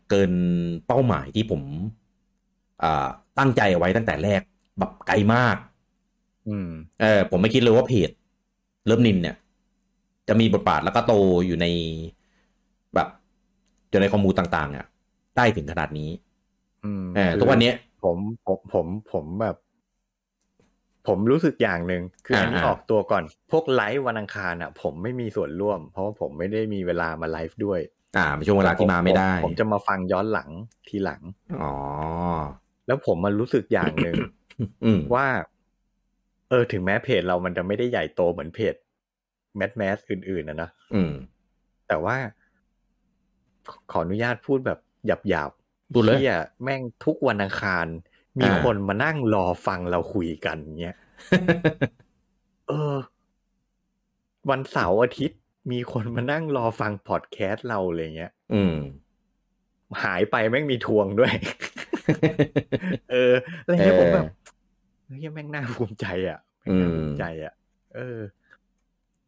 เกินเป้าหมายที่ผมอ่าตั้งใจเอาไว้ตั้งแต่แรกแบบไกลมาก อืม เออ ผมไม่คิดเลยว่าเพจเริ่มนินเนี่ย จะมีบทบาทแล้วก็โตอยู่ในแบบอยู่ในข้อมูลต่างๆอะได้ถึงขนาดนี้ อืมเออทุกวันเนี้ยผมผมผมผมแบบ ผมรู้สึกอย่างหนึ่งคืออันนี้อ่าออกตัวก่อน พวกไลฟ์วันอังคารอะ ผมไม่มีส่วนร่วม เพราะว่าผมไม่ได้มีเวลามาไลฟ์ด้วย อ่าเป็นช่วงเวลาที่มาไม่ได้ผผมจะมาฟังย้อนหลังทีหลังอ๋อแล้วผมมันรู้สึกอย่างหนึ่งอืมว่า เออ ถึงแม้เพจเรามันจะไม่ได้ใหญ่โตเหมือนเพจแมสแมสอื่นๆนะนะอืมแต่ว่าขขออนุญาตพูดแบบหยาบหยาบๆพูดเลยหี้แม่งทุกวันอังคาร มีอ่าคนมานั่งรอฟังเราคุยกันเงี้ยเออ วันเสาร์อาทิตย์มีคนมานั่งรอฟังพอดแคสต์เราอะไรเงี้ย อืม หายไปแม่งมีทวงด้วย เอออะไรเงี้ยผมแบบเฮ้ยแม่งน่าภูมิใจอะแม่งน่าภูมิใจอะ เออ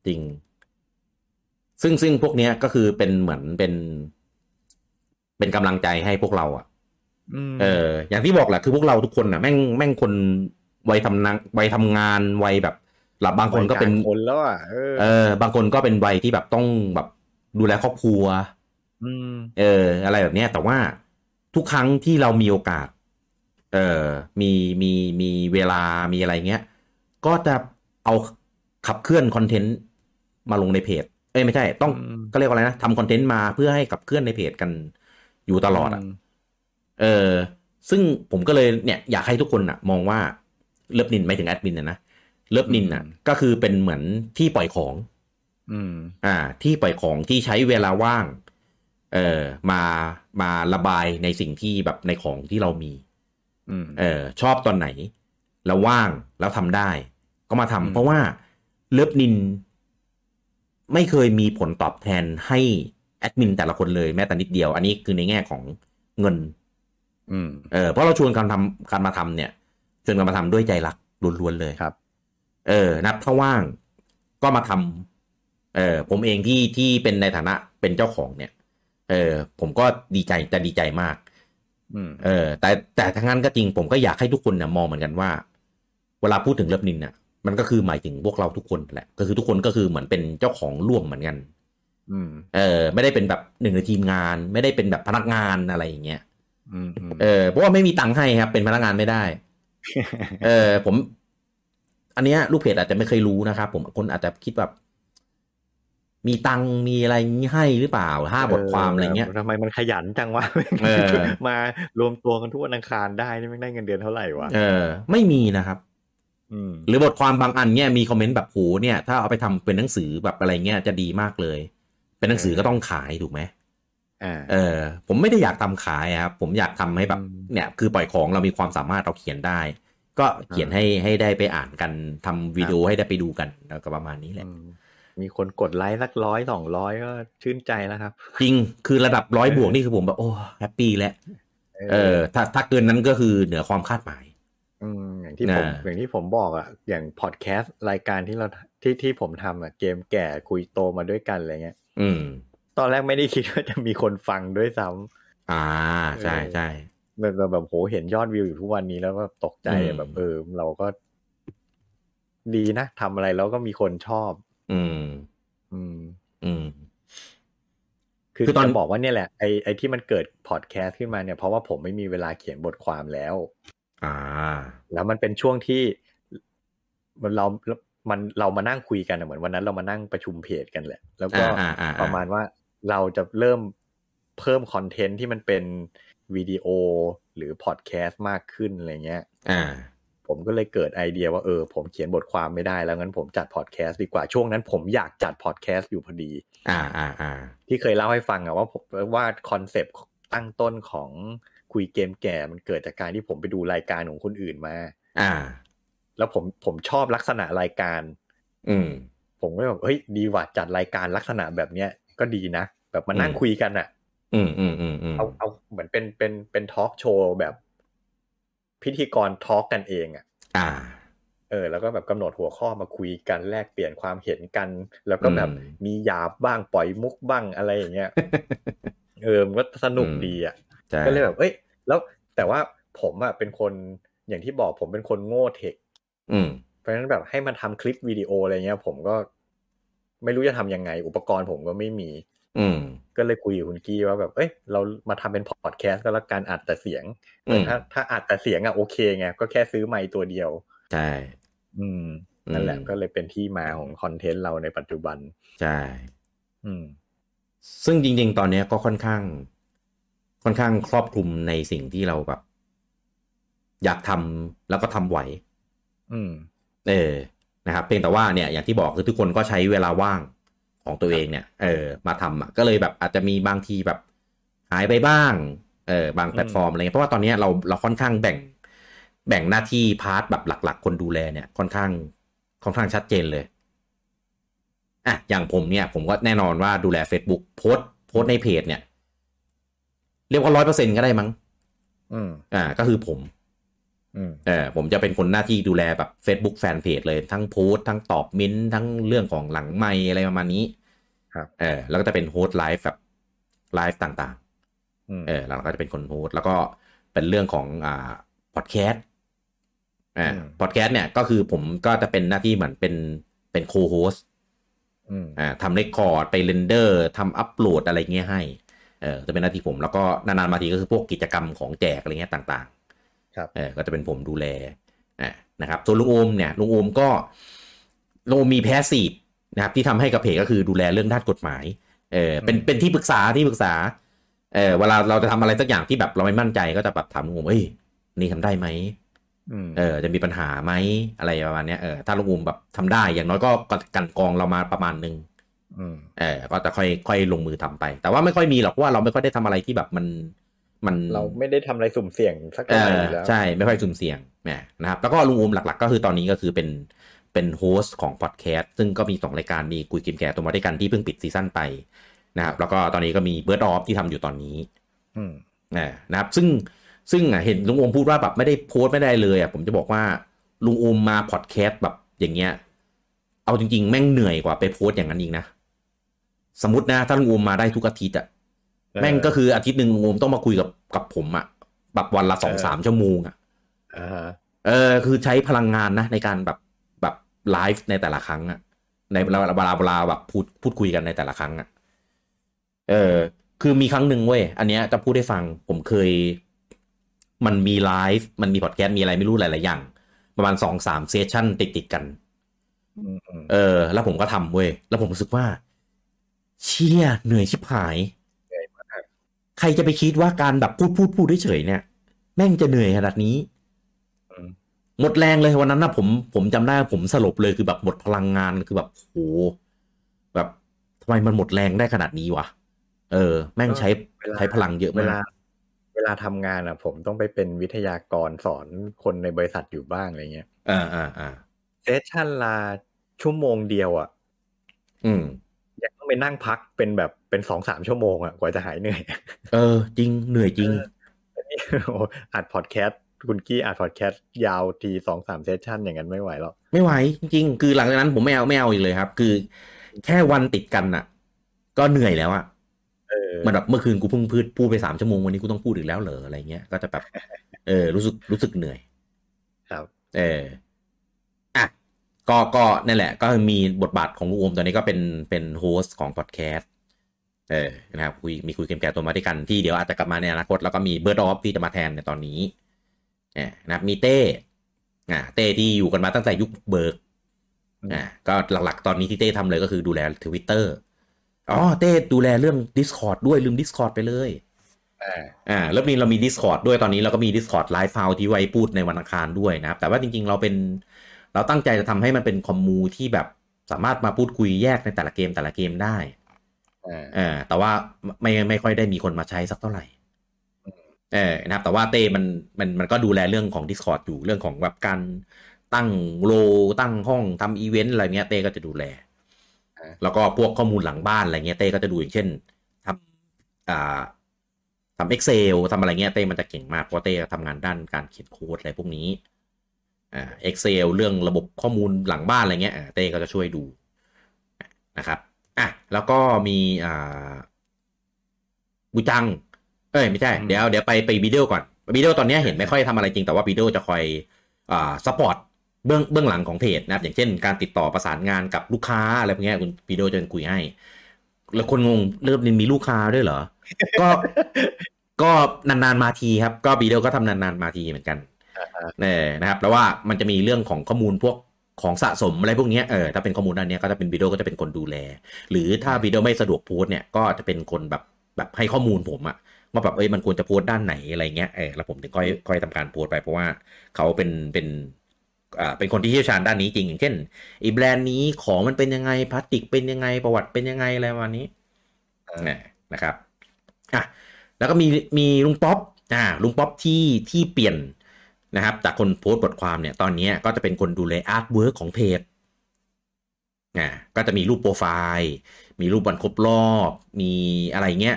จริง ซึ่งซึ่งพวกเนี้ยก็คือเป็นเหมือนเป็น เป็นกำลังใจให้พวกเราอะอืม เออ อย่างที่บอกแหละคือพวกเราทุกคนน่ะแม่งแม่งคนวัยทำงานวัยทำงานวัยแบบหลับบางคนก็เป็นวัยลางคนแล้วอะเออเออ บางคนก็เป็นวัยที่แบบต้องแบบดูแลครอบครัวอืมเออ อะไรแบบเนี้ย แต่ว่าทุกครั้งที่เรามีโอกาส เออมีมีมีเวลามีอะไรเงี้ย ก็จะเอาขับเคลื่อนคอนเทนต์มาลงในเพจ เอ้ยไม่ใช่ ต้องอืมก็เรียกว่าอะไรนะทำคอนเทนต์มาเพื่อให้ขับเคลื่อนในเพจกันอยู่ตลอดอะ เออซึ่งผมก็เลยเนี่ยอยากให้ทุกคนอะมองว่าเลิฟนินไม่ถึงแอดมินนะนะเลิฟนินอะก็คือเป็นเหมือนที่ปล่อยของ อืม อ่า ที่ปล่อยของที่ใช้เวลาว่าง เอ่อมามาระบายในสิ่งที่แบบในของที่เรามีอืมเออชอบตอนไหน แล้วว่างแล้วทำได้ ก็มาทำอืมเพราะว่าเลิฟนิน ไม่เคยมีผลตอบแทนให้แอดมินแต่ละคนเลยแม้แต่นิดเดียว อันนี้คือในแง่ของเงิน อืมเออเพราะเราชวนกันทำการมาทำเนี่ยชวนกันมาทำด้วยใจรักล้วนๆเลยครับ เออนับถ้าว่างก็มาทำเออผมเองที่ที่เป็นในฐานะเป็นเจ้าของเนี่ย เออผมก็ดีใจจะดีใจมากอืมเออ แต่แต่ทั้งนั้นก็จริงผมก็อยากให้ทุกคนเนี่ยมองเหมือนกันว่า เวลาพูดถึงเลิฟนินเนี่ยมันก็คือหมายถึงพวกเราทุกคนแหละ ก็คือทุกคนก็คือเหมือนเป็นเจ้าของร่วมเหมือนกันอืมเออ ไม่ได้เป็นแบบหนึ่งในทีมงาน ไม่ได้เป็นแบบพนักงานอะไรอย่างเงี้ยอืมอืม เออเพราะว่าไม่มีตังค์ให้ครับ เป็นพนักงานไม่ได้ เออผม อันเนี้ย ลูกเพจอาจจะไม่เคยรู้นะครับผมคนอาจจะคิดแบบ มีตังค์มีอะไรงี้ให้หรือเปล่าห้าบทความอะไรเงี้ยทำไมมันขยันจังวะเออมารวมตัวกันทุกวันอังคารได้นี่ไม่งได้เงินเดือนเท่าไหร่วะเออ ไม่มีนะครับอืมหรือบทความบางอันเนี่ยมีคอมเมนต์แบบโหเนี่ย ถ้าเอาไปทำเป็นหนังสือแบบอะไรเงี้ยจะดีมากเลย เป็นหนังสือก็ต้องขายถูกไหมอ่า เออ ผมไม่ได้อยากทำขายอะครับ ผมอยากทำให้แบบอืมเนี่ย คือปล่อยของเรามีความสามารถเราเขียนได้ ก็เขียนให้ให้ได้ไปอ่านกันทำวิดีโอให้ได้ไปดูกันแล้วก็ประมาณนี้แหละอืมมีคนกดไลค์สักร้อยสองร้อยก็ชื่นใจแล้วครับ จริงคือระดับร้อยบวกนี่คือผมแบบโอ้ happy แล้วเออ ถ้าถ้าเกินนั้นก็คือเหนือความคาดหมายอืมอย่างที่ผมน่ะอย่างที่ผมบอกอะอย่างพอดแคสต์รายการที่เราที่ที่ผมทำอะเกมแก่คุยโตมาด้วยกันอะไรเงี้ย อืม ตอนแรกไม่ได้คิดว่าจะมีคนฟังด้วยซ้ำอ่าใช่ใช่แบบแบบแบบโหเห็นยอดวิวอยู่ทุกวันนี้แล้วก็ตกใจอือะมแบบเออเราก็ ดีนะทำอะไรแล้วก็มีคนชอบ อืม อืม อืม คือคือตอนจะบอกว่าเนี่ยแหละไอไอที่มันเกิดพอดแคสต์ขึ้นมาเนี่ยเพราะว่าผมไม่มีเวลาเขียนบทความแล้ว อ่า แล้วมันเป็นช่วงที่มันเรามันเรามานั่งคุยกันอะเหมือนวันนั้นเรามานั่งประชุมเพจกันแหละ แล้วก็อ่าอ่าอ่าประมาณว่า เราจะเริ่มเพิ่มคอนเทนต์ที่มันเป็นวิดีโอหรือพอดแคสต์มากขึ้นอะไรเงี้ย อ่า ผมก็เลยเกิดไอเดียว่าเออ ผมเขียนบทความไม่ได้แล้วงั้นผมจัดพอดแคสต์ดีกว่าช่วงนั้นผมอยากจัดพอดแคสต์อยู่พอดี อ่าอ่าอ่าที่เคยเล่าให้ฟังอะว่าผมว่าคอนเซปต์ตั้งต้นของคุยเกมแก่มันเกิดจากการที่ผมไปดูรายการของคนอื่นมา อ่า แล้วผมผมชอบลักษณะรายการ อืม ผมก็แบบเฮ้ยดีว่ะจัดรายการลักษณะแบบเนี้ย ก็ดีนะ แบบมานั่งอืมคุยกันอะอืมอืมอืมอืมเอาเอาเหมือนเป็นเป็นเป็นทอล์กโชว์แบบ พิธีกร talk กันเองอะ อ่า เออ แล้วก็แบบกำหนดหัวข้อมาคุยกันแลกเปลี่ยนความเห็นกัน แล้วก็แบบอืมมีหยาบบ้างปล่อยมุกบ้างอะไรอย่างเงี้ยเออมันก็สนุกอืมดีอะใช่ก็เลยแบบเอ้ย แล้วแต่ว่าผมอะเป็นคนอย่างที่บอกผมเป็นคนโง่เทคอืมเพราะฉะนั้นแบบให้มันทำคลิปวิดีโออะไรเงี้ย ผมก็ ไม่รู้จะทำยังไง อุปกรณ์ผมก็ไม่มี อืม ก็เลยคุยกับคุณกี้ว่าแบบ เอ้ย เรามาทำเป็นพอดแคสต์ก็แล้วกันอัดแต่เสียงอืมถ้าถ้าอัดแต่เสียงอะโอเคไงก็แค่ซื้อไมค์ตัวเดียว ใช่ อืม นั่นแหละอืมก็เลยเป็นที่มาของคอนเทนต์เราในปัจจุบัน ใช่ อืม ซึ่งจริง ๆ ตอนเนี้ยก็ค่อนข้าง ค่อนข้างครอบคลุมในสิ่งที่เราแบบ อยากทำแล้วก็ทำไหว อืม เออ นะครับเพียงแต่ว่าเนี่ยอย่างที่บอกคือทุกคนก็ใช้เวลาว่างของตัวเองเนี่ยเออมาทำอะก็เลยแบบอาจจะมีบางทีแบบหายไปบ้างเออบางแพลตฟอร์มอะไรเงี้ยเพราะว่าตอนเนี้ยเราเราค่อนข้างแบ่งแบ่งหน้าที่ part แบบหลัก ๆ คนดูแลเนี่ยค่อนข้างค่อนข้างชัดเจนเลยอะอย่างผมเนี่ยผมก็แน่นอนว่าดูแล Facebook โพสต์โพสต์ในเพจเนี่ย เรียกว่าร้อยเปอร์เซ็นต์ก็ได้มั้ง อืมอ่า ก็คือผมอืม เออผมจะเป็นคนหน้าที่ดูแลแบบ Facebook แฟนเพจเลยทั้งโพสต์ทั้งตอบเมนต์ทั้งเรื่องของหลังไมค์อะไรประมาณนี้ ครับ เออแล้วก็จะเป็น host ไลฟ์แบบไลฟ์ต่างอืมๆเออเราก็จะเป็นคน host แล้วก็เป็นเรื่องของอ่าพอดแคสต์อ่าอืมพอดแคสต์เนี่ยก็คือผมก็จะเป็นหน้าที่เหมือนเป็นเป็น co-host อืมอ่าทำ record ไป render ทำอัปโหลดอะไรเงี้ยให้เออจะเป็นหน้าที่ผมแล้วก็นานๆมาทีก็คือพวกกิจกรรมของแจกอะไรเงี้ยต่างๆครับ เออก็จะเป็นผมดูแลอะนะครับส่วนลุงโอมเนี่ยลุงโอมก็ลุงโอมมี passive นะครับที่ทำให้กับเพจก็คือดูแลเรื่องด้านกฎหมายเออเป็นเป็นที่ปรึกษาที่ปรึกษาเออเวลาเราจะทำอะไรสักอย่างที่แบบเราไม่มั่นใจก็จะแบบถามลุงโอมเอ้ยนี่ทำได้ไหมอืมเออจะมีปัญหาไหมอะไรประมาณเนี้ยเออถ้าลุงโอมแบบทำได้อย่างน้อยก็กันกรองเรามาประมาณนึงอืมเออก็จะค่อยค่อยลงมือทำไป แต่ว่าไม่ค่อยมีหรอกเพราะว่าเราไม่ค่อยได้ทำอะไรที่แบบมัน มันเราไม่ได้ทำอะไรสุ่มเสี่ยงสักเอเท่าไหร่ออยู่แล้วใช่ไม่ค่อยสุ่มเสี่ยงแหมนะครับ แล้วก็ลุงอูมหลัก ๆ ก็คือตอนนี้ก็คือเป็นเป็น host ของพอดแคสต์ซึ่งก็มีสองรายการมีคุยเกมแก่ตัวมาด้วยกันที่เพิ่งปิดซีซั่นไปนะครับ แล้วก็ตอนนี้ก็มี Birth Of ที่ทำอยู่ตอนนี้ อืมอ่านะครับ ซึ่งซึ่งอะเห็นลุงโอมพูดว่าแบบไม่ได้โพสต์ไม่ได้เลยอะผมจะบอกว่าลุงโอมมาพอดแคสต์แบบอย่างเงี้ย เอาจริง ๆ แม่งเหนื่อยกว่าไปโพสต์อย่างนั้นอีกนะสมมตินะถ้าลุงโอมมาได้ทุกอาทิตย์อะ แม่งก็คืออาทิตย์หนึ่งลุงโอมต้องมาคุยกับกับผมอะแบบวันละสองสามชั่วโมงอะอ่าฮะเออคือใช้พลังงานนะในการแบบแบบไลฟ์ในแต่ละครั้งอะในเวลาเวลาเวลาแบบพูดพูดคุยกันในแต่ละครั้งอะเออ คือมีครั้งหนึ่งเว้ยอันเนี้ยจะพูดให้ฟังผมเคย มันมีไลฟ์มันมีพอดแคสต์มีอะไรไม่รู้หลายๆอย่าง ประมาณสองสามเซสชั่นติดติดๆกันอืมอืมเออ แล้วผมก็ทำเว้ยแล้วผมรู้สึกว่า เชี่ยเหนื่อยชิบหาย ใครจะไปคิดว่าการแบบพูดพูดพูดเฉยๆเนี่ย แม่งจะเหนื่อยขนาดนี้อืมหมดแรงเลยวันนั้นนะผมผมจำได้ผมสลบเลยคือแบบหมดพลังงานคือแบบโหแบบทำไมมันหมดแรงได้ขนาดนี้วะเออ แม่งใช้เวลาใช้พลังเยอะเวมาลากเวลาทำงานอะ ผมต้องไปเป็นวิทยากรสอนคนในบริษัทอยู่บ้างอะไรเงี้ยอ่าอ่าอ่าเซสชั่นลาชั่วโมงเดียวอะ อืม ยังต้องไปนั่งพักเป็นแบบเป็นสองสามชั่วโมงอะกว่าจะหายเหนื่อย เออ จริงเหนื่อยจริงโอ้อัดพอดแคสต์คุณกี้อัดพอดแคสต์ยาวทีสองสามเซสชั่นอย่างนั้นไม่ไหวหรอกไม่ไหวจริงๆคือหลังจากนั้นผมไม่เอาไม่เอาอีกเลยครับ คือ แค่วันติดกันอะ ก็เหนื่อยแล้วอะเออมันแบบเมื่อคืนกูเพิ่งพูดพูดไปสามชั่วโมงวันนี้กูต้องพูดอีกแล้วเหรออะไรเงี้ยก็จะแบบเออรู้สึกรู้สึกเหนื่อย ครับ เอออะ ก็ก็นั่นแหละ ก็มีบทบาทของลุงโอมตอนนี้ก็เป็นเป็น host ของพอดแคสต์เออนะครับคุยมีคุยเกมแก่ตัวมาด้วยกันที่เดี๋ยวอาจจะกลับมาในอนาคต แล้วก็มี Birth Of ที่จะมาแทนในตอนนี้เออนะครับมีเต้อ่าเต้ที่อยู่กันมาตั้งแต่ยุคเบิร์กอ่าก็หลักๆ ตอนนี้ที่เต้ทำเลยก็คือดูแลทวิตเตอร์อ๋อเต้ดูแลเรื่อง Discord ด้วยลืม Discord ไปเลยอ่าอ่าแล้วมีเรามี Discord ด้วยตอนนี้เราก็มี Discord Live File ที่ไว้พูดในวันอังคารด้วยนะครับ แต่ว่าจริงๆ เราเป็น เราตั้งใจจะทำให้มันเป็นคอมมูที่แบบสามารถมาพูดคุยแยกในแต่ละเกมแต่ละเกมได้อ่าอ่าแต่ว่าไม่ไม่ค่อยได้มีคนมาใช้สักเท่าไหร่เออนะครับแต่ว่าเต้มันมันมันก็ดูแลเรื่องของ Discord อยู่เรื่องของแบบการตั้งโลตั้งห้องทำอีเวนต์อะไรเงี้ยเต้ก็จะดูแล แล้วก็พวกข้อมูลหลังบ้านอะไรเงี้ยเต้ก็จะดูอย่างเช่นทำอ่าทำ Excel ทำอะไรเงี้ยเต้มันจะเก่งมากเพราะเต้ทำงานด้านการเขียนโค้ดอะไรพวกนี้ อ่า Excel เรื่องระบบข้อมูลหลังบ้านอะไรเงี้ยเต้ก็จะช่วยดูนะครับอะแล้วก็มีอ่าบูจัง เอ้ย ไม่ใช่ เดี๋ยวเดี๋ยวไปไปวิดีโอก่อนวิดีโอตอนนี้เห็นไม่ค่อยทำอะไรจริงแต่ว่าวิดีโอจะคอยอ่า support เบื้องเบื้องหลังของเพจนะครับ อย่างเช่นการติดต่อประสานงานกับลูกค้าอะไรพวกนี้คุณวิดีโอจะคุยให้ แล้วคนงงเริ่มมีลูกค้าด้วยเหรอ ก็ก็นานๆมาทีครับ ก็วิดีโอก็ทำนานๆมาทีเหมือนกัน เนี่ยนะครับแล้วว่ามันจะมีเรื่องของข้อมูลพวกของสะสมอะไรพวกนี้เออถ้าเป็นข้อมูลด้านนี้ก็จะเป็นวิดีโอก็จะเป็นคนดูแล หรือถ้าวิดีโอไม่สะดวกโพสเนี่ยก็จะเป็นคนแบบแบบให้ข้อมูลผมอะว่าแบบเอ้ยมันควรจะโพสด้านไหนอะไรเงี้ยเออแล้วผมถึงค่อยค่อยทำการโพสไปเพราะว่าเขาเป็นเป็นอ่าเป็นคนที่เชี่ยวชาญด้านนี้จริงอย่างเช่นอีแบรนด์นี้ของมันเป็นยังไงพลาสติกเป็นยังไงประวัติเป็นยังไงอะไรประมาณนี้นะครับอะแล้วก็มีมีลุงป๊อปอ่าลุงป๊อปที่ที่เปลี่ยน นะครับจากคนโพสต์บทความเนี่ยตอนนี้ก็จะเป็นคนดูแล artwork ของเพจอ่าก็จะมีรูปโปรไฟล์ มีรูปวันครบรอบ มีอะไรเงี้ย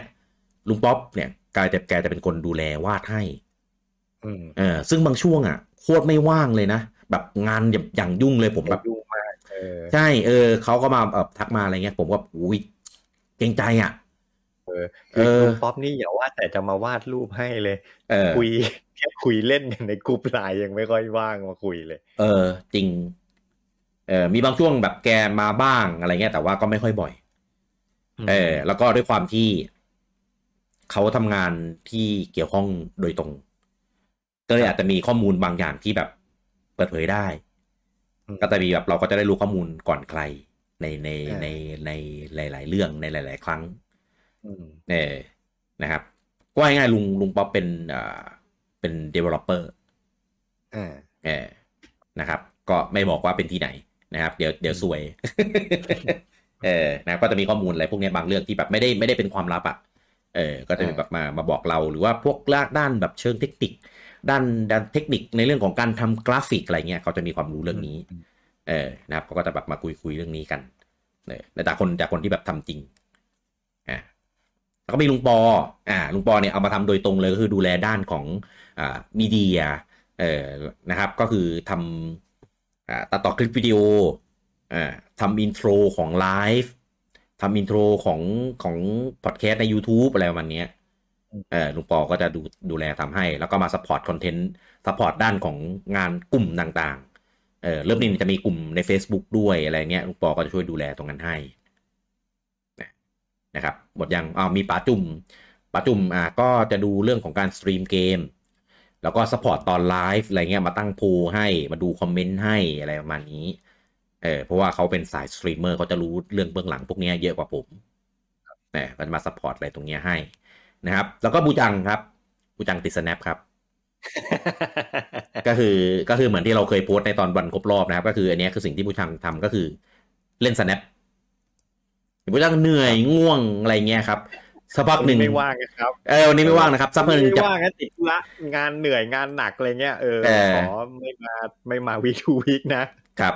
ลุงป๊อปเนี่ยกายจะแกจะเป็นคนดูแลวาดให้เออซึ่งบางช่วงอะโคตรไม่ว่างเลยนะ แบบงานอย่างยุ่งเลยผมแบบยุ่งมากใช่เออเขาก็มาเออทักมาอะไรเงี้ย ผมก็อุ้ยเกรงใจอะเออ คือลุงป๊อปนี่อย่าวาดแต่จะมาวาดรูปให้เลยเออคุยแค่คุยเล่นในกลุ่มไลน์ยังไม่ค่อยว่างมาคุยเลย เออ จริง เออมีบางช่วงแบบแกมาบ้างอะไรเงี้ยแต่ว่าก็ไม่ค่อยบ่อย เออ แล้วก็ด้วยความที่เขาทำงานที่เกี่ยวข้องโดยตรง ก็เลยอาจจะมีข้อมูลบางอย่างที่แบบ เปิดเผยได้ ก็จะมีแบบเราก็จะได้รู้ข้อมูลก่อนใครในในในในหลาย ๆ เรื่องในหลาย ๆ ครั้ง เนี่ยนะครับก็ง่ายๆลุงลุงป๊อปเป็นอ่าเป็น developer เออนะครับ ก็ไม่บอกว่าเป็นที่ไหนนะครับ เดี๋ยวเดี๋ยวสวย เออนะก็จะมีข้อมูลอะไรพวกนี้บางเรื่องที่แบบไม่ได้ไม่ได้เป็นความลับอะเออก็จะแบบมามาบอกเราหรือว่าพวกด้านแบบเชิงเทคนิค ด้านด้านเทคนิคในเรื่องของการทำกราฟิกอะไรเงี้ยเขาจะมีความรู้เรื่องนี้ เออนะครับเขาก็จะแบบมาคุยคุยเรื่องนี้กันเออแต่จากคนจากคนที่แบบทำจริงอ่า แล้วก็มีลุงปออ่าลุงปอเนี่ยเอามาทำโดยตรงเลยก็คือดูแลด้านของอ่ามีเดียเอ่อนะครับ ก็คือทำอ่าตัดต่อคลิปวิดีโออ่าทำ intro ของไลฟ์ทำ intro ของของพอดแคสต์ใน YouTube อะไรประมาณนี้เออลุงปอก็จะดูดูแลทำให้ แล้วก็มา support คอนเทนต์ support ด้านของงานกลุ่มต่างๆเออเริ่มนี้จะมีกลุ่มใน Facebook ด้วยอะไรเงี้ยลุงปอก็จะช่วยดูแลตรงนั้นให้ นะครับหมดยังอ้าวมีป๋าจุ่มป๋าจุ่มอ่าก็จะดูเรื่องของการสตรีมเกม แล้วก็ support ตอนไลฟ์อะไรเงี้ยมาตั้งโพลให้มาดูคอมเมนต์ให้อะไรประมาณนี้เออเพราะว่าเขาเป็นสายสตรีมเมอร์เขาจะรู้เรื่องเบื้องหลังพวกนี้เยอะกว่าผมเนี่ยมันมา support อะไรตรงนี้ให้นะครับ แล้วก็บูจังครับบูจังติดสแนปครับก็คือก็คือเหมือนที่เราเคยโพสต์ในตอนวันครบรอบนะครับ ก็คืออันนี้คือสิ่งที่บูจังทำก็คือเล่นส แนปบูจังเหนื่อยง่วงอะไรเงี้ยครับสักพักหนึ่งไม่ว่างครับเออวันนี้ไม่ว่างนะครับสักพักหนึ่งจะว่างติดละงานเหนื่อยงานหนักอะไรเงี้ยเออขอไม่มาไม่มาวีทูวีคนะครับ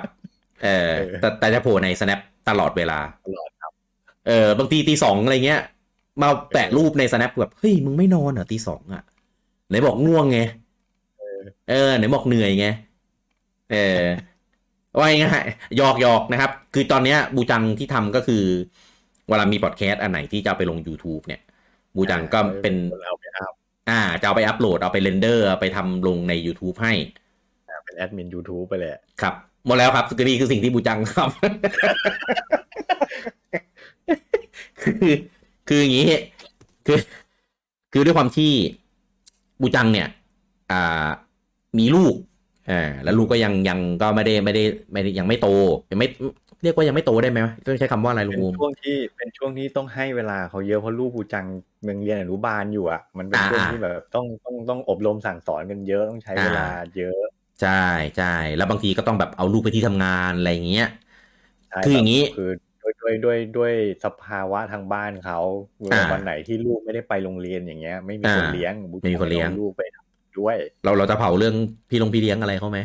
เออแต่แต่จะโผล่ใน snap ตลอดเวลาตลอดครับเออบางทีตีสองอะไรเงี้ย มาแปะรูปใน snap แบบเฮ้ยมึงไม่นอนเหรอตีสองอะไหนบอกง่วงไงเออไหนบอกเหนื่อยไงเออ ว่าง่ายหยอกหยอกนะครับ คือตอนเนี้ยบูจังที่ทำก็คือ เวลามีพอดแคสต์อันไหนที่จะไปลง YouTube เนี่ย บูจังก็เป็นอ่าจะเอาไปอัปโหลดเอาไป render ไปทำลงใน YouTube ให้เป็นแอดมิน YouTube ไปเลยครับหมดแล้วครับคือนี่คือสิ่งที่บูจังครับ คือคืออย่างนี้คือ คือด้วยความที่บูจังเนี่ย อ่า มีลูก อ่าแล้วลูกก็ยังยังก็ไม่ได้ไม่ได้ไม่ได้ยังไม่โตยังไม่เรียกว่ายังไม่โตได้ไหมต้องใช้คำว่าอะไรลุงเป็นช่วงที่เป็นช่วงที่ต้องให้เวลาเขาเยอะเพราะลูกบูจังยังเรียนอนุบาลอยู่อะมันเป็นช่วงที่แบบต้องต้องต้องอบรมสั่งสอนกันเยอะต้องใช้เวลาเยอะ ใช่ใช่แล้วบางทีก็ต้องแบบเอาลูกไปที่ทำงานอะไรเงี้ยคืออย่างนี้คือด้วยด้วยด้วยสภาวะทางบ้านเขาวันไหนที่ลูกไม่ได้ไปโรงเรียนอย่างเงี้ย ไม่มีคนเลี้ยงไม่มีคนเลี้ยงลูกไป ด้วย เราเราจะเผาเรื่องพี่ลงพี่เลี้ยงอะไรเขาไหม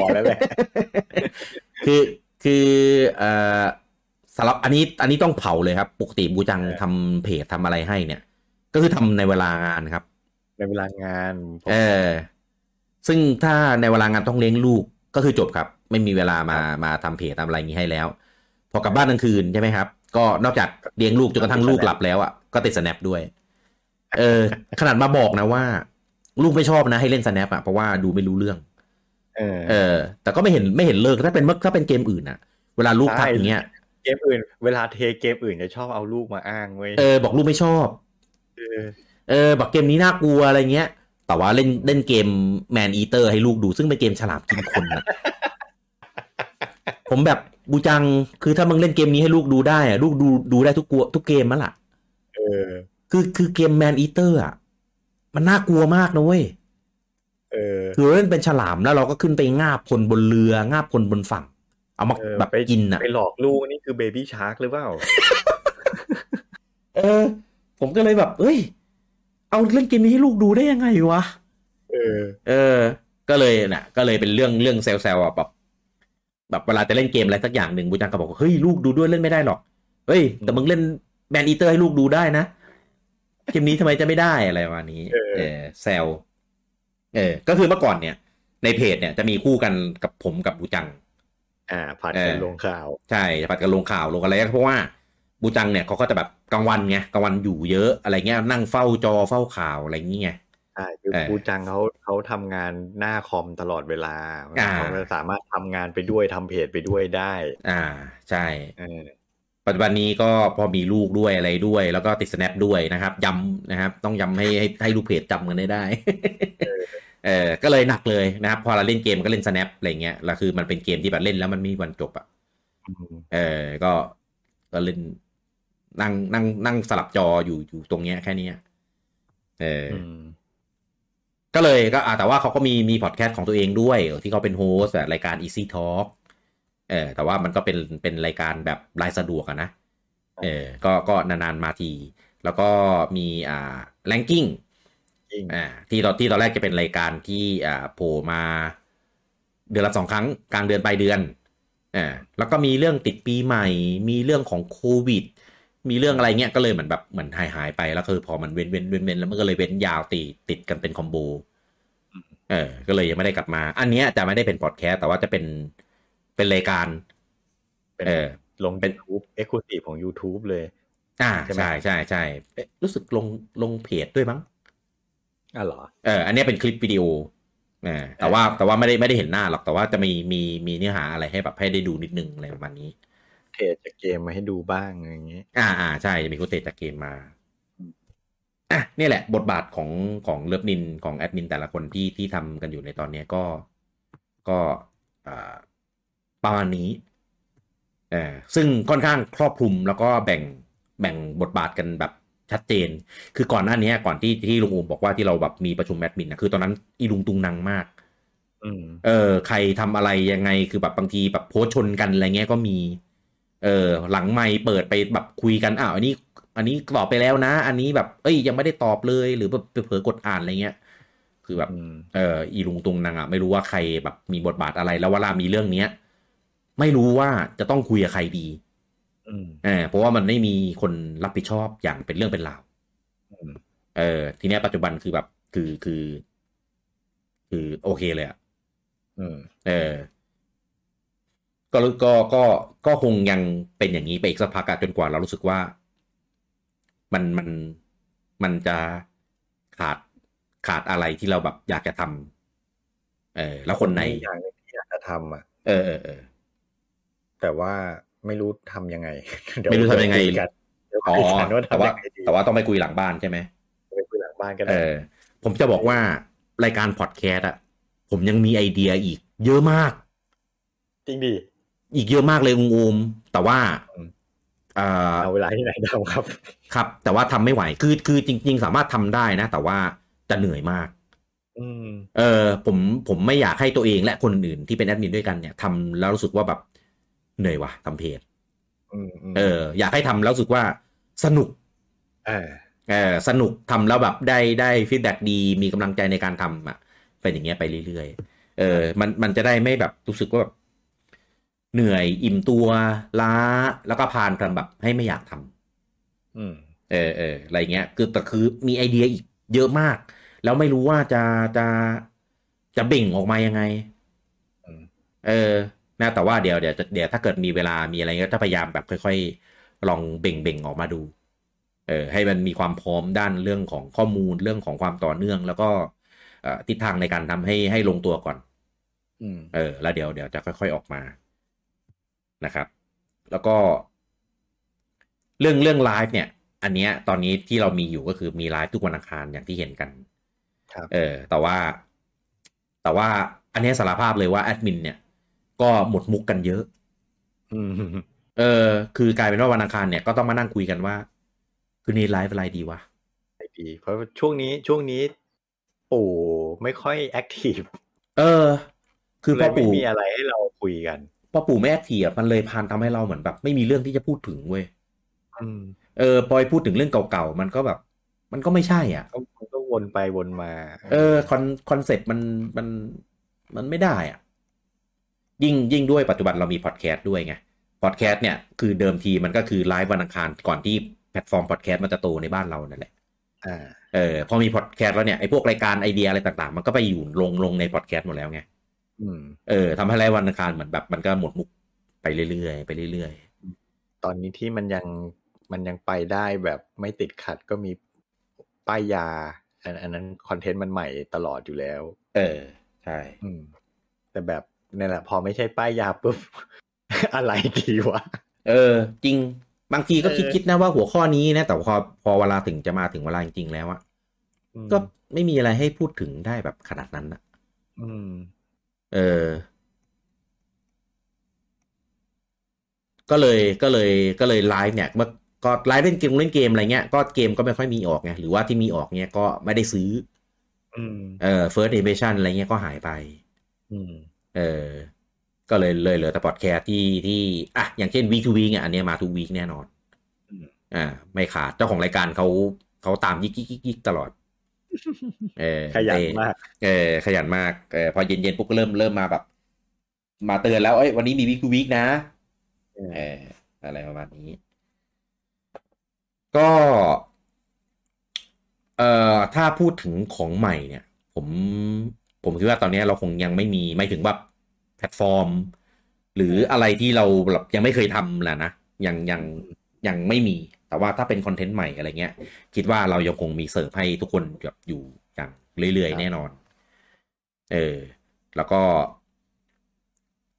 พอแล้วแหละคือคือเอ่อสำหรับอันนี้อันนี้ต้องเผาเลยครับ ปกติบูจังทำเพจทำอะไรให้เนี่ย ก็คือทำในเวลางานครับ ในเวลางานผมเออซึ่งถ้าในเวลางานต้องเลี้ยงลูกก็คือจบครับ ไม่มีเวลามามาทำเพจทำอะไรอย่างนี้ให้แล้ว พอกลับบ้านกลางคืนใช่ไหมครับ ก็นอกจากเลี้ยงลูกจนกระทั่งลูกหลับแล้วอะก็ติดสแนปด้วย เออ ขนาดมาบอกนะว่า ลูกไม่ชอบนะให้เล่นสแนปอะเพราะว่าดูไม่รู้เรื่อง เออ เออ แต่ก็ไม่เห็นไม่เห็นเลิกถ้าเป็นเมื่อถ้าเป็นเกมอื่นอะเวลาลูกทักอย่างเงี้ยเกมอื่น เวลาเทเกมอื่นจะชอบเอาลูกมาอ้างเว้ยเออบอกลูกไม่ชอบ เออ เออบอกเกมนี้น่ากลัวอะไรเงี้ย แต่ว่าเล่นเล่นเกมแมนอีเตอร์ให้ลูกดูซึ่งเป็นเกมฉลามกินคนนะผมแบบบูจังคือถ้ามึงเล่นเกมนี้ให้ลูกดูได้อะลูกดูดูได้ทุกกัวทุกเกมมั้งล่ะ เออ คือคือเกมแมนอีเตอร์อะ มันน่ากลัวมากนะเว้ยเออคือเล่นเป็นฉลามแล้วเราก็ขึ้นไปงาบคนบนเรืองาบคนบนฝั่ง เอามาเออแบบไปกินอะไปหลอกลูกนี่คือเบบี้ชาร์กหรือเปล่าเออ ผมก็เลยแบบ เอ้ย เอาเล่นเกมนี้ให้ลูกดูได้ยังไงวะเออ เออ ก็เลยน่ะ ก็เลยเป็นเรื่องเรื่องเซลล์เซลล์อะแบบ แบบเวลาจะเล่นเกมอะไรสักอย่างหนึ่งบูจังก็บอกว่าเฮ้ยลูกดูด้วยเล่นไม่ได้หรอกเฮ้ยแต่มึงเล่นแบนอีเตอร์ให้ลูกดูได้นะ เกมนี้ทำไมจะไม่ได้อะไรประมาณนี้ เออเออแซลเออ ก็คือเมื่อก่อนเนี่ย ในเพจเนี่ยจะมีคู่กันกับผมกับบูจัง อ่าผ่านเออการลงข่าว ใช่จะผัดกันลงข่าวลงอะไรก็เพราะว่าบูจังเนี่ยเขาก็จะแบบกลางวันไงกลางวันอยู่เยอะอะไรเงี้ยนั่งเฝ้าจอเฝ้าข่าวอะไรอย่างเงี้ยใช่คือเออครูจังเขาเขาทำงานหน้าคอมตลอดเวลาอ่าเขาก็สามารถทำงานไปด้วยทำเพจไปด้วยได้ อ่า ใช่เออ ปัจจุบันนี้ก็พอมีลูกด้วยอะไรด้วย แล้วก็ติด snap ด้วยนะครับย้ำนะครับ ต้องย้ำให้ให้ให้ลูกเพจจำกันได้ได้ เออก็เลยหนักเลยนะครับ พอเราเล่นเกมก็เล่น snap อะไรเงี้ยแล้วคือมันเป็นเกมที่แบบเล่นแล้วมันไม่มีวันจบอะอืมเออก็ก็เล่นนั่งนั่งนั่งสลับจออยู่อยู่ตรงเนี้ยแค่เนี้ยเออออืมก็เลยก็อ่าแต่ว่าเขาก็มีมีพอดแคสต์ของตัวเองด้วย ที่เขาเป็น host อะรายการ Easy Talk เออแต่ว่ามันก็เป็นเป็นรายการแบบรายสะดวกอะนะเออก็ก็นานๆมาที แล้วก็มีอ่า ranking จริงอ่าที่ตอนที่ตอนแรกจะเป็นรายการที่อ่าโผล่มาเดือนละสองครั้งกลางเดือนปลายเดือนอ่าแล้วก็มีเรื่องติดปีใหม่ มีเรื่องของโควิด มีเรื่องอะไรเงี้ยก็เลยเหมือนแบบเหมือนหายหายๆไปแล้วคือพอมันเว้นเว้นเว้นเว้นแล้วมันก็เลยเว้นยาวติดติดกันเป็นคอมโบเออก็เลยยังไม่ได้กลับมา อันเนี้ยจะไม่ได้เป็นพอดแคสต์แต่ว่าจะเป็น เป็นรายการเป็นเออ ลงเป็เป็นน YouTube exclusive ของ YouTube เลย อ่าใช่ไหมใช่ใช่ใช่เอ๊ะรู้สึกลงลงเพจด้วยมั้งอะเหรอเอออันเนี้ยเป็นคลิปวิดีโอเออแต่ว่าแต่ว่าไม่ได้ไม่ได้เห็นหน้าหรอกแต่ว่าจะมีมีมีเนื้อหาอะไรให้แบบให้ได้ดูนิดนึงอะไรประมาณนี้เทจจากเกมมาให้ดูบ้างอะไรอย่างเงี้ยอ่าอ่าใช่จะมีโคเตจจากเกมมาอะนี่แหละ บทบาทของของเลิฟนินของแอดมินแต่ละคนที่ที่ทำกันอยู่ในตอนเนี้ยก็ก็อ่า ประมาณนี้เออซึ่งค่อนข้างครอบคลุมแล้วก็แบ่งแบ่งบทบาทกันแบบชัดเจน คือก่อนหน้านี้ก่อนที่ที่ลุงอูมบอกว่าที่เราแบบมีประชุมแอดมินนะคือตอนนั้นอีลุงตุงนังมากอืมเออ ใครทำอะไรยังไงคือแบบบางทีแบบโพสต์ชนกันอะไรเงี้ยก็มี เออ หลังไม่เปิดไปแบบคุยกันอ้าวอันนี้ อันนี้ตอบไปแล้วนะ อันนี้แบบเอ้ยยังไม่ได้ตอบเลยหรือแบบเผลอกดอ่านอะไรเงี้ย คือแบบอืมเอออีลุงตุงนางอะไม่รู้ว่าใครแบบมีบทบาทอะไรแล้วเวลามีเรื่องเนี้ย ไม่รู้ว่าจะต้องคุยกับใครดีอืมเออเพราะว่ามันไม่มีคนรับผิดชอบอย่างเป็นเรื่องเป็นราวอืมเออ ทีเนี้ยปัจจุบันคือแบบคือคือ คือโอเคเลยอะอืมเออ ก็ก็ก็ก็คงยังเป็นอย่างนี้ไปอีกสักพักอะจนกว่าเรารู้สึกว่า มันมันมันจะขาดขาดอะไรที่เราแบบอยากจะทำเออ แล้วคนไหนมีอย่างหนึงที่อยากจะทำอะ เออเออเออ แต่ว่าไม่รู้ทำยังไงไม่รู้ทำยังไงเดี๋วคุกันเดี๋ยวอ๋อคุยกันว่าแต่ทำว่ายังไงดีแต่ว่าต้องไปคุยหลังบ้านใช่ไหมไปคุยหลังบ้านก็เอได้อผมจะบอกว่ารายการพอดแคสต์อะผมยังมีไอเดียอีก เยอะมาก จริงดิอีกเยอะมากเลยองอูมแต่ว่าอืมเอ่อเอาเวลาที่ไหนทำครับ ครับ แต่ว่าทำไม่ไหวคือคือจริง ๆ สามารถทำได้นะ แต่ว่าจะเหนื่อยมากอืมเออผมผมไม่อยากให้ตัวเองและคนอื่นที่เป็นแอดมินด้วยกันเนี่ยทำแล้วรู้สึกว่าแบบ เหนื่อยว่ะทำเพจอืมอืมเออ อยากให้ทำแล้วรู้สึกว่าสนุก เออเออสนุกทำแล้วแบบได้ได้ฟีดแบ็ดี มีกำลังใจในการทำอะเป็นอย่างเงี้ยไปเรื่อยเออ มันมันจะได้ไม่แบบรู้สึกว่าแบบเหนื่อยอิ่มตัวล้าแล้วก็พานกันแบบให้ไม่อยากทำอืม เออเอออะไรเงี้ย คือแต่คือมีไอเดียอีกเยอะมาก แล้วไม่รู้ว่าจะจะจะเบ่งออกมายังไงอืมเออ นะแต่ว่าเดี๋ยวเดี๋ยวจะเดี๋ยวถ้าเกิดมีเวลามีอะไรก็จะพยายามแบบค่อยๆ ลองเบ่งเบ่งออกมาดูเออให้มันมีความพร้อมด้านเรื่องของข้อมูลเรื่องของความต่อเนื่อง แล้วก็เอ่อทิศทางในการทำให้ให้ลงตัวก่อนอืมเออ แล้วเดี๋ยวเดี๋ยวจะค่อย ๆออกมานะครับ แล้วก็ เรื่องเรื่องไลฟ์เนี่ย อันเนี้ย ตอนนี้ที่เรามีอยู่ก็คือมีไลฟ์ทุกวันอังคารอย่างที่เห็นกันครับเออ แต่ว่า แต่ว่าอันเนี้ยสารภาพเลยว่าแอดมินเนี่ย ก็หมดมุกกันเยอะอืมเออ คือกลายเป็นว่าวันอังคารเนี่ยก็ต้องมานั่งคุยกันว่า คืนนี้ไลฟ์อะไรดีวะดีเพราะว่าช่วงนี้ช่วงนี้ ปู่ไม่ค่อย activeเออ คือเลพ่อยไม่ปู่มีอะไรให้เราคุยกันพ่อปู่ไม่แอคทีฟอะมันเลยพานทำให้เราเหมือนแบบ ไม่มีเรื่องที่จะพูดถึงเว้ยอืมเออพอยพูดถึงเรื่องเก่าๆมันก็แบบ มันก็ไม่ใช่อะก็มันก็วนไปวนมา เออคอนคอนเซ็ปต์มันมันมันไม่ได้อะ ยิ่งยิ่งด้วยปัจจุบันเรามีพอดแคสต์ด้วยไงพอดแคสต์เนี่ยคือเดิมทีมันก็คือไลฟ์วันอังคารก่อนที่แพลตฟอร์มพอดแคสต์มันจะโตในบ้านเรานั่นแหละอ่าเออพอมีพอดแคสต์แล้วเนี่ยไอ้พวกรายการไอเดียอะไรต่างๆ มันก็ไปอยู่ลงลงในพอดแคสต์หมดแล้วไงอืมเออทำให้ไลฟ์วันอังคารเหมือนแบบมันก็หมดมุกไปเรื่อยๆไปเรื่อยตอนนี้ที่มันยังมันยังไปได้แบบไม่ติดขัดก็มีป้ายยา อันอันนั้นคอนเทนต์มันใหม่ตลอดอยู่แล้วๆเออ ใช่อืมแต่แบบ นี่นแหละ พอไม่ใช่ป้ายยาปุ๊บ อะไรดีวะ เออ จริง บางทีก็เออคิดคิดนะว่าหัวข้อนี้นะ แต่พอพอเวลาถึงจะมาถึงเวลาจริงๆแล้วอะอืมก็ไม่มีอะไรให้พูดถึงได้แบบขนาดนั้นนะอืม เออ ก็เลยก็เลยก็เลยไลฟ์เนี่ยเมื่อก็ไลฟ์เล่นเกมเล่นเกมอะไรเงี้ยก็เกมก็ไม่ค่อยมีออกไงหรือว่าที่มีออกเนี่ยก็ไม่ได้ซื้ออืมเออ first impression อะไรเงี้ยก็หายไป อืม เออก็เลยเลยเหลือแต่พอดแคสต์ที่ที่อะอย่างเช่น week to week เนี่ยอันเนี้ยมาทุกวีคแน่นอนอืมอ่าไม่ขาดเจ้าของรายการเขาเขาตามยิกยิกยิกยิกตลอด เออขยันเออมาก เออขยันมากเออพอเย็นเย็นๆปุ๊บก็เริ่มเริ่มมาแบบ มาเตือนแล้วเอ้ยวันนี้มีวีคทูวีคนะเออเอออะไรประมาณนี้ ก็ เอ่อถ้าพูดถึงของใหม่เนี่ย ผม ผมคิดว่าตอนนี้เราคงยังไม่มีไม่ถึงว่าแพลตฟอร์ม หรืออะไรที่เราแบบยังไม่เคยทำแหละนะยังยังยังไม่มี แต่ว่าถ้าเป็นคอนเทนต์ใหม่อะไรเงี้ย คิดว่าเรายังคงมีเสิร์ฟให้ทุกคนแบบอยู่อย่างเรื่อยๆครับแน่นอน เออ แล้วก็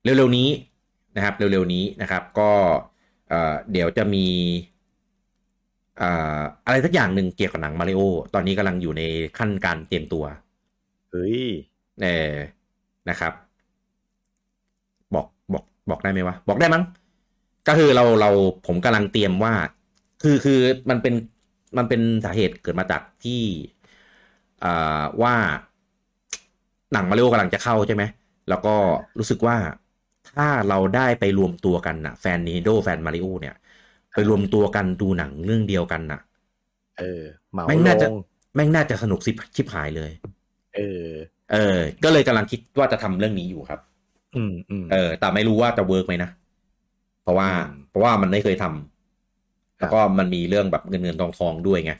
เร็วๆนี้นะครับ เร็วๆนี้นะครับ ก็เอ่อเดี๋ยวจะมีอ่าอะไรสักอย่างหนึ่งเกี่ยวกับหนังมาริโอ ตอนนี้กำลังอยู่ในขั้นการเตรียมตัว เฮ้ย เออนะครับ บอกบอกบอกได้ไหมวะ บอกได้มั้ง ก็คือเราเราผมกำลังเตรียมว่า คือคือมันเป็นมันเป็นสาเหตุเกิดมาจากที่อ่าว่าหนังมาริโอกำลังจะเข้าใช่ไหม แล้วก็รู้สึกว่าถ้าเราได้ไปรวมตัวกันนะแฟนนีโดแฟนมาริโอเนี่ย ไปรวมตัวกันดูหนังเรื่องเดียวกันน่ะเออเหมาแม่งน่าจะลงแม่งน่าจะสนุกสิชิบหายเลย เออ เออ ก็เลยกำลังคิดว่าจะทำเรื่องนี้อยู่ครับ อืมอืมเออ แต่ไม่รู้ว่าจะเวิร์กไหมนะ เพราะว่าอืมเพราะว่ามันไม่เคยทำครับแล้วก็มันมีเรื่องแบบเงินเงินทองทองด้วยไง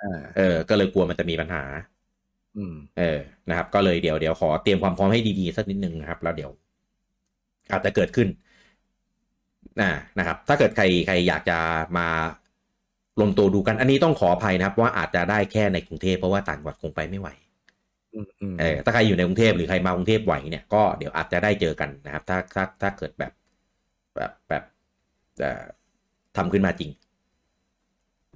อ่าเออ ก็เลยกลัวมันจะมีปัญหา อืม เออ นะครับ ก็เลยเดี๋ยวเดี๋ยวขอเตรียมความพร้อมให้ดีๆสักนิดนึงนะครับ แล้วเดี๋ยว อาจจะเกิดขึ้นนะนะครับ ถ้าเกิดใครใครอยากจะมาลงตัวดูกัน อันนี้ต้องขออภัยนะครับ ว่าอาจจะได้แค่ในกรุงเทพเพราะว่าต่างจังหวัดคงไปไม่ไหวอืมอืม เออถ้าใครอยู่ในกรุงเทพหรือใครมากรุงเทพไหวเนี่ยก็เดี๋ยวอาจจะได้เจอกันนะครับ ถ้าถ้าถ้าเกิดแบบแบบแบบเอ่อทำขึ้นมาจริง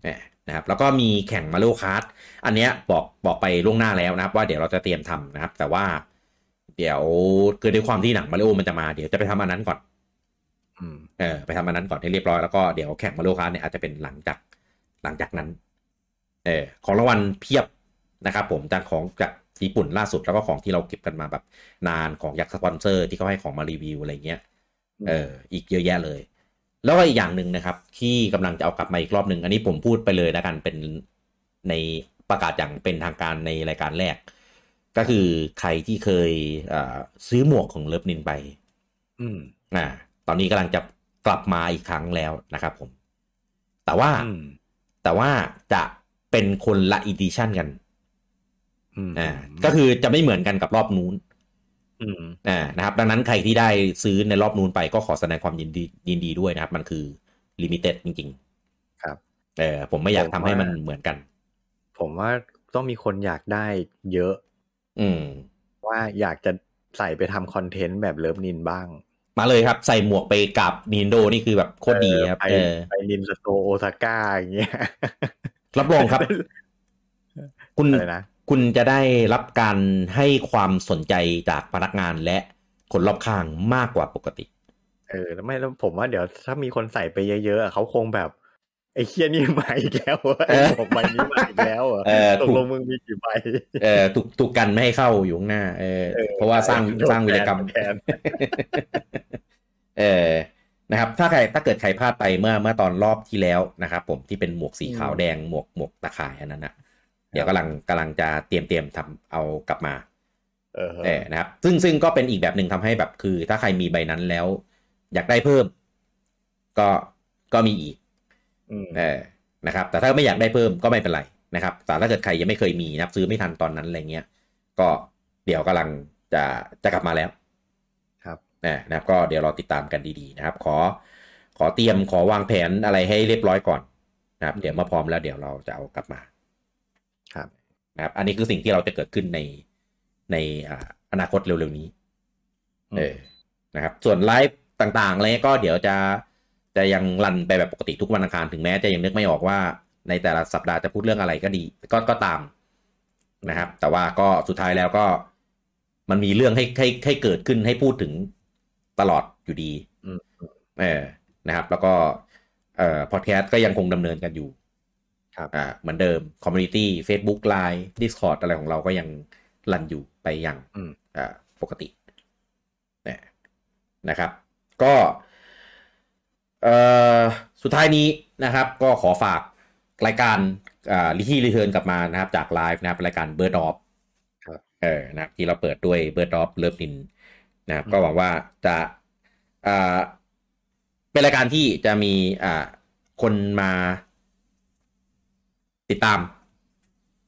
เออนะครับ แล้วก็มีแข่ง Mario Kart อันเนี้ยบอกบอกไปล่วงหน้าแล้วนะครับ ว่าเดี๋ยวเราจะเตรียมทำนะครับ แต่ว่าเดี๋ยวเกิดด้วยความที่หนังมาริโอมันจะมาเดี๋ยวจะไปทำอันนั้นก่อนอืมเออไปทำอันนั้นก่อนให้เรียบร้อยแล้วก็เดี๋ยวแข่ง Mario Kart เนี่ยอาจจะเป็นหลังจากหลังจากนั้น เออของรางวัลเพียบนะครับ ผมจากของจาก ญี่ปุ่นล่าสุดแล้วก็ของที่เราเก็บกันมาแบบนานของยักษ์สปอนเซอร์ที่เขาให้ของมารีวิวอะไรเงี้ยเอออีกเยอะแยะเลย แล้วก็อีกอย่างหนึ่งนะครับ ที่กำลังจะเอากลับมาอีกรอบหนึ่งอันนี้ผมพูดไปเลยแล้วกันเป็นในประกาศอย่างเป็นทางการในรายการแรก ก็คือใครที่เคยซื้อหมวกของ Lovenin ไป อืมอ่า ตอนนี้กำลังจะกลับมาอีกครั้งแล้วนะครับผม แต่ว่าแต่ว่าจะเป็นคนละ edition กัน อ่าก็คือจะไม่เหมือนกันกับรอบนู้นอ่านะครับ ดังนั้นใครที่ได้ซื้อในรอบนู้นไปก็ขอแสดงความยินดียินดีด้วยนะครับ มันคือlimited จริง ๆ ครับเออผมไม่อยากทำให้มันเหมือนกัน ผมว่าต้องมีคนอยากได้เยอะ อืม ว่าอยากจะใส่ไปทำคอนเทนต์แบบ Lovenin บ้าง มาเลยครับ ใส่หมวกไปกับ Nintendo นี่คือแบบโคตรดีครับไปไป Nintendo Store โอซาก้าอย่างเงี้ยรับรองครับ คุณนะ คุณจะได้รับการให้ความสนใจจากพนักงานและคนรอบข้างมากกว่าปกติ เออแล้วไม่แล้วผมว่าเดี๋ยวถ้ามีคนใส่ไปเยอะๆเขาคงแบบไอ้เคียนี่มาอีกแล้วไอ้ผมใบนี้มาอีกแล้วอะตกลงมึงมีกี่ใบเออถูกถูกกันไม่ให้เข้าอยู่ข้างหน้าเออเพราะว่าสร้างสร้างวิรกรรมเออนะครับ ถ้าใครถ้าเกิดใครพลาดไปเมื่อเมื่อตอนรอบที่แล้วนะครับ ผมที่เป็นหมวกสีขาวแดงหมวกหมวกตะข่ายอันนั้นนะ เดี๋ยวกำลังกำลังจะเตรียมเตรียมทำเอากลับมาเออนะครับซึ่งซึ่งก็เป็นอีกแบบหนึ่งทำให้แบบคือ ถ้าใครมีใบนั้นแล้ว อยากได้เพิ่ม ก็ก็มีอีกเออนะครับ แต่ถ้าไม่อยากได้เพิ่มก็ไม่เป็นไรนะครับ แต่ถ้าเกิดใครยังไม่เคยมีนะครับ ซื้อไม่ทันตอนนั้นอะไรเงี้ยก็เดี๋ยวกำลังจะจะกลับมาแล้ว ครับนะครับ ก็เดี๋ยวเราติดตามกันดีๆนะครับ ขอ ขอเตรียมขอวางแผนอะไรให้เรียบร้อยก่อนนะครับ เดี๋ยวมาพร้อมแล้วเดี๋ยวเราจะเอากลับมาครับ นะครับ อันนี้คือสิ่งที่เราจะเกิดขึ้นในในอนาคตเร็วๆนี้เออนะครับ ส่วนไลฟ์ต่างๆอะไรก็เดี๋ยวจะจะยังรันไปแบบปกติทุกวันอังคารถึงแม้จะยังนึกไม่ออกว่าในแต่ละสัปดาห์จะพูดเรื่องอะไรก็ดี ก็ก็ตามนะครับ แต่ว่าก็สุดท้ายแล้วก็มันมีเรื่องให้ให้ให้เกิดขึ้นให้พูดถึงตลอดอยู่ดีเออนะครับ แล้วก็เอ่อพอดแคสต์ก็ยังคงดำเนินกันอยู่ ครับอ่าเหมือนเดิม community เฟซบุ๊กไลน์ดิสคอร์ดอะไรของเราก็ยัง run อยู่ไปอย่างอ่าปกตินะครับ ก็เอ่อสุดท้ายนี้นะครับ ก็ขอฝากรายการอ่าลิที่ return กลับมานะครับจากไลฟ์นะครับรายการ Birth Of ครับเออนะครับที่เราเปิดด้วย Birth Of Lovenin นะครับก็หวังว่าจะอ่าเป็นรายการที่จะมีอ่าคนมา ติดตาม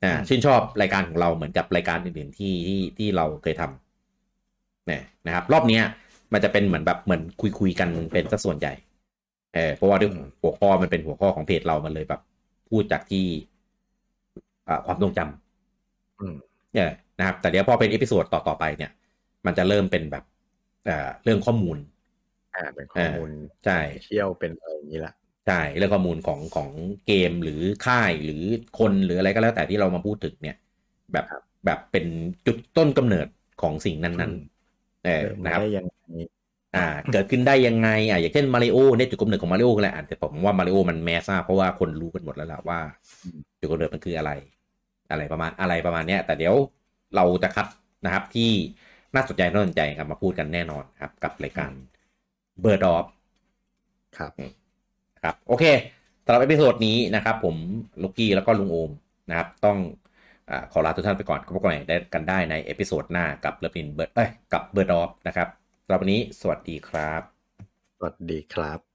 นะชื่นชอบรายการของเราเหมือนกับรายการอื่นๆที่ที่ที่เราเคยทำเนี่ยนะครับ รอบนี้มันจะเป็นเหมือนแบบเหมือนคุยคุยกันเป็นสัดส่วนใหญ่เออเพราะว่าด้วยหัวข้อมันเป็นหัวข้อของเพจเรามันเลยแบบ พูดจากที่ความทรงจำเนี่ยนะครับ แต่เดี๋ยวพอเป็น episode ต่อต่อไปเนี่ย มันจะเริ่มเป็นแบบเรื่องข้อมูลอ่าเป็นข้อมูลใช่เที่ยวเป็นอะไรอย่างนี้แหละ ใช่เรื่องข้อมูลของของเกมหรือค่ายหรือคนหรืออะไรก็แล้วแต่ที่เรามาพูดถึงเนี่ย แบบแบบเป็นจุดต้นกำเนิดของสิ่งนั้นๆเออนะครับยังอ่า เกิดขึ้นได้ยังไงอ่าอย่างเช่นมาริโอเนี่ยจุดกำเนิดของมาริโอก็แหละแต่ผมว่ามาริโอมันแมสซ่าเพราะว่าคนรู้กันหมดแล้วแหละว่า จุดกำเนิดมันคืออะไร อะไรประมาณอะไรประมาณเนี้ย แต่เดี๋ยวเราจะคัดนะครับที่น่าสนใจน่าสนใจครับมาพูดกันแน่นอนครับ กับรายการ Birth Of ครับ ครับโอเคสำหรับ episode นี้นะครับ ผมลูกกี้แล้วก็ลุงโอมนะครับ ต้องอขอลาทุกท่านไปก่อนพบกันใหม่ได้กันได้ใน episode หน้ากับ Lovenin Birth เอ้ยกับ Birth Of นะครับสำหรับวันนี้สวัสดีครับ สวัสดีครับ